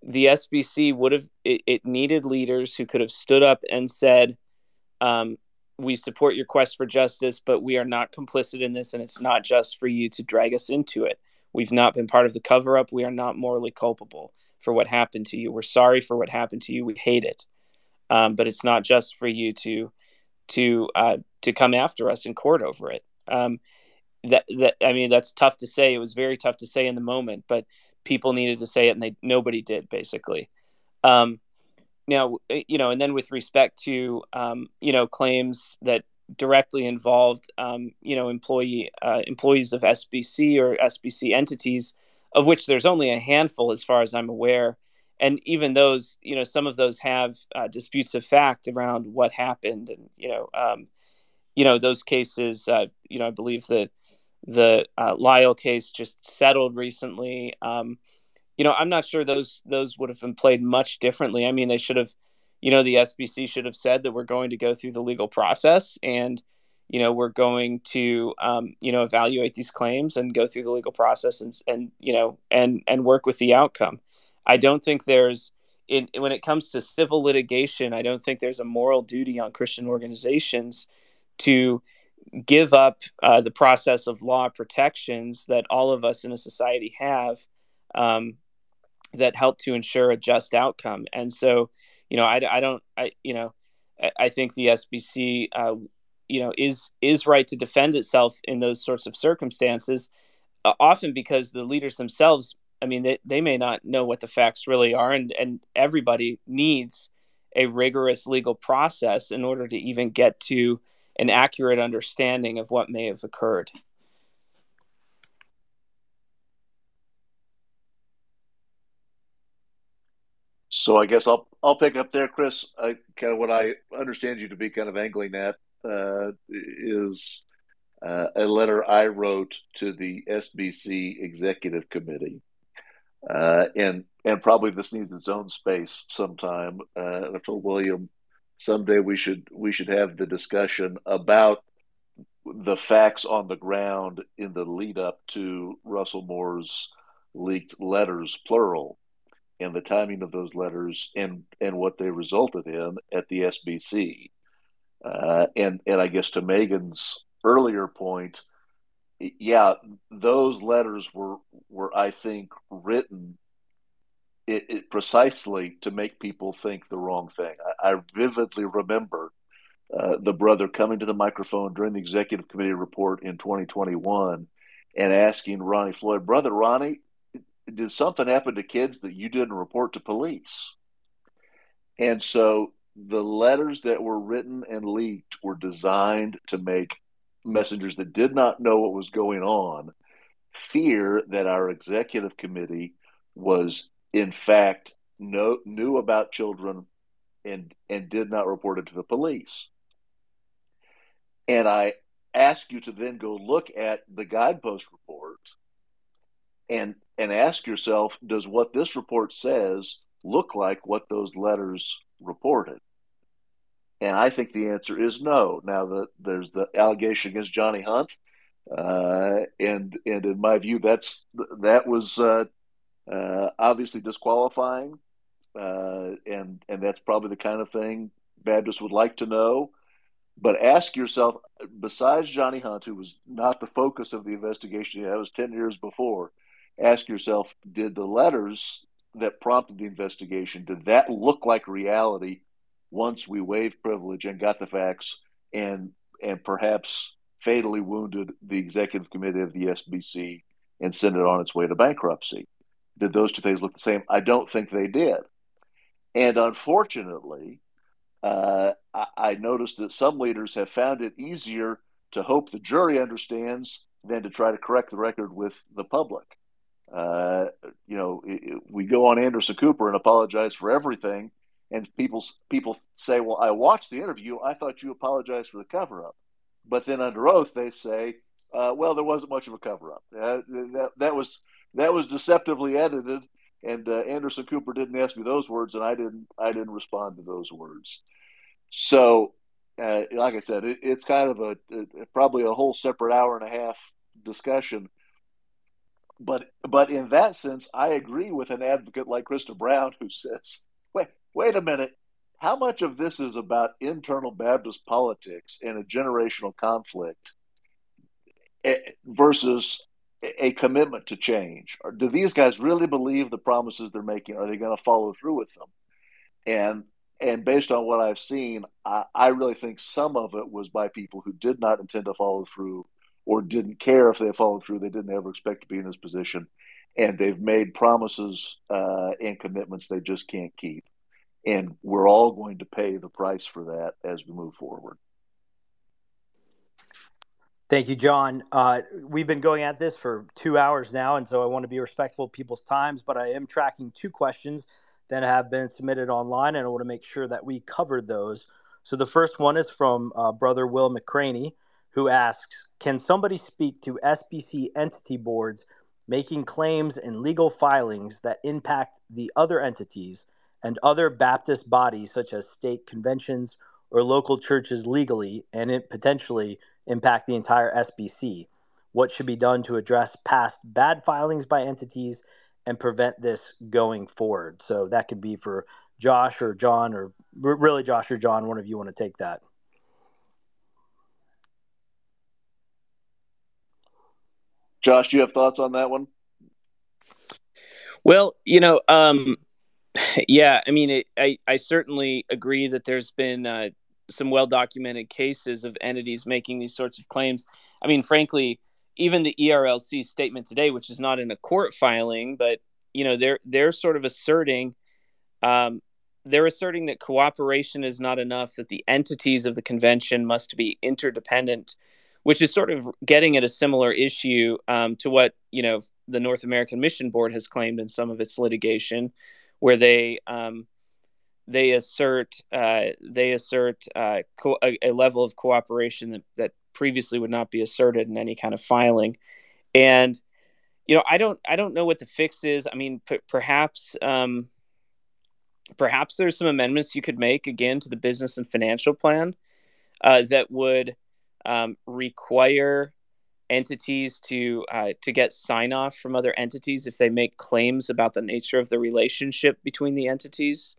the SBC would have it, it needed leaders who could have stood up and said, um, "We support your quest for justice, but we are not complicit in this, and it's not just for you to drag us into it. We've not been part of the cover up. We are not morally culpable for what happened to you. We're sorry for what happened to you. We hate it." Um, but it's not just for you to to uh, to come after us in court over it. Um, that that I mean, that's tough to say. It was very tough to say in the moment, but people needed to say it, and they nobody did basically. Um, now, eh, you know, and then with respect to um, you know claims that directly involved um, you know employee uh, employees of SBC or SBC entities, of which there's only a handful as far as I'm aware. And even those, you know, some of those have uh, disputes of fact around what happened, and you know, um, you know, those cases. Uh, you know, I believe the the uh, Lyell case just settled recently. Um, you know, I'm not sure those those would have been played much differently. I mean, they should have, you know, the SBC should have said that we're going to go through the legal process and you know we're going to um, you know evaluate these claims and go through the legal process and and you know and and work with the outcome i don't think there's in when it comes to civil litigation i don't think there's a moral duty on christian organizations to give up uh, the process of law protections that all of us in a society have um, that help to ensure a just outcome. And so you know i, I don't i you know I, I think the sbc uh, you know is is right to defend itself in those sorts of circumstances uh, often because the leaders themselves i mean they, they may not know what the facts really are and and everybody needs a rigorous legal process in order to even get to an accurate understanding of what may have occurred.
So i guess i'll i'll pick up there chris. I, kind of what i understand you to be kind of angling at uh, is uh, a letter I wrote to the SBC Executive Committee, uh, and and probably this needs its own space sometime. Uh, I told William someday we should we should have the discussion about the facts on the ground in the lead up to Russell Moore's leaked letters, plural, and the timing of those letters and and what they resulted in at the SBC. Uh, and and I guess to Megan's earlier point, yeah, those letters were were I think written it, it precisely to make people think the wrong thing. I, I vividly remember uh, the brother coming to the microphone during the executive committee report in 2021 and asking Ronnie Floyd, brother Ronnie, did something happen to kids that you didn't report to police? And so the letters that were written and leaked were designed to make messengers that did not know what was going on fear that our executive committee was in fact know, knew about children and and did not report it to the police and i ask you to then go look at the guidepost report and and ask yourself does what this report says look like what those letters reported? And I think the answer is no. Now, that there's the allegation against Johnny Hunt, uh, and and in my view, that's that was uh, uh, obviously disqualifying, uh, and and that's probably the kind of thing Baptists would like to know. But ask yourself, besides Johnny Hunt, who was not the focus of the investigation, that was ten years before. Ask yourself, did the letters that prompted the investigation, did that look like reality once we waived privilege and got the facts and and perhaps fatally wounded the executive committee of the SBC and sent it on its way to bankruptcy? Did those two things look the same? I don't think they did. And unfortunately, uh, I, I noticed that some leaders have found it easier to hope the jury understands than to try to correct the record with the public. Uh, you know, it, we go on Anderson Cooper and apologize for everything, and people people say, "Well, I watched the interview. I thought you apologized for the cover up," but then under oath they say, uh, "Well, there wasn't much of a cover up. Uh, that that was that was deceptively edited." And uh, Anderson Cooper didn't ask me those words, and I didn't. I didn't respond to those words. So, uh, like I said, it, it's kind of a, a probably a whole separate hour and a half discussion but but in that sense, I agree with an advocate like Christa Brown who says, "Wait, a minute. How much of this is about internal Baptist politics and a generational conflict eh, versus a commitment to change? Or do these guys really believe the promises they're making? Are they going to follow through with them? And and based on what I've seen, I, I really think some of it was by people who did not intend to follow through or didn't care if they followed through. They didn't ever expect to be in this position. And they've made promises uh, and commitments they just can't keep. And we're all going to pay the price for that as we move forward.
Thank you, Jon. Uh, we've been going at this for two hours now, and so I want to be respectful of people's times, but I am tracking two questions that have been submitted online, and I want to make sure that we cover those. So the first one is from uh, Brother Will McCraney, who asks Can somebody speak to SBC entity boards making claims in legal filings that impact the other entities and other Baptist bodies, such as state conventions or local churches, legally and it potentially impact the entire SBC? What should be done to address past bad filings by entities and prevent this going forward? So that could be for Josh or Jon, or really Josh or Jon. One of you want to take that.
Josh, do you have thoughts on that one?
Well, you know, um, yeah, I mean, it, I I certainly agree that there's been uh, some well documented cases of entities making these sorts of claims. I mean, frankly, even the ERLC statement today, which is not in a court filing, but you know, they're they're sort of asserting. Um, they're asserting that cooperation is not enough, that the entities of the convention must be interdependent, which is sort of getting at a similar issue um, to what you know the North American Mission Board has claimed in some of its litigation, where they um, they assert uh, they assert uh, co- a, a, level of cooperation that, that previously would not be asserted in any kind of filing, and you know I don't I don't know what the fix is. I mean, p- perhaps. Um, perhaps there's some amendments you could make again to the business and financial plan uh, that would um, require entities to uh, to get sign off from other entities if they make claims about the nature of the relationship between the entities.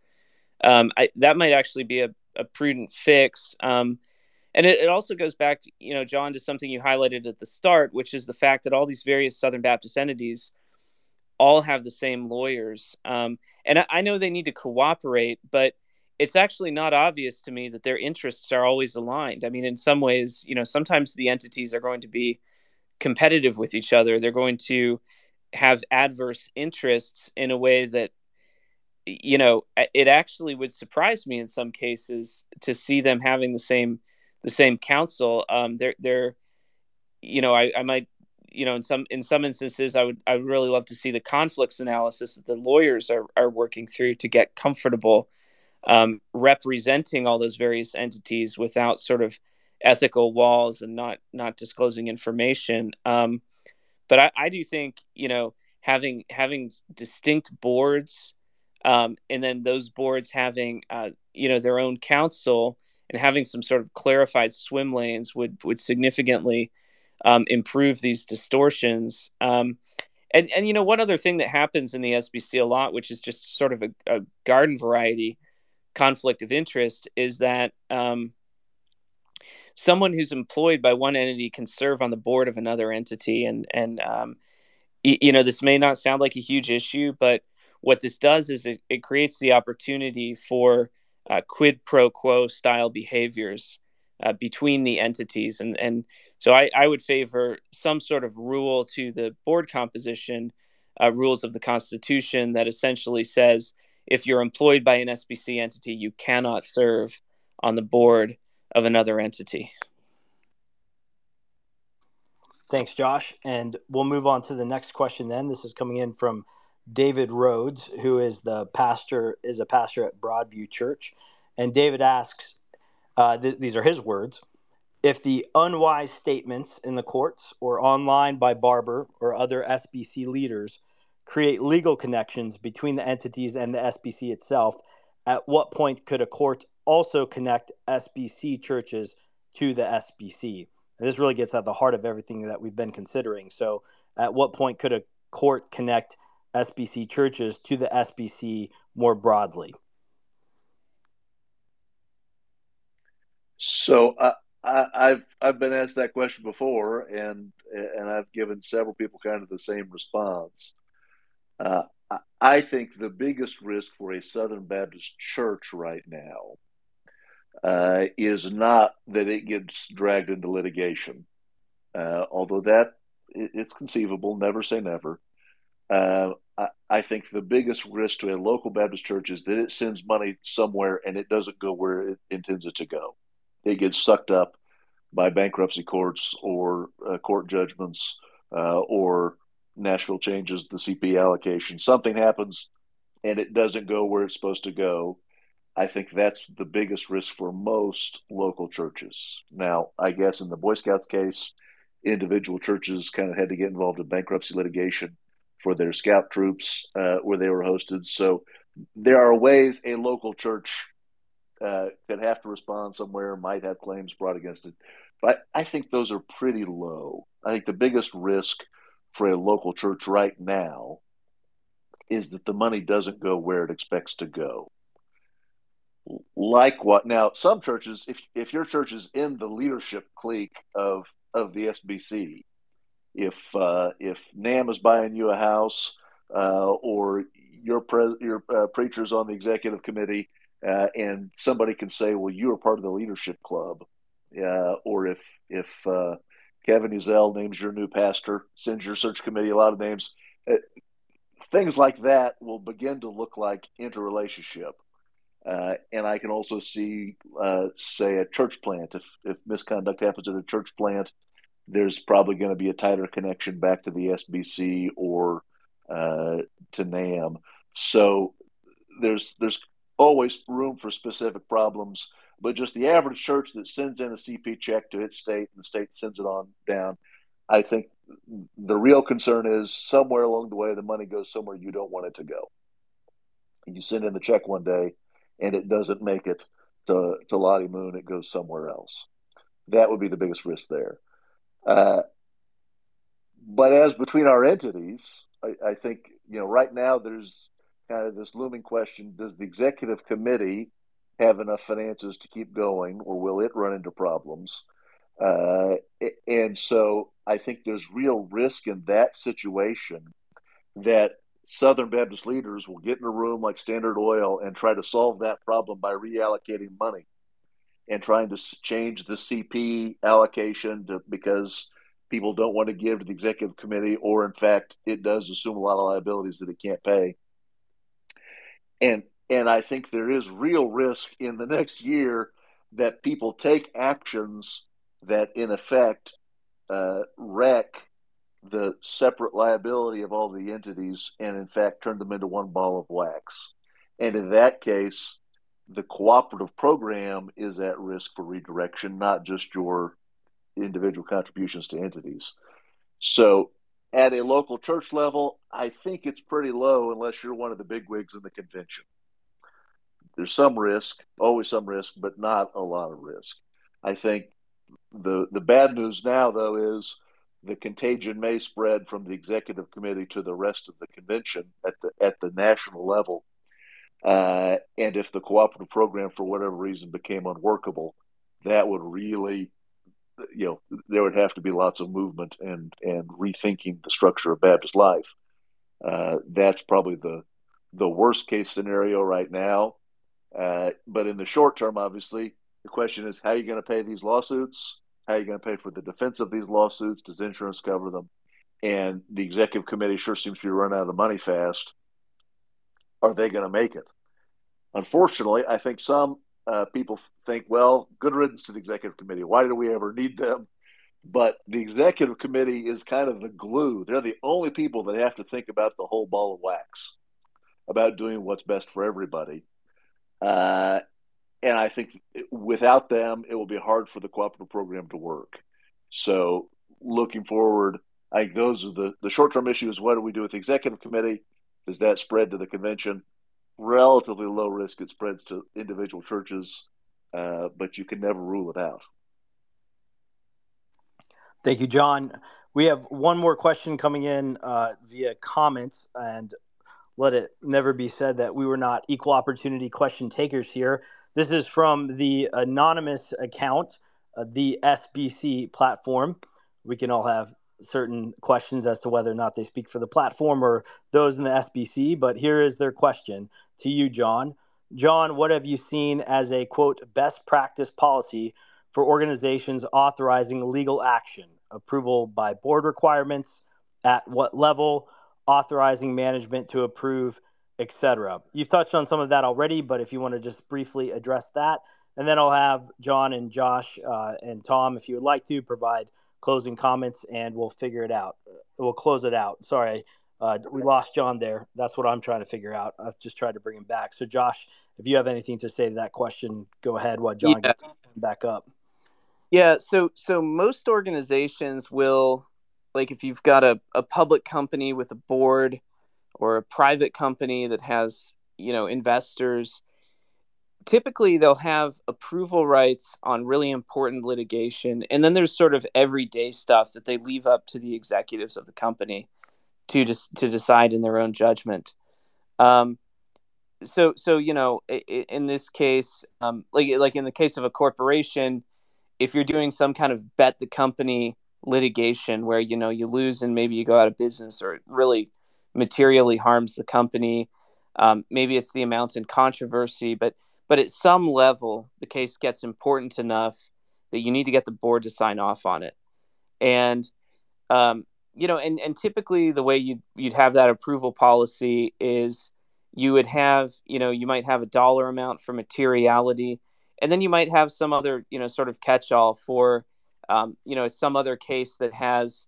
Um, I, that might actually be a, a prudent fix. Um, and it, it, also goes back, to, you know, Jon, to something you highlighted at the start, which is the fact that all these various Southern Baptist entities all have the same lawyers. Um, and I, I know they need to cooperate, but it's actually not obvious to me that their interests are always aligned. I mean, in some ways, you know, sometimes the entities are going to be competitive with each other. They're going to have adverse interests in a way that, you know, it actually would surprise me in some cases to see them having the same the same counsel. Um, they're they're, you know, I, I might you know in some in some instances i would i would really love to see the conflicts analysis that the lawyers are, are working through to get comfortable um, representing all those various entities without sort of ethical walls and not not disclosing information. Um, but I, I, do think you know having having distinct boards um, and then those boards having uh, you know their own counsel and having some sort of clarified swim lanes would would significantly um, improve these distortions. Um, and and you know one other thing that happens in the SBC a lot, which is just sort of a, a garden variety conflict of interest is that um, someone who's employed by one entity can serve on the board of another entity. And and um, y- you know this may not sound like a huge issue but what this does is it, it creates the opportunity for uh, quid pro quo style behaviors uh, between the entities. And and so I, I would favor some sort of rule to the board composition uh, rules of the constitution that essentially says if you're employed by an SBC entity, you cannot serve on the board of another entity.
Thanks, Josh. And we'll move on to the next question then. This is coming in from David Rhodes, who is the pastor, is a pastor at Broadview Church. And David asks, uh, th- these are his words, if the unwise statements in the courts or online by Barber or other SBC leaders create legal connections between the entities and the SBC itself, at what point could a court also connect SBC churches to the SBC? And this really gets at the heart of everything that we've been considering. So, at what point could a court connect SBC churches to the SBC more broadly?
So uh, I, have I've been asked that question before, and and I've given several people kind of the same response. Uh, I think the biggest risk for a Southern Baptist church right now uh, is not that it gets dragged into litigation, uh, although that it's conceivable. Never say never. Uh, I, I, think the biggest risk to a local Baptist church is that it sends money somewhere and it doesn't go where it intends it to go. It gets sucked up by bankruptcy courts or uh, court judgments uh, or Nashville changes the CP allocation. Something happens and it doesn't go where it's supposed to go. I think that's the biggest risk for most local churches. Now, I guess in the Boy Scouts case, individual churches kind of had to get involved in bankruptcy litigation for their scout troops uh, where they were hosted. So there are ways a local church uh, could have to respond somewhere, might have claims brought against it. But I think those are pretty low. I think the biggest risk for a local church right now is that the money doesn't go where it expects to go. Like what now? Some churches, if if your church is in the leadership clique of of the SBC, if uh, if NAMB is buying you a house, uh, or your pre- your uh, preachers on the executive committee, uh, and somebody can say, "Well, you are part of the leadership club," uh, or if if uh, Kevin Ezell names your new pastor, sends your search committee a lot of names. Things like that will begin to look like interrelationship. Uh, and I can also see, uh, say, a church plant. If, if misconduct happens at a church plant, there's probably going to be a tighter connection back to the SBC or uh, to NAMB. So there's there's always room for specific problems, but just the average church that sends in a CP check to its state and the state sends it on down, I think the real concern is somewhere along the way the money goes somewhere you don't want it to go. You send in the check one day and it doesn't make it to, to Lottie Moon, it goes somewhere else. That would be the biggest risk there. Uh, but as between our entities, I, I think, you know, right now there's kind of this looming question does the executive committee have enough finances to keep going or will it run into problems? Uh, and so I think there's real risk in that situation that Southern Baptist leaders will get in a room like Standard Oil and try to solve that problem by reallocating money and trying to change the CP allocation to, because people don't want to give to the executive committee, or in fact, it does assume a lot of liabilities that it can't pay. And and I think there is real risk in the next year that people take actions that, in effect, uh, wreck the separate liability of all the entities and, in fact, turn them into one ball of wax. And in that case, the cooperative program is at risk for redirection, not just your individual contributions to entities. So, at a local church level, I think it's pretty low unless you're one of the big wigs in the convention. There's some risk, always some risk, but not a lot of risk. I think the the bad news now, though, is the contagion may spread from the executive committee to the rest of the convention at the at the national level. Uh, and if the cooperative program, for whatever reason, became unworkable, that would really, you know, there would have to be lots of movement and and rethinking the structure of Baptist life. Uh, that's probably the the worst case scenario right now. Uh, but in the short term, obviously, the question is how are you going to pay these lawsuits? How are you going to pay for the defense of these lawsuits? Does insurance cover them? And the executive committee sure seems to be running out of money fast. Are they going to make it? Unfortunately, I think some uh, people think, well, good riddance to the executive committee. Why do we ever need them? But the executive committee is kind of the glue. They're the only people that have to think about the whole ball of wax, about doing what's best for everybody. Uh, and I think without them, it will be hard for the cooperative program to work. So, looking forward, I think those are the, the short term issues. What do we do with the executive committee? Does that spread to the convention? Relatively low risk it spreads to individual churches, uh, but you can never rule it out.
Thank you, Jon. We have one more question coming in uh, via comments, and let it never be said that we were not equal opportunity question takers here. This is from the anonymous account, uh, the SBC platform. We can all have certain questions as to whether or not they speak for the platform or those in the SBC, but here is their question to you, Jon. Jon, what have you seen as a quote best practice policy for organizations authorizing legal action? Approval by board requirements, at what level, authorizing management to approve etc. You've touched on some of that already, but if you want to just briefly address that, and then I'll have Jon and Josh uh, and Tom, if you would like to, provide closing comments, and we'll figure it out. We'll close it out. Sorry, uh, we lost Jon there. That's what I'm trying to figure out. I've just tried to bring him back. So, Josh, if you have anything to say to that question, go ahead while Jon yeah. gets back up.
Yeah. So, so most organizations will, like, if you've got a, a public company with a board or a private company that has, you know, investors typically they'll have approval rights on really important litigation. And then there's sort of everyday stuff that they leave up to the executives of the company to just to decide in their own judgment. Um, so so you know in this case um, like like in the case of a corporation if you're doing some kind of bet the company litigation where you know you lose and maybe you go out of business or it really materially harms the company um, maybe it's the amount in controversy but but at some level, the case gets important enough that you need to get the board to sign off on it. And um, you know, and and typically the way you'd you'd have that approval policy is you would have, you know, you might have a dollar amount for materiality, and then you might have some other, you know, sort of catch-all for, um, you know, some other case that has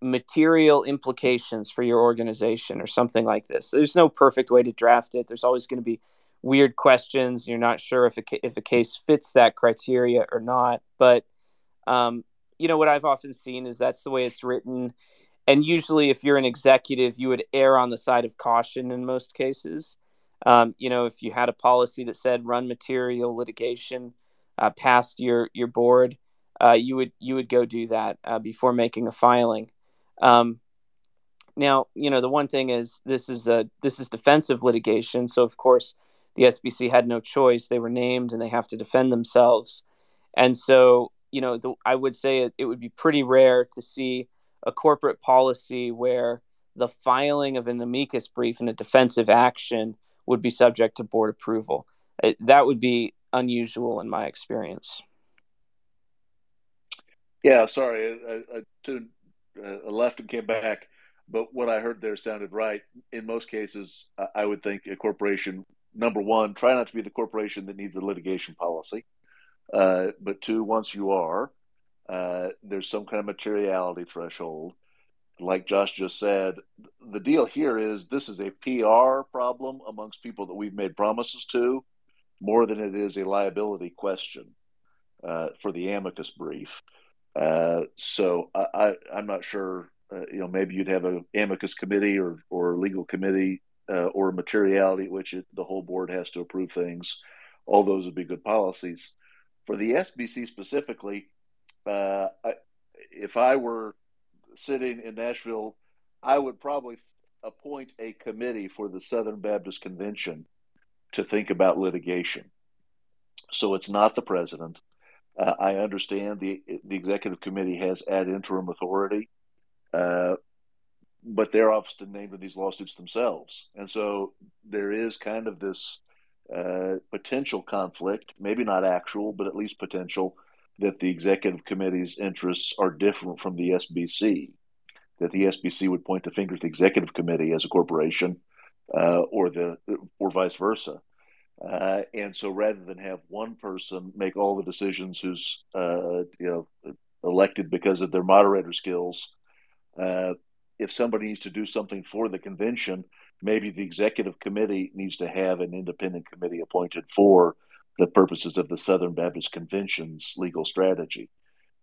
material implications for your organization or something like this. There's no perfect way to draft it. There's always going to be weird questions. You're not sure if a, if a case fits that criteria or not. But, um, you know, what I've often seen is that's the way it's written. And usually, if you're an executive, you would err on the side of caution in most cases. Um, you know, if you had a policy that said run material litigation uh, past your your board, uh, you would you would go do that uh, before making a filing. Um, now, you know, the one thing is this is a this is defensive litigation, so of course the SBC had no choice. They were named and they have to defend themselves. And so, you know, the, I would say it, it would be pretty rare to see a corporate policy where the filing of an amicus brief in a defensive action would be subject to board approval. It, that would be unusual in my experience.
Yeah, sorry, I, I, tuned, uh, left and came back, but what I heard there sounded right. In most cases, I would think a corporation number one, try not to be the corporation that needs a litigation policy. Uh, but two, once you are, uh, there's some kind of materiality threshold. Like Josh just said, the deal here is this is a PR problem amongst people that we've made promises to more than it is a liability question uh, for the amicus brief. Uh, so I, I, am not sure. Uh, you know, maybe you'd have an amicus committee or or legal committee uh, or materiality, which it, the whole board has to approve things. All those would be good policies. For the SBC specifically, uh, I, if I were sitting in Nashville, I would probably appoint a committee for the Southern Baptist Convention to think about litigation. So it's not the president. Uh, I understand the the executive committee has ad interim authority, uh, but they're often named in these lawsuits themselves. And so there is kind of this uh, potential conflict, maybe not actual, but at least potential, that the executive committee's interests are different from the SBC. That the SBC would point the finger at the executive committee as a corporation, uh, or the or vice versa. Uh, and so, rather than have one person make all the decisions, who's uh, you know elected because of their moderator skills, uh, if somebody needs to do something for the convention, maybe the executive committee needs to have an independent committee appointed for the purposes of the Southern Baptist Convention's legal strategy.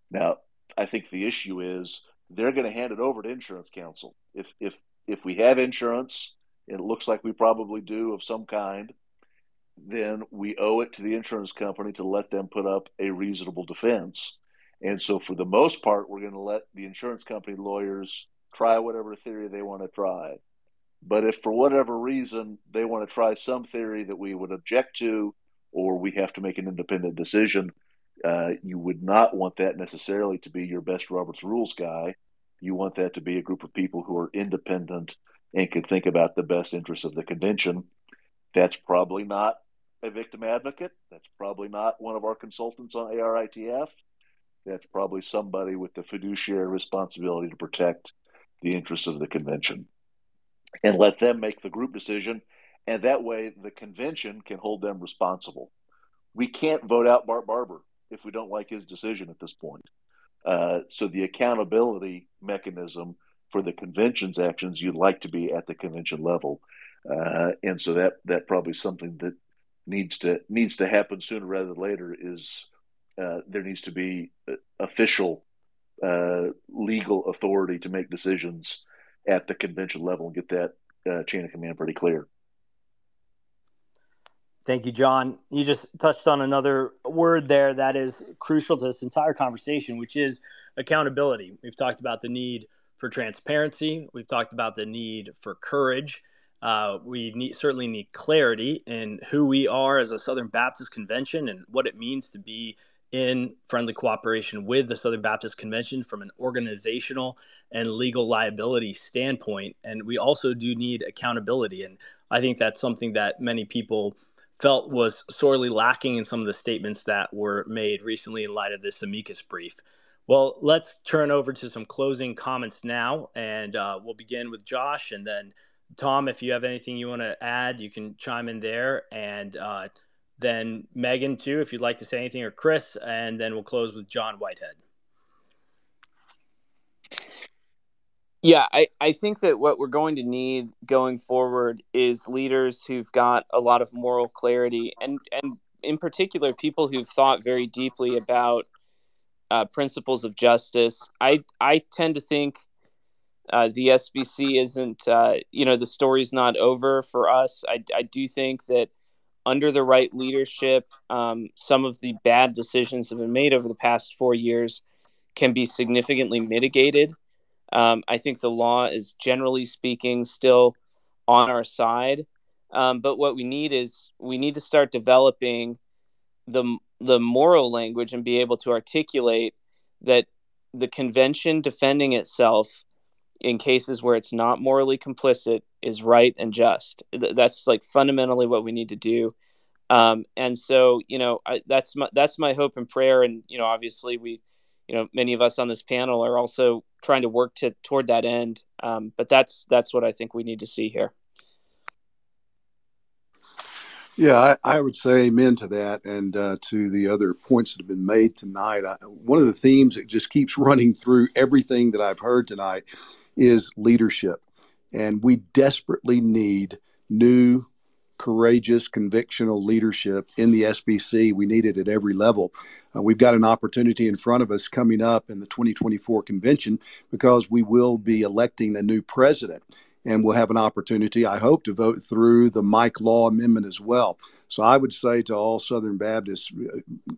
Now, I think the issue is they're going to hand it over to insurance counsel. If if if we have insurance, it looks like we probably do of some kind, then we owe it to the insurance company to let them put up a reasonable defense. And so, for the most part, we're going to let the insurance company lawyers try whatever theory they want to try. But if for whatever reason they want to try some theory that we would object to, or we have to make an independent decision, uh, you would not want that necessarily to be your best Robert's Rules guy. You want that to be a group of people who are independent and can think about the best interests of the convention. That's probably not a victim advocate. That's probably not one of our consultants on ARITF. That's probably somebody with the fiduciary responsibility to protect the interests of the convention and let them make the group decision. And that way, the convention can hold them responsible. we can't vote out Bart Barber if we don't like his decision at this point. Uh, so the accountability mechanism for the convention's actions, you'd like to be at the convention level, uh, and so that that probably something that needs to needs to happen sooner rather than later. Is uh, there needs to be official uh, legal authority to make decisions at the convention level and get that uh, chain of command pretty clear.
Thank you, Jon. You just touched on another word there that is crucial to this entire conversation, which is accountability. We've talked about the need for transparency. We've talked about the need for courage. Uh, we need, certainly need clarity in who we are as a Southern Baptist Convention and what it means to be in friendly cooperation with the Southern Baptist Convention from an organizational and legal liability standpoint. And we also do need accountability. And I think that's something that many people felt was sorely lacking in some of the statements that were made recently in light of this amicus brief. Well, let's turn over to some closing comments now, and uh, we'll begin with Josh, and then Tom. If you have anything you want to add, you can chime in there, and uh, then Megan too, if you'd like to say anything, or Chris, and then we'll close with Jon Whitehead.
Yeah, I, I think that what we're going to need going forward is leaders who've got a lot of moral clarity and, and in particular, people who've thought very deeply about uh, principles of justice. I, I tend to think uh, the SBC isn't, uh, you know, the story's not over for us. I, I do think that under the right leadership, um, some of the bad decisions that have been made over the past four years can be significantly mitigated. Um, I think the law is generally speaking still on our side. Um, but what we need is we need to start developing the the moral language and be able to articulate that the convention defending itself in cases where it's not morally complicit is right and just. That's like fundamentally what we need to do. Um, and so, you know, I, that's my that's my hope and prayer. And you know, obviously, we, you know, many of us on this panel are also trying to work to toward that end. Um, but that's that's what I think we need to see here.
Yeah, I, I, would say amen to that and uh, to the other points that have been made tonight. I, one of the themes that just keeps running through everything that I've heard tonight is leadership. And we desperately need new courageous, convictional leadership in the SBC. We need it at every level. Uh, we've got an opportunity in front of us coming up in the 2024 convention because we will be electing a new president. And we'll have an opportunity, I hope, to vote through the Mike Law Amendment as well. So I would say to all Southern Baptists uh,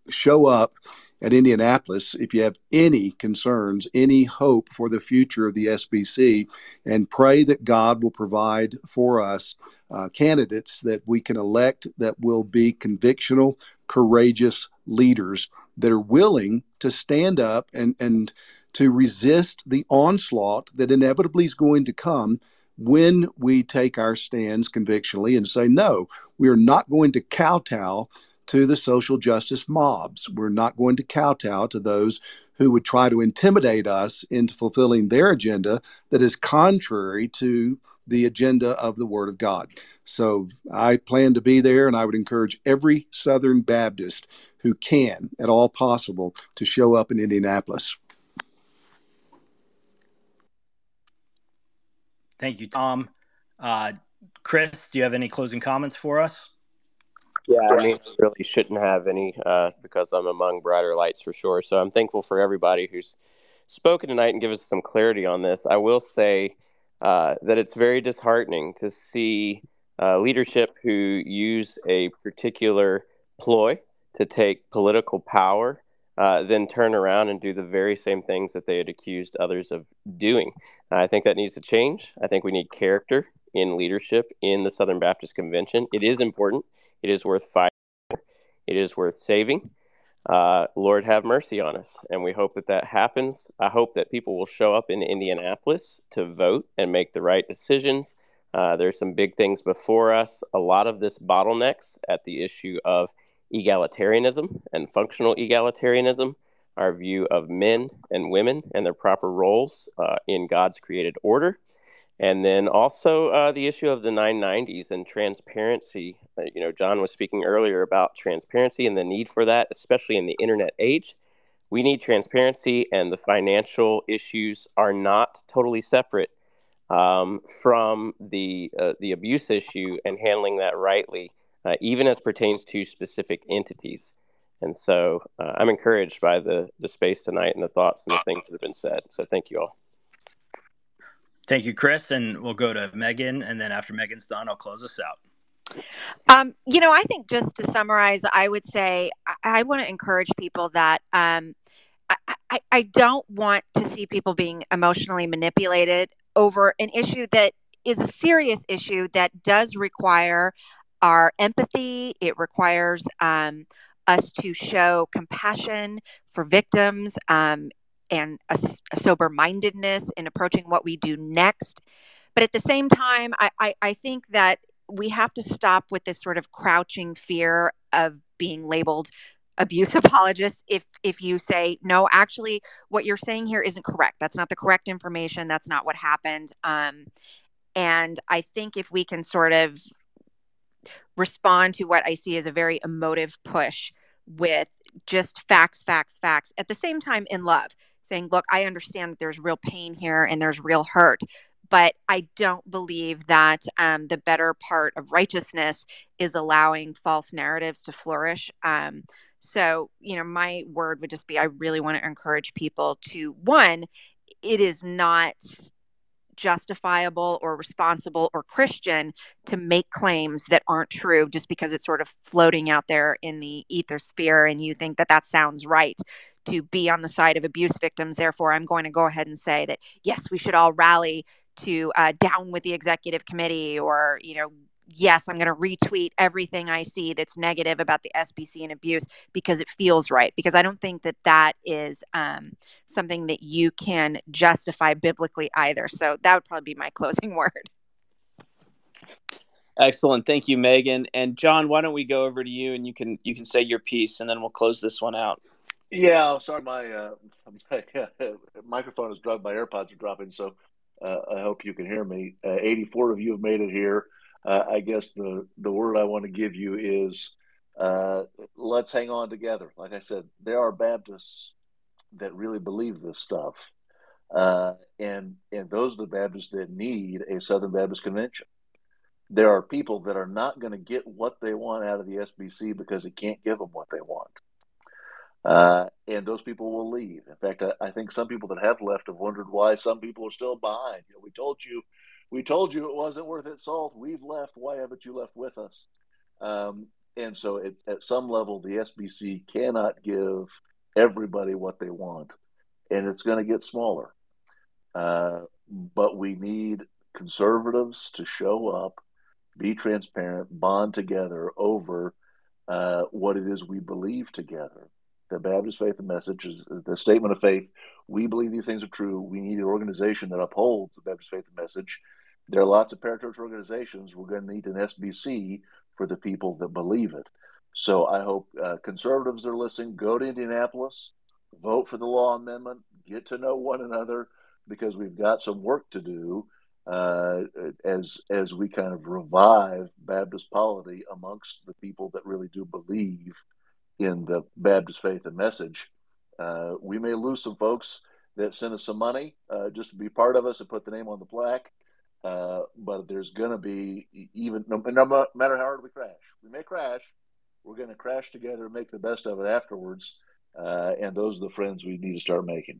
show up at Indianapolis if you have any concerns, any hope for the future of the SBC, and pray that God will provide for us uh, candidates that we can elect that will be convictional, courageous leaders that are willing to stand up and, and to resist the onslaught that inevitably is going to come when we take our stands convictionally and say, no, we are not going to kowtow to the social justice mobs. We're not going to kowtow to those who would try to intimidate us into fulfilling their agenda that is contrary to the agenda of the Word of God. So I plan to be there, and I would encourage every Southern Baptist who can, at all possible, to show up in Indianapolis.
Thank you, Tom. Uh, Chris, do you have any closing comments for us?
Yeah, I mean, really shouldn't have any uh, because I'm among brighter lights for sure. So I'm thankful for everybody who's spoken tonight and give us some clarity on this. I will say uh, that it's very disheartening to see uh, leadership who use a particular ploy to take political power, uh, then turn around and do the very same things that they had accused others of doing. I think that needs to change. I think we need character in leadership in the Southern Baptist Convention. It is important. It is worth fighting. It is worth saving. Uh, Lord have mercy on us. And we hope that that happens. I hope that people will show up in Indianapolis to vote and make the right decisions. Uh, there's some big things before us. A lot of this bottlenecks at the issue of egalitarianism and functional egalitarianism, our view of men and women and their proper roles uh, in God's created order. And then also uh, the issue of the 990s and transparency. Uh, you know, Jon was speaking earlier about transparency and the need for that, especially in the internet age. We need transparency, and the financial issues are not totally separate um, from the uh, the abuse issue and handling that rightly, uh, even as pertains to specific entities. And so, uh, I'm encouraged by the the space tonight and the thoughts and the things that have been said. So, thank you all.
Thank you, Chris. And we'll go to Megan. And then after Megan's done, I'll close us out.
Um, you know, I think just to summarize, I would say I, I want to encourage people that um, I, I, I don't want to see people being emotionally manipulated over an issue that is a serious issue that does require our empathy. It requires um, us to show compassion for victims. Um, and a, a sober mindedness in approaching what we do next. But at the same time, I, I, I think that we have to stop with this sort of crouching fear of being labeled abuse apologists if if you say no actually what you're saying here isn't correct. That's not the correct information. That's not what happened. Um, and i think if we can sort of respond to what i see as a very emotive push with just facts facts facts at the same time in love saying, look, I understand that there's real pain here and there's real hurt, but I don't believe that um, the better part of righteousness is allowing false narratives to flourish. Um, so, you know, my word would just be I really want to encourage people to one, it is not justifiable or responsible or Christian to make claims that aren't true just because it's sort of floating out there in the ether sphere and you think that that sounds right to be on the side of abuse victims. Therefore, I'm going to go ahead and say that yes, we should all rally to uh, down with the executive committee or, you know, yes, I'm going to retweet everything I see that's negative about the SBC and abuse because it feels right. Because I don't think that that is um, something that you can justify biblically either. So that would probably be my closing word.
Excellent, thank you, Megan and Jon. Why don't we go over to you and you can you can say your piece and then we'll close this one out.
Yeah, sorry, my uh, my microphone is dropped. My AirPods are dropping, so uh, I hope you can hear me. Uh, 84 of you have made it here. Uh, I guess the the word I want to give you is uh, let's hang on together. Like I said, there are Baptists that really believe this stuff, uh, and and those are the Baptists that need a Southern Baptist Convention. There are people that are not going to get what they want out of the SBC because it can't give them what they want. Uh, and those people will leave. In fact, I, I, think some people that have left have wondered why some people are still behind. You know, we told you, we told you it wasn't worth its salt. We've left. Why haven't you left with us? Um, and so, it, at some level, the SBC cannot give everybody what they want, and it's going to get smaller. Uh, but we need conservatives to show up, be transparent, bond together over uh, what it is we believe together the Baptist faith and message is the statement of faith. We believe these things are true. We need an organization that upholds the Baptist faith and message. There are lots of parachurch organizations. We're going to need an SBC for the people that believe it. So I hope uh, conservatives are listening. Go to Indianapolis, vote for the law amendment, get to know one another, because we've got some work to do uh, as as we kind of revive Baptist polity amongst the people that really do believe in the Baptist faith and message. Uh, we may lose some folks that send us some money uh, just to be part of us and put the name on the plaque. Uh, but there's going to be even no, no, matter how hard we crash, we may crash. We're going to crash together and make the best of it afterwards. Uh, and those are the friends we need to start making.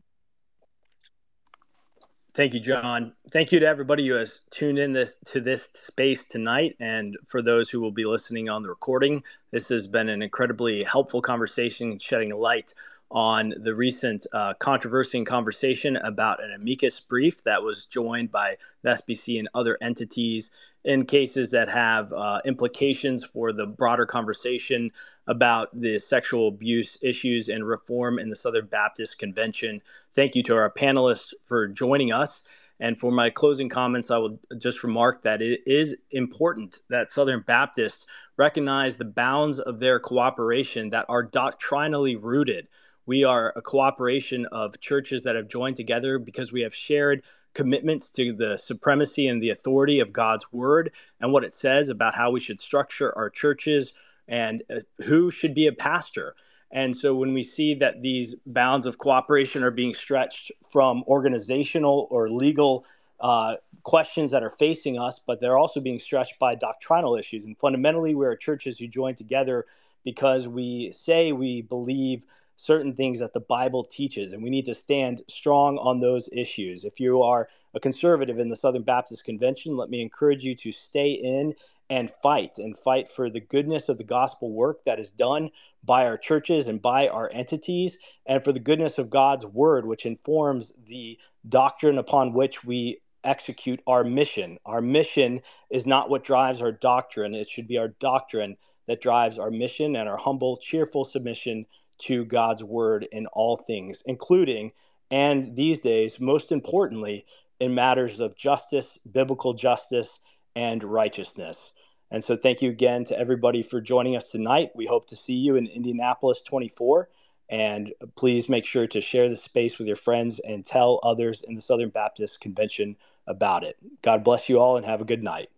Thank you, Jon. Thank you to everybody who has tuned in this to this space tonight, and for those who will be listening on the recording. This has been an incredibly helpful conversation, shedding light on the recent uh, controversy and conversation about an amicus brief that was joined by the SBC and other entities in cases that have uh, implications for the broader conversation about the sexual abuse issues and reform in the Southern Baptist Convention. Thank you to our panelists for joining us. And for my closing comments, I will just remark that it is important that Southern Baptists recognize the bounds of their cooperation that are doctrinally rooted We are a cooperation of churches that have joined together because we have shared commitments to the supremacy and the authority of God's word and what it says about how we should structure our churches and uh, who should be a pastor. And so when we see that these bounds of cooperation are being stretched from organizational or legal uh, questions that are facing us, but they're also being stretched by doctrinal issues. And fundamentally, we are churches who join together because we say we believe certain things that the Bible teaches, and we need to stand strong on those issues. If you are a conservative in the Southern Baptist Convention, let me encourage you to stay in and fight and fight for the goodness of the gospel work that is done by our churches and by our entities, and for the goodness of God's word, which informs the doctrine upon which we execute our mission. Our mission is not what drives our doctrine, it should be our doctrine that drives our mission and our humble, cheerful submission to God's word in all things, including and these days, most importantly, in matters of justice, biblical justice, and righteousness. And so, thank you again to everybody for joining us tonight. We hope to see you in Indianapolis 24. And please make sure to share the space with your friends and tell others in the Southern Baptist Convention about it. God bless you all and have a good night.